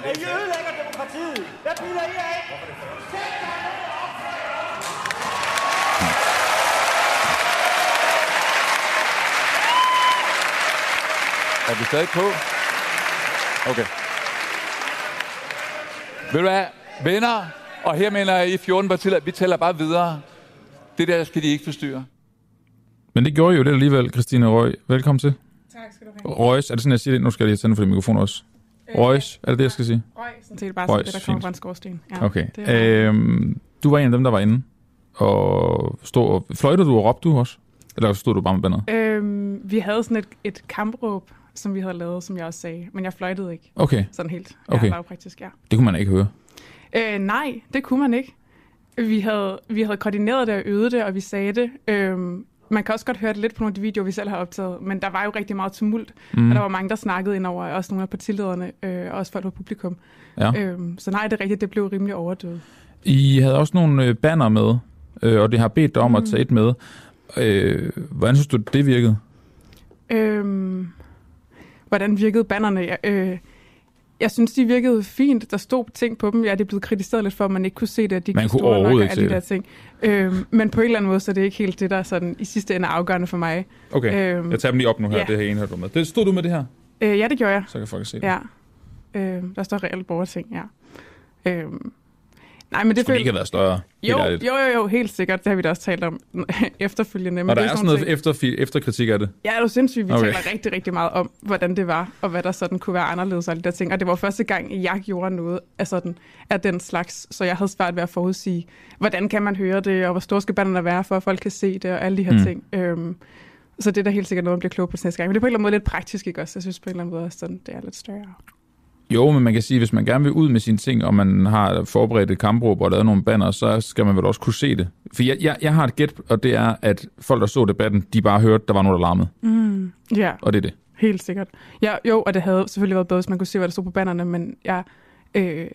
ødelægger demokratiet. Hvad bilder I af? Er vi stadig på? Okay. Ved du hvad, venner, og her mener jeg I 14 partier, vi tæller bare videre. Det der skal de ikke forstyrre. Men det gjorde I jo det alligevel, Christine Røg. Velkommen til. Tak skal du have. Røgs, er det sådan, jeg siger det? Nu skal jeg lige tænde for det mikrofon også. Røgs, er det det, jeg skal sige? Røg, sådan set bare Røg, sådan det, der kommer fint. fra en skorsten. Ja, Okay. det er- Øhm, du var en af dem, der var inde. Og stod og... Fløjtede du og råbte du også? Eller stod du bare med bandet? Øhm, vi havde sådan et, et kampråb, som vi havde lavet, som jeg også sagde, men jeg fløjtede ikke. Okay. Sådan helt Okay. ja, lavpraktisk, ja. Det kunne man ikke høre. Øh, nej, det kunne man ikke. Vi havde, vi havde koordineret det og øvet det, og vi sagde det. Øhm, man kan også godt høre det lidt på nogle af de videoer, vi selv har optaget, men der var jo rigtig meget tumult, Mm. og der var mange, der snakkede ind over, også nogle af partilederne, øh, og også folk på publikum. Ja. Øhm, så nej, det er rigtigt, det blev rimelig overdøvet. I havde også nogle øh, banner med, øh, og det har bedt dig om at Mm. tage et med. Øh, hvordan synes du, det virkede? Øhm, hvordan virkede bannerne? Jeg, øh, jeg synes, de virkede fint. Der stod ting på dem. Ja, det er blevet kritiseret lidt for, at man ikke kunne se det, at de Man kunne var store nok overhovedet ikke alle de se der ting. Øhm, men på en eller anden måde, så er det ikke helt det, der sådan, i sidste ende afgørende for mig. Okay, Øhm, jeg tager dem lige op nu her, ja. det her ene, her du med. Det stod du med det her? Øh, ja, det gjorde jeg. Så kan folk se det. Ja. Øhm, der står reelt borgerting, ja. Øhm, nej, men det Skulle det ikke have været større? Jo, ærligt? jo, jo, jo, helt sikkert. Det har vi da også talt om efterfølgende. Men Og der det er sådan nogle noget efter, efterkritik af det? Ja, det er sindssygt. Vi Okay. taler rigtig, rigtig meget om, hvordan det var, og hvad der sådan kunne være anderledes og de der ting. Og det var første gang, jeg gjorde noget af, sådan, af den slags, så jeg havde svært ved at forudsige, hvordan kan man høre det, og hvor store skal banderne være, for at folk kan se det, og alle de her Mm. ting. Øhm, så det er da helt sikkert noget, man bliver klog på næste gang. Men det er på en eller anden måde lidt praktisk, ikke også? Jeg synes på en eller anden måde, at sådan, det er lidt større. Jo, men man kan sige, hvis man gerne vil ud med sine ting, og man har forberedt et kampråb og lavet nogle banner, så skal man vel også kunne se det. For jeg, jeg, jeg har et gæt, og det er, at folk, der så debatten, de bare hørte, der var noget, der larmede. Mm. Ja, Og det er det. helt sikkert. Ja, jo, og det havde selvfølgelig været bedre, hvis man kunne se, hvad der stod på bannerne, men jeg... Øh,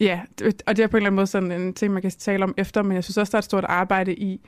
ja, og det er på en eller anden måde sådan en ting, man kan tale om efter, men jeg synes også, der er et stort arbejde i,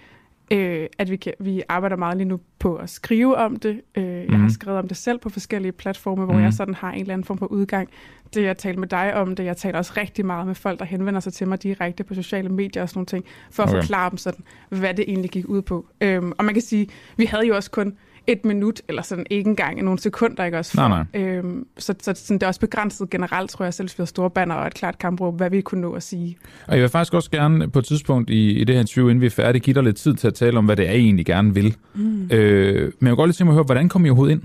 øh, at vi, kan, vi arbejder meget lige nu på at skrive om det. Øh, jeg har Mhm. skrevet om det selv på forskellige platforme, hvor Mhm. jeg sådan har en eller anden form for udgang. Det jeg taler med dig om det, jeg taler også rigtig meget med folk, der henvender sig til mig direkte på sociale medier og sådan nogle ting, for at Okay. forklare dem sådan, hvad det egentlig gik ud på. Øhm, og man kan sige, vi havde jo også kun et minut, eller sådan ikke engang nogle sekunder, ikke også? Nej, nej. Øhm, så så sådan, det er også begrænset generelt, tror jeg, selv hvis vi har store banner og et klart kampråb, hvad vi kunne nå at sige. Og jeg vil faktisk også gerne på et tidspunkt i, i det her interview, inden vi er færdige, give dig lidt tid til at tale om, hvad det er, I egentlig gerne vil. Mm. Øh, men jeg vil godt lige tænke mig at høre, hvordan kom I overhovedet ind?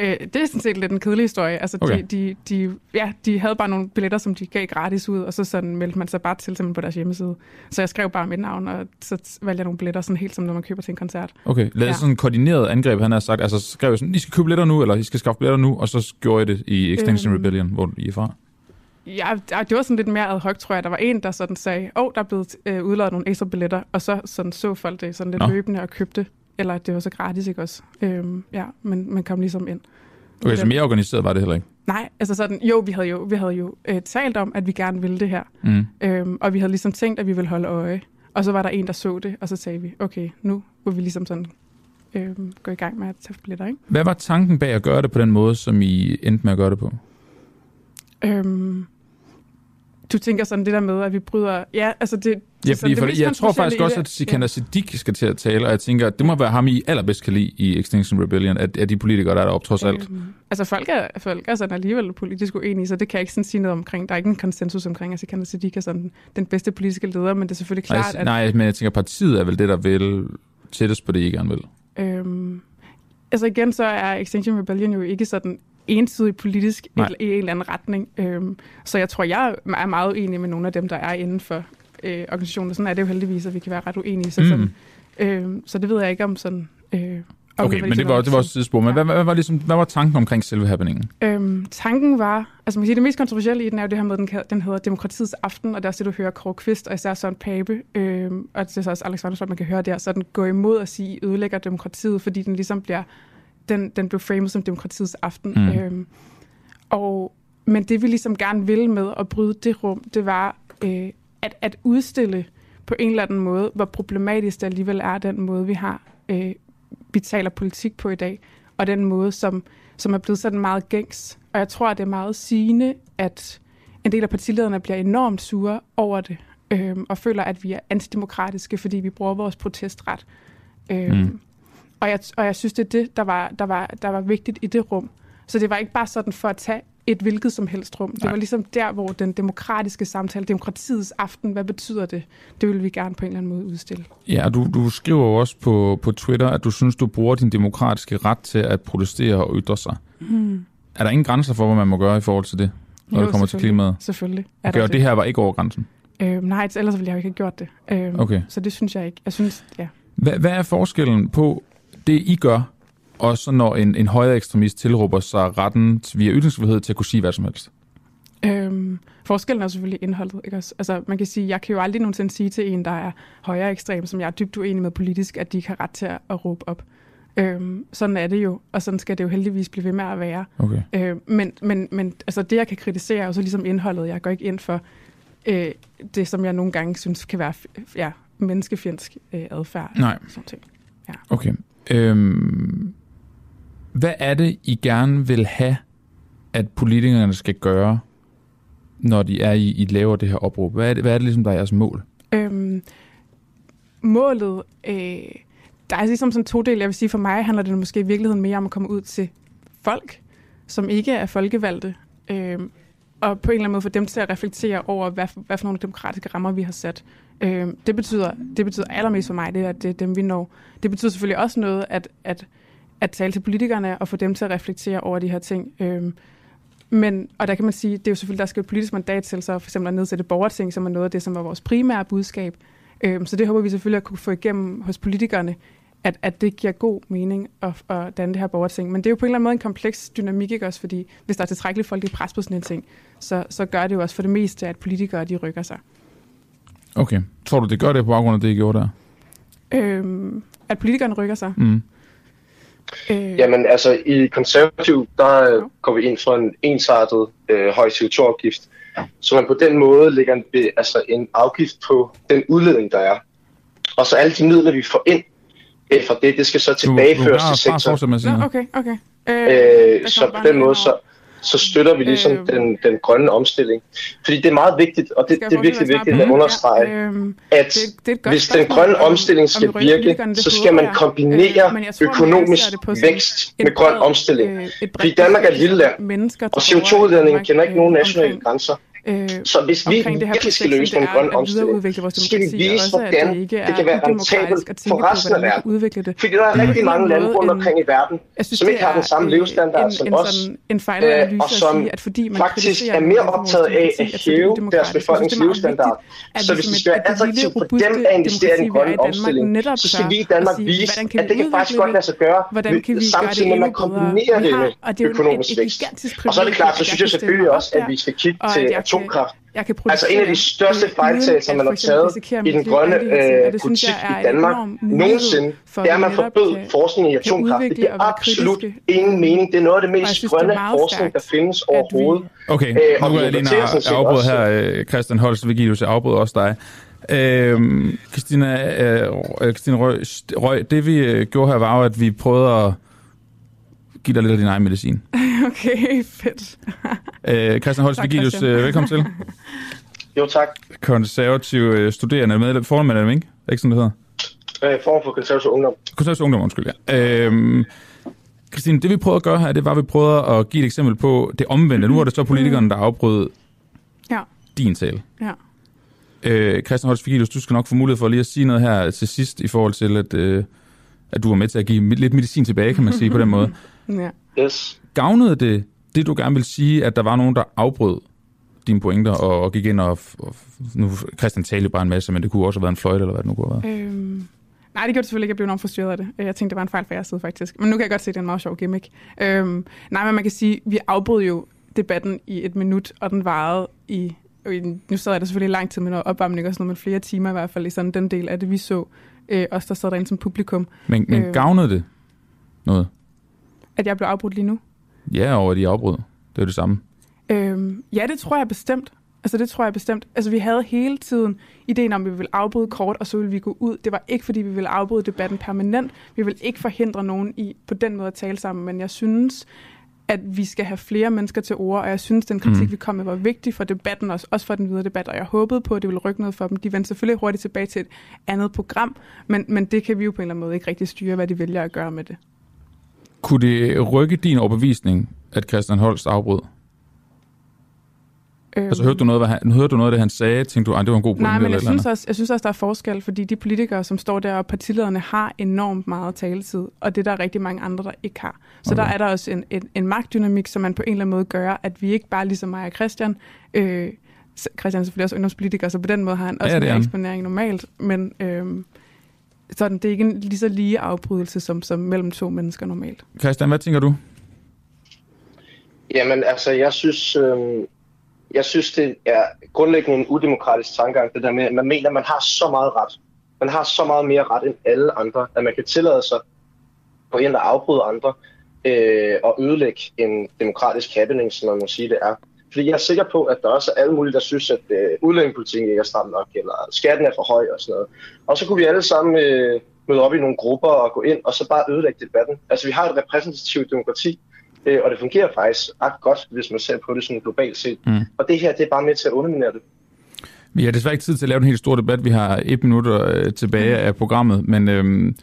Øh, det er sådan set lidt en kedelig historie. Altså, Okay. de, de, de, ja, de havde bare nogle billetter, som de gav gratis ud, og så sådan meldte man sig bare til simpelthen på deres hjemmeside. Så jeg skrev bare mit navn, og så valgte jeg nogle billetter, sådan helt som når man køber til en koncert. Okay, lavede ja. sådan en koordineret angreb, han har sagt. Altså skrev jeg sådan, I skal købe billetter nu, eller I skal skaffe billetter nu, og så gjorde I det i Extinction Øhm. Rebellion, hvor I er fra. Ja, det var sådan lidt mere ad hoc, tror jeg. Der var en, der sådan sagde, åh, oh, der er blevet øh, udladet nogle ekstra billetter, og så sådan, så folk det sådan lidt Nå. løbende og købte. Eller at det var så gratis, ikke også? Øhm, ja, men man kom ligesom ind. Okay, så mere organiseret var det heller ikke. Nej, altså sådan, jo, vi havde jo, vi havde jo øh, talt om, at vi gerne ville det her. Mm. Øhm, og vi havde ligesom tænkt, at vi ville holde øje. Og så var der en, der så det, og så sagde vi, okay, nu vil vi ligesom sådan øhm, gå i gang med at tage billetter, ikke? Hvad var tanken bag at gøre det på den måde, som I endte med at gøre det på? Øhm, du tænker sådan det der med, at vi bryder... Ja, altså det... Ja, fordi, det for, mest jeg tror faktisk også, at det- Sikander Siddiq skal til at tale, og jeg tænker, at det må være ham, I allerbedst kan lide i Extinction Rebellion, at, at de politikere, der er deroppe trods alt. Øhm, altså folk er, folk er sådan alligevel politisk uenige, så det kan jeg ikke sådan sige noget omkring. Der er ikke en konsensus omkring, at Sikander Siddiq er sådan den bedste politiske leder, men det er selvfølgelig klart, nej, at... nej, men jeg tænker, partiet er vel det, der vil tættest på det, I gerne vil. Øhm, altså igen, så er Extinction Rebellion jo ikke sådan ensidigt politisk Nej. eller, i en eller anden retning. Øhm, så jeg tror, jeg er meget uenig med nogle af dem, der er inden for øh, organisationen. Sådan er det jo heldigvis, at vi kan være ret uenige. Så Mm. som, Øh, så det ved jeg ikke om sådan... Øh, om Okay, men det var, det var også et sidespor. Men hvad, hvad, var ligesom, hvad var tanken omkring selve happeningen? Øhm, tanken var, altså man kan sige, det mest kontroversielle i den er jo det her med, den, den hedder Demokratiets Aften, og der er også det, du hører Kåre Kvist, og især Søren Pape, øhm, og det er så også Alex Vandersholm, man kan høre der, så den går imod at sige, ødelægger demokratiet, fordi den ligesom bliver, den, den blev framet som Demokratiets Aften. Mm. Øhm, og, men det vi ligesom gerne ville med at bryde det rum, det var øh, at, at udstille på en eller anden måde, hvor problematisk det alligevel er den måde, vi har, øh, vi taler politik på i dag, og den måde, som, som er blevet sådan meget gængs. Og jeg tror, at det er meget sigende, at en del af partilederne bliver enormt sure over det, øh, og føler, at vi er antidemokratiske, fordi vi bruger vores protestret. Øh, Mm. Og, jeg, og jeg synes, det er det, der var, der, var, der var vigtigt i det rum. Så det var ikke bare sådan for at tage et hvilket som helst rum. Det Nej. var ligesom der, hvor den demokratiske samtale, demokratiets aften, hvad betyder det? Det ville vi gerne på en eller anden måde udstille. Ja, og du, du skriver jo også på, på Twitter, at du synes, du bruger din demokratiske ret til at protestere og ytre sig. Hmm. Er der ingen grænser for, hvad man må gøre i forhold til det, når Jo, det kommer til klimaet? Selvfølgelig. Er Okay, og det her var ikke over grænsen. Øh, nej, ellers ville jeg jo ikke have gjort det. Øh, Okay. Så det synes jeg ikke. Jeg synes, ja. Hvad, hvad er forskellen på det, I gør, og så når en, en højere ekstremist tilråber sig retten via ytringsfrihed til at kunne sige hvad som helst? Øhm, forskellen er selvfølgelig indholdet. Ikke også? Altså, man kan sige, jeg kan jo aldrig nogensinde sige til en, der er højere ekstrem, som jeg er dybt uenig med politisk, at de ikke har ret til at, at råbe op. Øhm, sådan er det jo, og sådan skal det jo heldigvis blive ved med at være. Okay. Øh, men men, men altså, det, jeg kan kritisere, er jo så ligesom indholdet. Jeg går ikke ind for øh, det, som jeg nogle gange synes kan være ja, menneskefjendsk øh, adfærd. Nej. Sådan ting. Ja. Okay. Øhm, hvad er det, I gerne vil have, at politikerne skal gøre, når de er i, I laver det her opråb? Hvad er det, hvad er det ligesom, der er jeres mål? Øhm, målet, øh, der er ligesom sådan to dele. Jeg vil sige, for mig handler det måske i virkeligheden mere om at komme ud til folk, som ikke er folkevalgte, øh, og på en eller anden måde få dem til at reflektere over, hvad for, hvad for nogle demokratiske rammer vi har sat. Øh, det, betyder, det betyder allermest for mig, det er, at det er dem, vi når. Det betyder selvfølgelig også noget, at, at, at tale til politikerne og få dem til at reflektere over de her ting. Øh, men, og der kan man sige, det er jo selvfølgelig, der skal et politisk mandat til, så for eksempel at nedsætte borgerting, som er noget af det, som var vores primære budskab. Øh, så det håber vi selvfølgelig at kunne få igennem hos politikerne, at, at det giver god mening at, at danne det her borgerting. Men det er jo på en eller anden måde en kompleks dynamik, ikke også? Fordi hvis der er tilstrækkeligt folk i pres på sådan en ting, så, så gør det jo også for det meste, at politikere de rykker sig. Okay. Tror du, det gør det på baggrund af det, I gjorde der? Øhm, at politikerne rykker sig. Mm. Øh, Jamen altså i konservativ, der øh, går vi ind for en ensartet øh, høj CO2-afgift, så man på den måde lægger en, altså en afgift på den udledning, der er. Og så alle de midler, vi får ind øh, fra det, det skal så tilbageføres bare- til bare sektoren. okay, okay. Øh, der så på den en måde, så, så støtter vi ligesom Øh, den, den grønne omstilling. Fordi det er meget vigtigt, og det, det er virkelig vigtigt at understrege, Ja, øhm, at det- det hvis den grønne om- omstilling om skal rykker virke, så skal man kombinere Øh, jeg tror, man økonomisk ser det vækst med grøn omstilling. øh, Fordi Danmark er et lille land, og til borgere i CO2-udledningen Danmark, kender ikke nogen øh, nationale omkring- grænser. Øh, Så hvis vi det virkelig skal løse den det grønne omstilling, så skal vi vise, hvordan det det kan være rentabelt for resten af verden. udvikle det. Fordi der er Det rigtig en mange lande rundt omkring i verden, synes, som det ikke har den samme levestandard som os, øh, og som faktisk er mere optaget af at det hæve deres befolknings det levestandard. Så vi hvis som vi et- skal være det attraktivt for dem at investere i den grønne omstilling, så skal vi i Danmark vise, at det kan faktisk godt lade sig gøre, det samtidig med, at man kombinerer det med det økonomisk vækst. Og så er det klart, så synes jeg selvfølgelig også, at vi skal kigge til at jeg kan- atomkraft. jeg kan Altså en af de største øh, fejltagelser, man har taget i den grønne øh, det synes politik i Danmark nogensinde, for, det er, at man forbød forskning i atomkraft. Det giver absolut ingen mening. Det er noget af det mest synes, det grønne meget forskning, der findes overhovedet. Okay, Øh, og nu er jeg lige debatterer sådan set afbrud også- her, øh, Christian Holst Vigilius, jeg afbryder også dig. Øhm, Christina, øh, øh, Christina Røg, Røg, det vi øh, gjorde her var jo, at vi prøvede at give dig lidt af din egen medicin. Okay, fedt. Øh, Christian Holst Vigilius, øh, velkommen til. Jo, tak. Konservativ øh, studerende, medlem, formand af dem, ikke? Er ikke sådan, det hedder? Øh, form for konservativ ungdom. Konservativ Ungdom, undskyld, ja. Øhm, Christine, det vi prøvede at gøre her, det var, at vi prøvede at give et eksempel på det omvendte. Nu var det så politikerne, der afbrød Ja, din tale. ja. Øh, Christian Holst Vigilius, du skal nok få mulighed for lige at sige noget her til sidst, i forhold til, at, øh, at du var med til at give lidt medicin tilbage, kan man sige på den måde. Ja. Yes. Gavnede det, det du gerne vil sige, at der var nogen, der afbrød dine pointer og, og gik ind og, og... Nu Christian talte jo bare en masse, men det kunne også have været en fløjte, eller hvad det nu kunne have været. Øhm, Nej, det gjorde det selvfølgelig ikke. Jeg blev enormt frustreret af det. Jeg tænkte, det var en fejl fra jeres side, faktisk. Men nu kan jeg godt se, at det er en meget sjov gimmick. Øhm, nej, men man kan sige, vi afbrød jo debatten i et minut, og den varede i nu sad jeg der selvfølgelig lang tid med noget opvarmning og sådan noget, men flere timer i hvert fald i sådan den del af det, vi så. Øh, os, der sad derinde som publikum. Men, men øh, gavnede det noget? At jeg blev afbrudt lige nu? Ja, over de afbrud. Det er det samme. Øhm, ja, det tror jeg bestemt. Altså det tror jeg bestemt. Altså vi havde hele tiden ideen om, at vi ville afbryde kort, og så ville vi gå ud. Det var ikke, fordi vi ville afbryde debatten permanent. Vi vil ikke forhindre nogen i på den måde at tale sammen, men jeg synes, at vi skal have flere mennesker til ord, og jeg synes, den kritik, mm. vi kom med, var vigtig for debatten, også, også for den videre debat, og jeg håbede på, at det ville rykke noget for dem. De vendte selvfølgelig hurtigt tilbage til et andet program, men, men det kan vi jo på en eller anden måde ikke rigtig styre, hvad de vælger at gøre med det. Kunne det rykke din overbevisning, at Christian Holst afbrød? Øhm, altså hørte du, noget, hvad han, hørte du noget af det, han sagde? Tænkte du, at det var en god pointe? Nej, men jeg, synes også, jeg synes også, der er forskel, fordi de politikere, som står der, og partilederne har enormt meget taletid, og det der er rigtig mange andre, der ikke har. Så okay. der er der også en, en, en magtdynamik, som man på en eller anden måde gør, at vi ikke bare ligesom mig og Christian, øh, Christian er selvfølgelig også ungdomspolitiker, så på den måde har han også ja, en eksponering normalt, men øh, sådan, det er ikke en lige så lige afbrydelse som, som mellem to mennesker normalt. Christian, hvad tænker du? Jamen, altså, jeg synes, øh, jeg synes, det er grundlæggende en udemokratisk tankegang, det der med, at man mener, at man har så meget ret. Man har så meget mere ret end alle andre, at man kan tillade sig på en, der afbryder andre, øh, og ødelægge en demokratisk happening, som man må sige, det er. Fordi jeg er sikker på, at der også er alle mulige, der synes, at øh, udlændingepolitikken ikke er stram nok, eller skatten er for høj og sådan noget. Og så kunne vi alle sammen øh, møde op i nogle grupper og gå ind, og så bare ødelægge debatten. Altså vi har et repræsentativt demokrati, øh, og det fungerer faktisk ret godt, hvis man ser på det sådan globalt set. Mm. Og det her, det er bare med til at underminere det. Vi har desværre ikke tid til at lave en helt stor debat. Vi har et minut øh, tilbage mm. af programmet, men øhm,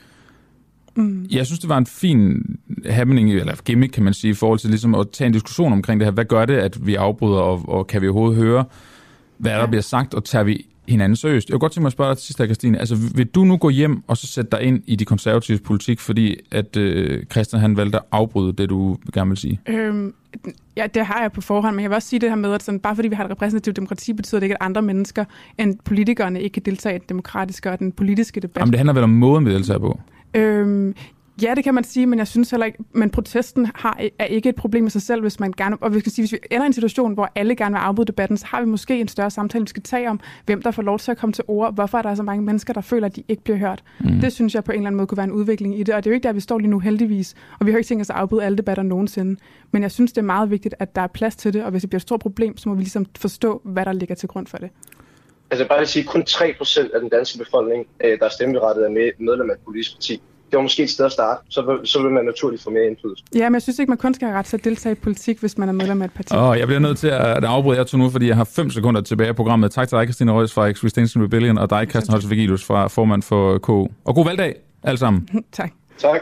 mm. jeg synes, det var en fin happening, eller gimmick, kan man sige, i forhold til ligesom at tage en diskussion omkring det her. Hvad gør det, at vi afbryder, og, og kan vi overhovedet høre, hvad der bliver sagt, og tager vi hinanden seriøst. Jeg kunne godt tænke mig at spørge dig til sidst, Christine. Altså, vil du nu gå hjem og så sætte dig ind i de konservative politik, fordi at øh, Christian han valgte at afbryde det, du gerne vil sige? Øhm, ja, det har jeg på forhånd, men jeg vil også sige det her med, at sådan, bare fordi vi har et repræsentativt demokrati, betyder det ikke, at andre mennesker end politikerne ikke kan deltage i den demokratiske og den politiske debat. Jamen, det handler vel om måden, vi deltager på? Øhm, Ja, det kan man sige, men jeg synes heller ikke, men protesten har, er ikke et problem i sig selv, hvis man gerne, og vi kan sige, hvis vi ender i en situation, hvor alle gerne vil afbryde debatten, så har vi måske en større samtale, vi skal tage om, hvem der får lov til at komme til ord, hvorfor er der så mange mennesker, der føler, at de ikke bliver hørt. Mm. Det synes jeg på en eller anden måde kunne være en udvikling i det, og det er jo ikke der, vi står lige nu heldigvis, og vi har ikke tænkt os at afbryde alle debatter nogensinde, men jeg synes, det er meget vigtigt, at der er plads til det, og hvis det bliver et stort problem, så må vi ligesom forstå, hvad der ligger til grund for det. Altså bare at sige, kun 3% af den danske befolkning, øh, der er stemmeberettet, er med, medlem af et politisk parti det var måske et sted at starte, så, så vil man naturligt få mere indflydelse. Ja, men jeg synes ikke, man kun skal have ret til at deltage i politik, hvis man er medlem af et parti. Åh, oh, jeg bliver nødt til at afbryde jer to nu, fordi jeg har 5 sekunder tilbage af programmet. Tak til dig, Christine Røs fra Extinction Rebellion, og dig, Christian Holst Vigilus fra formand for KU. Og god valgdag, alle sammen. tak. Tak.